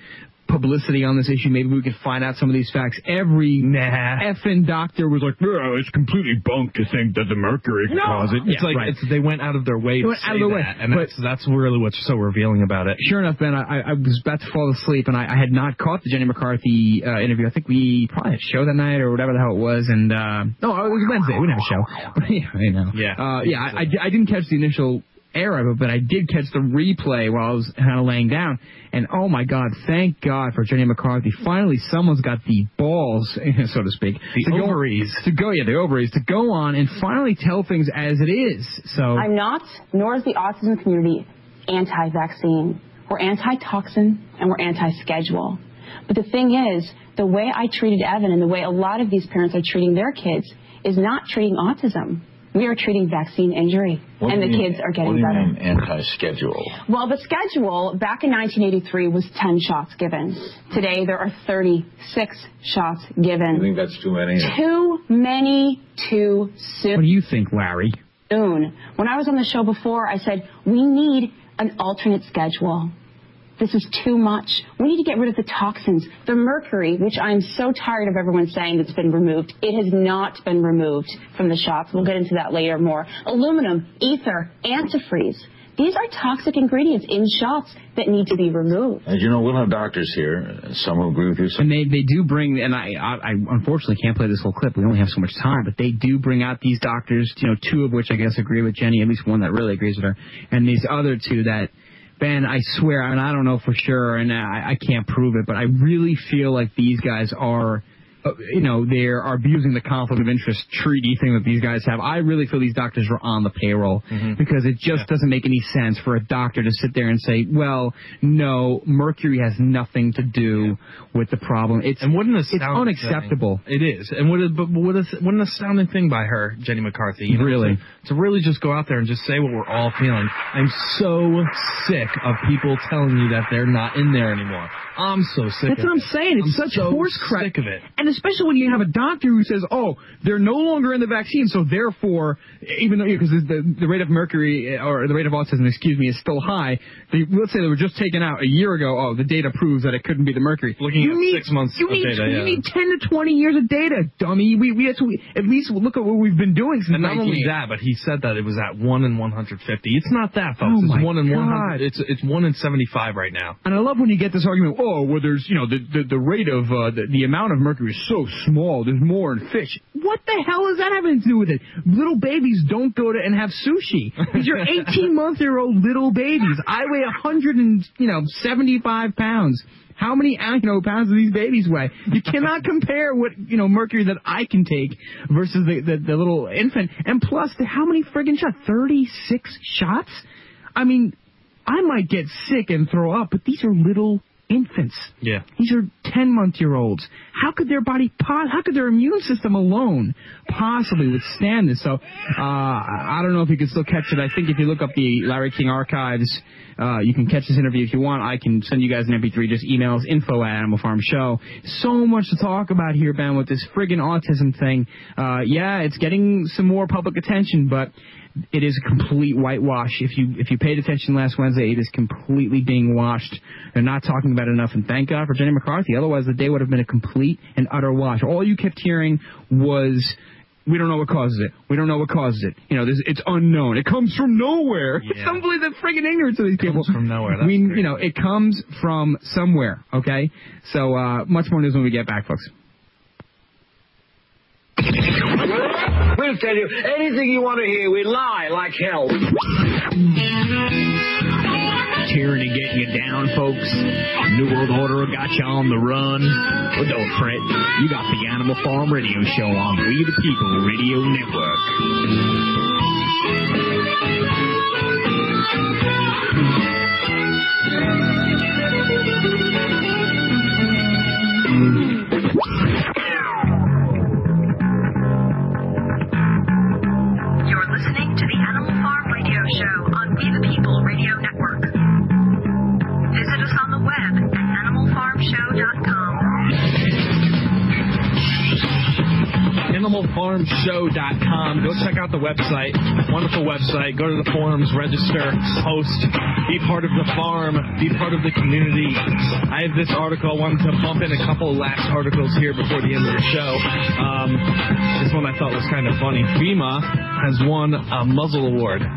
publicity on this issue. Maybe we could find out some of these facts. Every nah. effing doctor was like, "Yeah, it's completely bunk to think that the mercury could cause it. It's Yeah, like right. it's, they went out of their way to say out of their way. that, and But- that's that's really what's so revealing about it. Sure enough, Ben, I, I was about to fall asleep, and I, I had not caught the Jenny McCarthy uh, interview. I think we probably had a show that night or whatever the hell it was, and uh, no, it was Wednesday. We didn't have a show. yeah, I know. Yeah. uh, yeah. I, I, I didn't catch the initial air of it, but I did catch the replay while I was kind of laying down. And oh my God, thank God for Jenny McCarthy. Finally, someone's got the balls, so to speak, The to go- ovaries. to go, yeah, the ovaries to go on and finally tell things as it is. So I'm not, nor is the autism community anti-vaccine. We're anti-toxin and we're anti-schedule. But the thing is, the way I treated Evan and the way a lot of these parents are treating their kids is not treating autism. We are treating vaccine injury, and the kids are getting what do you better. mean anti-schedule? Well, the schedule back in 1983 was 10 shots given. Today there are 36 shots You given. think that's too many? Too many too soon. what do you think, Larry? soon. When I was on the show before, I said, we need an alternate schedule. This is too much. We need to get rid of the toxins. The mercury, which I'm so tired of everyone saying that's been removed, it has not been removed from the shots. We'll get into that later more. Aluminum, ether, antifreeze. These are toxic ingredients in shots that need to be removed. As you know, we'll have doctors here. Some will agree with you. Some And they, they do bring, and I, I, I unfortunately can't play this whole clip. We only have so much time, but they do bring out these doctors, you know, two of which I guess agree with Jenny, at least one that really agrees with her, and these other two that, Ben, I swear, and I don't know for sure, and I, I can't prove it, but I really feel like these guys are, Uh, you know, they are abusing the conflict of interest treaty thing that these guys have. I really feel these doctors are on the payroll mm-hmm. because it just doesn't make any sense for a doctor to sit there and say, well, no, mercury has nothing to do with the problem. It's And what an it's unacceptable. thing. It is, and what a, but what, a, what an astounding thing by her, Jenny McCarthy. You know, Really. to, to really just go out there and just say what we're all feeling. I'm so sick of people telling you that they're not in there anymore. I'm so sick. That's what I'm saying. It's I'm such so horse crap. Sick of it. And especially when you have a doctor who says, "Oh, they're no longer in the vaccine, so therefore, even though because the the rate of mercury uh, or the rate of autism, excuse me, is still high. They, let's say they were just taken out a year ago. Oh, the data proves that it couldn't be the mercury. Looking you at need, six months you of need, data, You yeah. need ten to twenty years of data, dummy. We we, have to at least look at what we've been doing since And not only that, but he said that it was at one in 150. It's not that, folks. Oh, it's one in 100. It's it's one in 75 right now. And I love when you get this argument, oh, well, there's, you know, the, the, the rate of, uh, the, the amount of mercury is so small, there's more in fish. What the hell is that having to do with it? Little babies don't go to and have sushi. These are 18 month year old little babies. I weigh 100 and, you know, 75 pounds. How many, you know, pounds do these babies weigh? You cannot compare what, you know, mercury that I can take versus the, the, the little infant. And plus, how many friggin' shots? 36 shots? I mean, I might get sick and throw up, but these are little infants. Yeah. These are 10 month year olds. How could their body, po- how could their immune system alone possibly withstand this? So, uh, I I don't know if you can still catch it. I think if you look up the Larry King archives, uh, you can catch this interview if you want. I can send you guys an MP3. Just emails, info at Animal Farm Show. So much to talk about here, Ben, with this friggin' autism thing. Uh, yeah, it's getting some more public attention, but it is a complete whitewash. If you if you paid attention last Wednesday, it is completely being washed. They're not talking about it enough, and thank God for Jenny McCarthy. Otherwise, the day would have been a complete and utter wash. All you kept hearing was. We don't know what causes it. We don't know what causes it. You know, this, it's unknown. It comes from nowhere. It's unbelievable the friggin' ignorance of these people. Comes from nowhere. That's we, you know, it comes from somewhere. Okay, so uh, much more news when we get back, folks. We'll tell you anything you want to hear. We lie like hell. Tyranny getting you down, folks. New World Order got you on the run. Don't fret. You got the Animal Farm Radio Show on We the People Radio Network. animalfarmshow.com. AnimalFarmShow.com. Go check out the website. Wonderful website. Go to the forums, register, post, be part of the farm, be part of the community. I have this article. I wanted to bump in a couple of last articles here before the end of the show. Um, this one I thought was kind of funny. FEMA has won a muzzle award.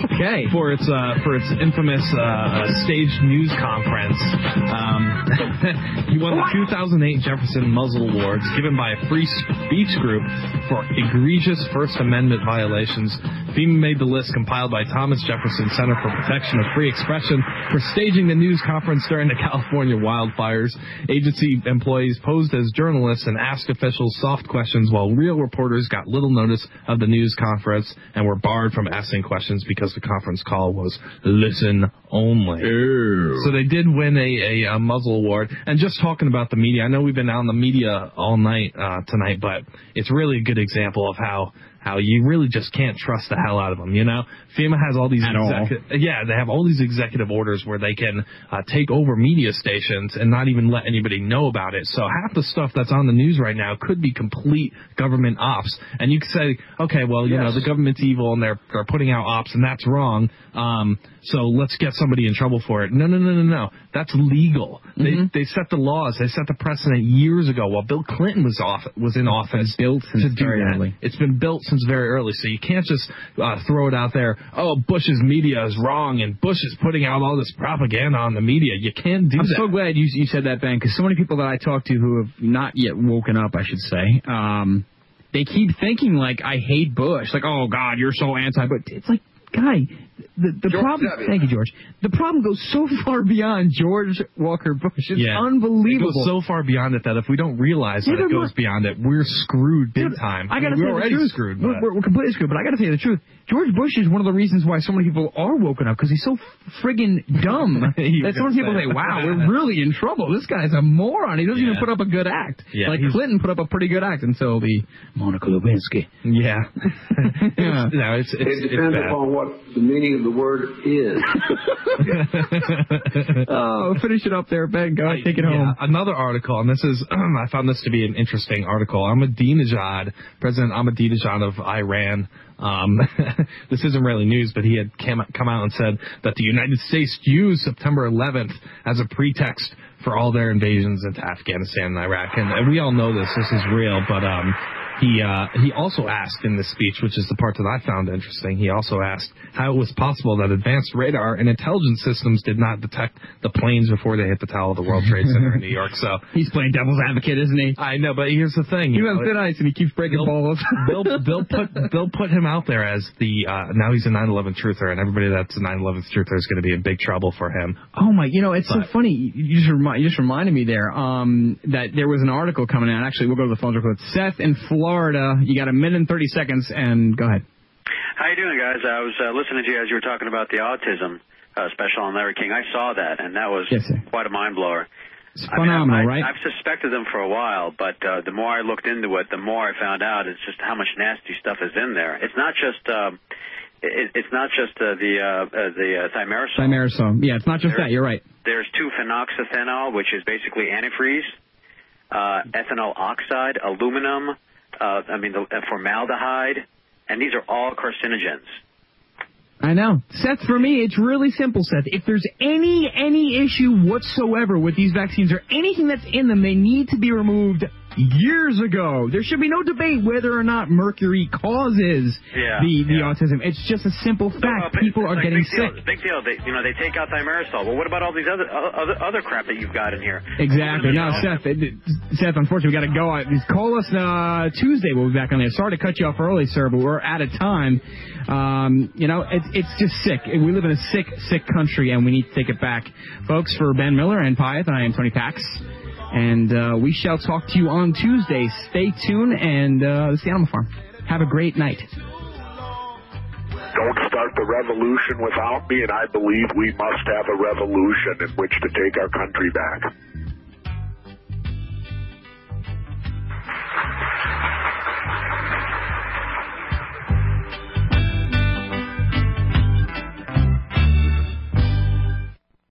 Okay. For its uh, for its infamous uh, uh, staged news conference. Um, he won the 2008 Jefferson Muzzle Awards given by a free speech group for egregious First Amendment violations. FEMA made the list compiled by Thomas Jefferson Center for Protection of Free Expression for staging the news conference during the California wildfires. Agency employees posed as journalists and asked officials soft questions while real reporters got little notice of the news conference and were barred from asking questions because the conference call was listen only. So they did win a, a, a muzzle award. And just talking about the media, I know we've been out in the media all night uh, tonight, but it's really a good example of how how you really just can't trust the hell out of them. You know, FEMA has all these At all. yeah, they have all these executive orders where they can uh, take over media stations and not even let anybody know about it. So half the stuff that's on the news right now could be complete government ops. And you could say, okay, well, you know, the government's evil and they're they're putting out ops and that's wrong. Um, so let's get somebody in trouble for it. No, no, no, no, no. That's legal. They they set the laws. They set the precedent years ago while Bill Clinton was off was in office. built to do that. early. It's been built since very early, so you can't just uh, throw it out there. Oh, Bush's media is wrong, and Bush is putting out all this propaganda on the media. You can't do that. I'm so glad you, you said that, Ben, because so many people that I talk to who have not yet woken up, I should say, um, they keep thinking like I hate Bush, like oh God, you're so anti-Bush. It's like, guy, the the George problem. W. Thank you, George. The problem goes so far beyond George Walker Bush. It's yeah. unbelievable. It goes so far beyond it that if we don't realize Yeah, that it goes look- beyond it, we're screwed big Dude, time. I gotta mean, tell we're you already the truth. screwed. We're, but- we're, we're completely screwed. But I gotta tell you the truth. George Bush is one of the reasons why so many people are woken up because he's so friggin' dumb You that so many people say say, "Wow, we're really in trouble. This guy's a moron. He doesn't even put up a good act." Yeah, like Clinton put up a pretty good act until the Monica Lewinsky. Yeah. Yeah. no, it's it's, It depends bad. upon what what the meaning of the word is. oh, finish it up there, Ben. Go ahead, take it Yeah, home. another article, and this is I found this to be an interesting article. Ahmadinejad, President Ahmadinejad of Iran. Um, this isn't really news, but he had came, come out and said that the United States used September 11th as a pretext for all their invasions into Afghanistan and Iraq, and, and we all know this. This is real, but um, he uh, he also asked in this speech, which is the part that I found interesting. He also asked how it was possible that advanced radar and intelligence systems did not detect the planes before they hit the tower of the World Trade Center in New York. So He's playing devil's advocate, isn't he? I know, but here's the thing. He has thin ice and he keeps breaking balls. Bill, Bill put Bill put him out there as the uh, now he's a 9/11 truther, and everybody that's a 9/11 truther is going to be in big trouble for him. Oh my! You know, it's so funny. You just remi- you just reminded me there um, that there was an article coming out. Actually, we'll go to the phone real quick. Seth in Florida. You got a minute and thirty seconds, and go ahead. How you doing, guys? I was uh, listening to you as you were talking about the autism uh, special on Larry King. I saw that, and that was Yes, quite a mind blower. It's I mean, phenomenal, I, right? I've suspected them for a while, but uh, the more I looked into it, the more I found out it's just how much nasty stuff is in there. It's not just it, it's not just uh, the uh, uh, the uh, thimerosal. Thimerosal. Yeah, it's not just There- that. You're right. There's two phenoxyethanol, which is basically antifreeze, uh, ethanol oxide, aluminum, uh, I mean the, uh, formaldehyde, and these are all carcinogens. I know. Seth, for me, it's really simple, Seth. If there's any any issue whatsoever with these vaccines or anything that's in them, they need to be removed years ago. There should be no debate whether or not mercury causes Yeah, the, the yeah. autism. It's just a simple fact. but People are like getting big deal, sick. Big deal. They, you know, they take out thimerosal. Well, what about all these other other other crap that you've got in here? Exactly. No, Seth. It, Seth, unfortunately, we got to go. Uh, Call us uh, Tuesday. We'll be back on there. Sorry to cut you off early, sir, but we're out of time. Um, you know, it's it's just sick. We live in a sick, sick country, and we need to take it back, folks. For Ben Miller and Pyatt, and I am Tony Pax, and uh, we shall talk to you on Tuesday. Stay tuned, and uh, it's the Animal Farm. Have a great night. Don't start the revolution without me, and I believe we must have a revolution in which to take our country back.